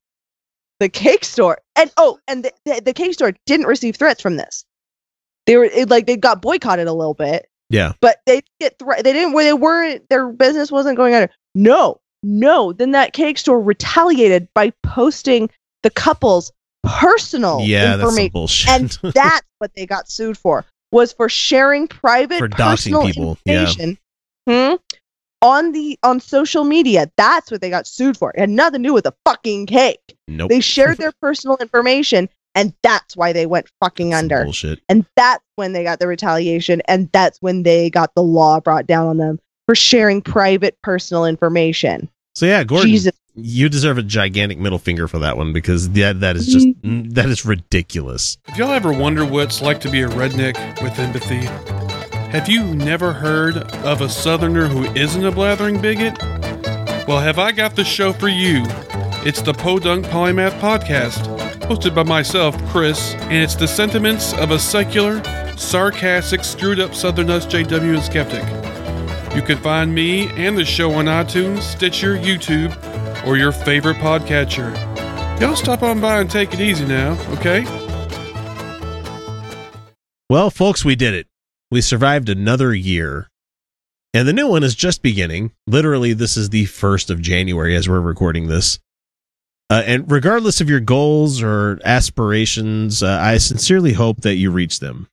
the cake store, and oh, and the, the, the cake store didn't receive threats from this. They were it, like they got boycotted a little bit, Yeah. but they get thre- they didn't where they weren't their business wasn't going under. No, no. Then that cake store retaliated by posting the couple's personal Yeah, that's information, bullshit. and that's what they got sued for was for sharing private For personal people, yeah. information hmm, on the on social media. That's what they got sued for. It had nothing to do with the fucking cake. Nope. They shared their personal information, and that's why they went fucking under. bullshit. And that's when they got the retaliation, and that's when they got the law brought down on them for sharing private personal information. So yeah, Gordon, Jesus. you deserve a gigantic middle finger for that one because that that is just Mm-hmm. that is ridiculous. If y'all ever wonder what it's like to be a redneck with empathy, have you never heard of a southerner who isn't a blathering bigot? Well, have I got the show for you? It's the Podunk Polymath Podcast, hosted by myself, Chris, and it's the sentiments of a secular, sarcastic, screwed up Southern SJW and skeptic. You can find me and the show on iTunes, Stitcher, YouTube, or your favorite podcatcher. Y'all stop on by and take it easy now, okay? Well, folks, we did it. We survived another year. And the new one is just beginning. Literally, this is the 1st of January as we're recording this. Uh, and regardless of your goals or aspirations, uh, I sincerely hope that you reach them.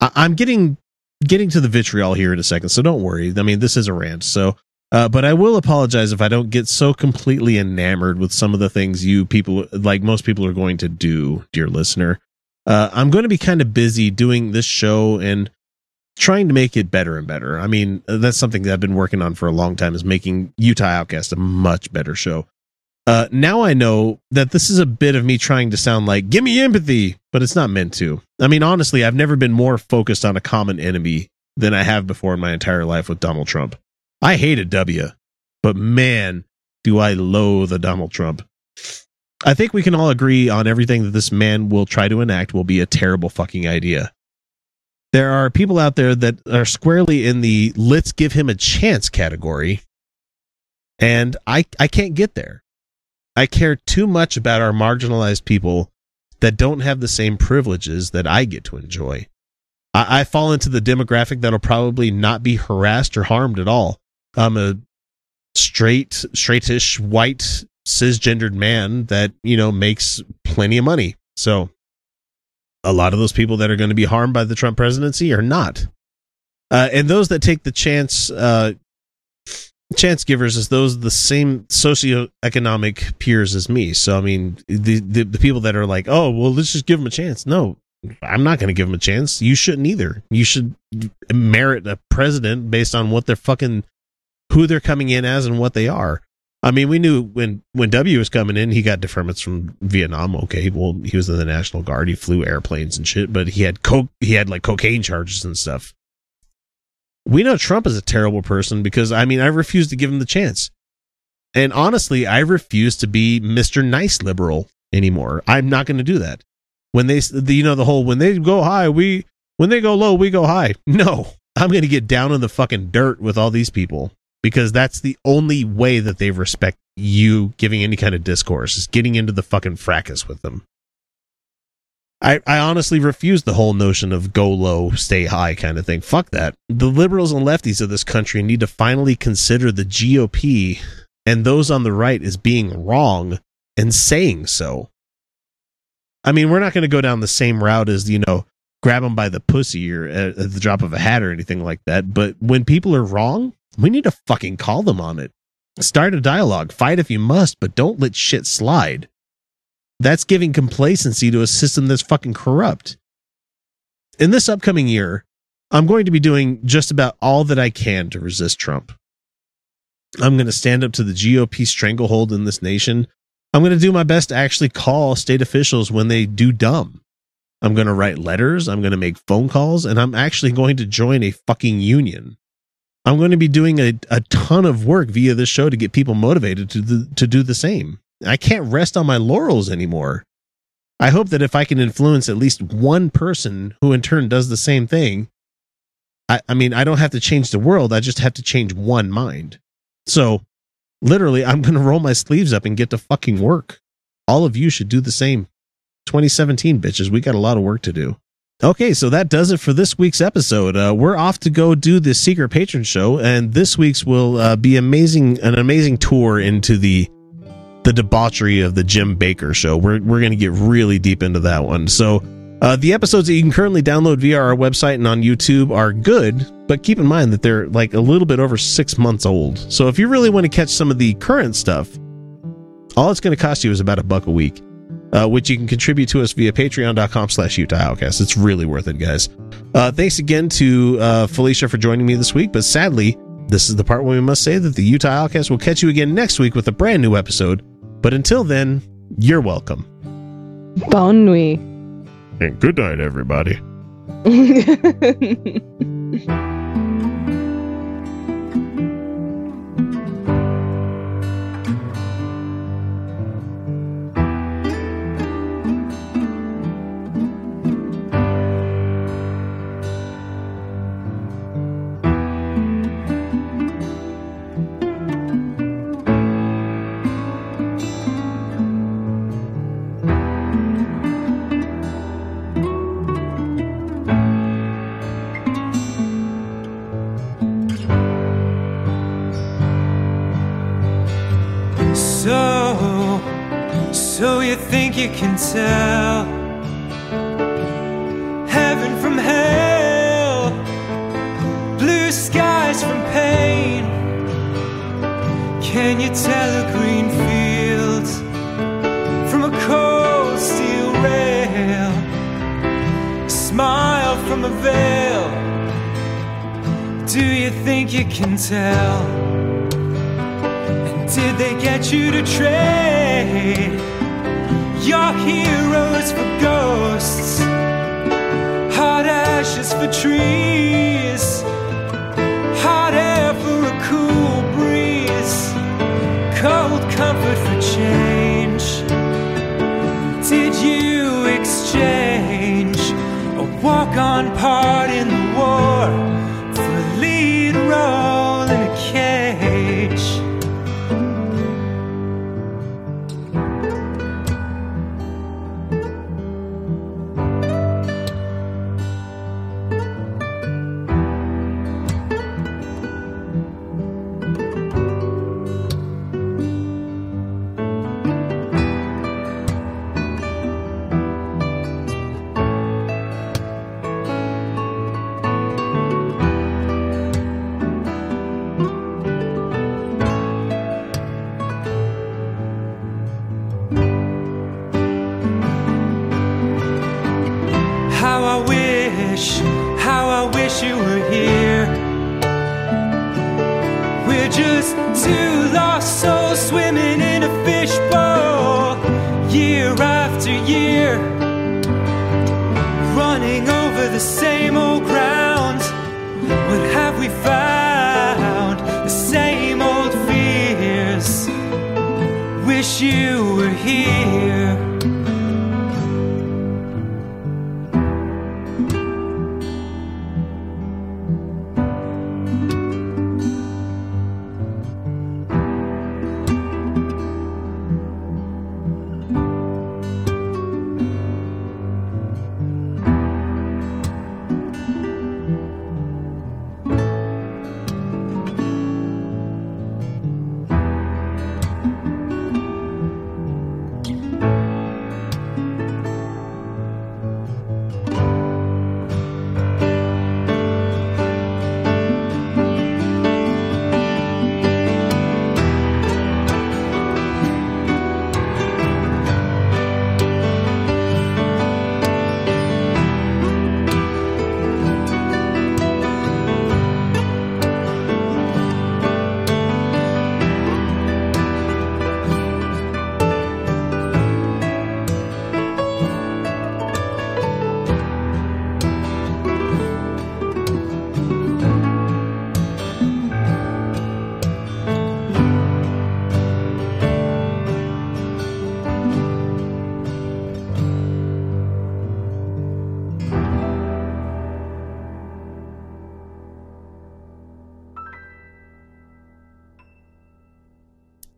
I- I'm getting getting to the vitriol here in a second, so don't worry. I mean, this is a rant, so uh, but I will apologize if I don't get so completely enamored with some of the things you people, like most people, are going to do, dear listener. Uh, I'm going to be kind of busy doing this show and trying to make it better and better. I mean, that's something that I've been working on for a long time is making Utah Outcast a much better show. Uh, now I know that this is a bit of me trying to sound like, give me empathy, but it's not meant to. I mean, honestly, I've never been more focused on a common enemy than I have before in my entire life with Donald Trump. I hated W, but man, do I loathe a Donald Trump. I think we can all agree on everything that this man will try to enact will be a terrible fucking idea. There are people out there that are squarely in the let's give him a chance category, and I I can't get there. I care too much about our marginalized people that don't have the same privileges that I get to enjoy. I, I fall into the demographic that'll probably not be harassed or harmed at all. I'm a straight, straightish, white, cisgendered man that, you know, makes plenty of money. So a lot of those people that are going to be harmed by the Trump presidency are not. Uh, and those that take the chance, uh, chance givers is those the same socioeconomic peers as me. So I mean, the, the the people that are like, oh well, let's just give them a chance. No, I'm not going to give them a chance. You shouldn't either. You should merit a president based on what they're fucking who they're coming in as and what they are. I mean, we knew when when W was coming in, he got deferments from Vietnam. Okay, well, he was in the National Guard. He flew airplanes and shit, but he had coke. He had like cocaine charges and stuff. We know Trump is a terrible person because I mean, I refuse to give him the chance. And honestly, I refuse to be Mr. Nice Liberal anymore. I'm not going to do that. When they, the, you know, the whole when they go high, we when they go low, we go high. No, I'm going to get down in the fucking dirt with all these people because that's the only way that they respect you giving any kind of discourse is getting into the fucking fracas with them. I, I honestly refuse the whole notion of go low, stay high kind of thing. Fuck that. The liberals and lefties of this country need to finally consider the GOP and those on the right as being wrong and saying so. I mean, we're not going to go down the same route as, you know, grab them by the pussy or at, at the drop of a hat or anything like that. But when people are wrong, we need to fucking call them on it. Start a dialogue, fight if you must, but don't let shit slide. That's giving complacency to a system that's fucking corrupt. In this upcoming year, I'm going to be doing just about all that I can to resist Trump. I'm going to stand up to the GOP stranglehold in this nation. I'm going to do my best to actually call state officials when they do dumb. I'm going to write letters. I'm going to make phone calls, and I'm actually going to join a fucking union. I'm going to be doing a, a ton of work via this show to get people motivated to the, to do the same. I can't rest on my laurels anymore. I hope that if I can influence at least one person who in turn does the same thing, I, I mean, I don't have to change the world. I just have to change one mind. So, literally, I'm going to roll my sleeves up and get to fucking work. All of you should do the same. 2017, bitches. We got a lot of work to do. Okay, so that does it for this week's episode. Uh, we're off to go do the secret patron show, and this week's will uh, be amazing, an amazing tour into the the debauchery of the Jim Bakker show. We're we're going to get really deep into that one. So uh, the episodes that you can currently download via our website and on YouTube are good, but keep in mind that they're like a little bit over six months old. So if you really want to catch some of the current stuff, all it's going to cost you is about a buck a week, uh, which you can contribute to us via patreon.com slash Outcast. It's really worth it, guys. Uh, thanks again to uh, Felicia for joining me this week, but sadly, this is the part where we must say that the Utah Outcast will catch you again next week with a brand new episode. But until then, you're welcome. Bonne nuit. And good night, everybody. so you think you can tell heaven from hell, blue skies from pain? Can you tell a green field from a cold steel rail? A smile from a veil. Do you think you can tell? And did they get you to trade your heroes for ghosts? Hot ashes for trees, hot air for a cool breeze, cold comfort for change. Did you exchange a walk on part in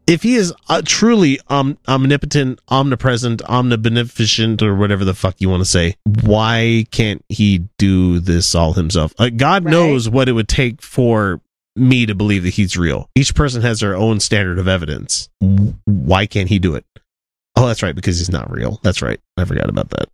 if he is uh, truly um, omnipotent, omnipresent, omnibeneficent, or whatever the fuck you want to say, why can't he do this all himself? Like God knows what it would take for me to believe that he's real. Each person has their own standard of evidence. Why can't he do it? Oh, that's right, because he's not real. That's right. I forgot about that.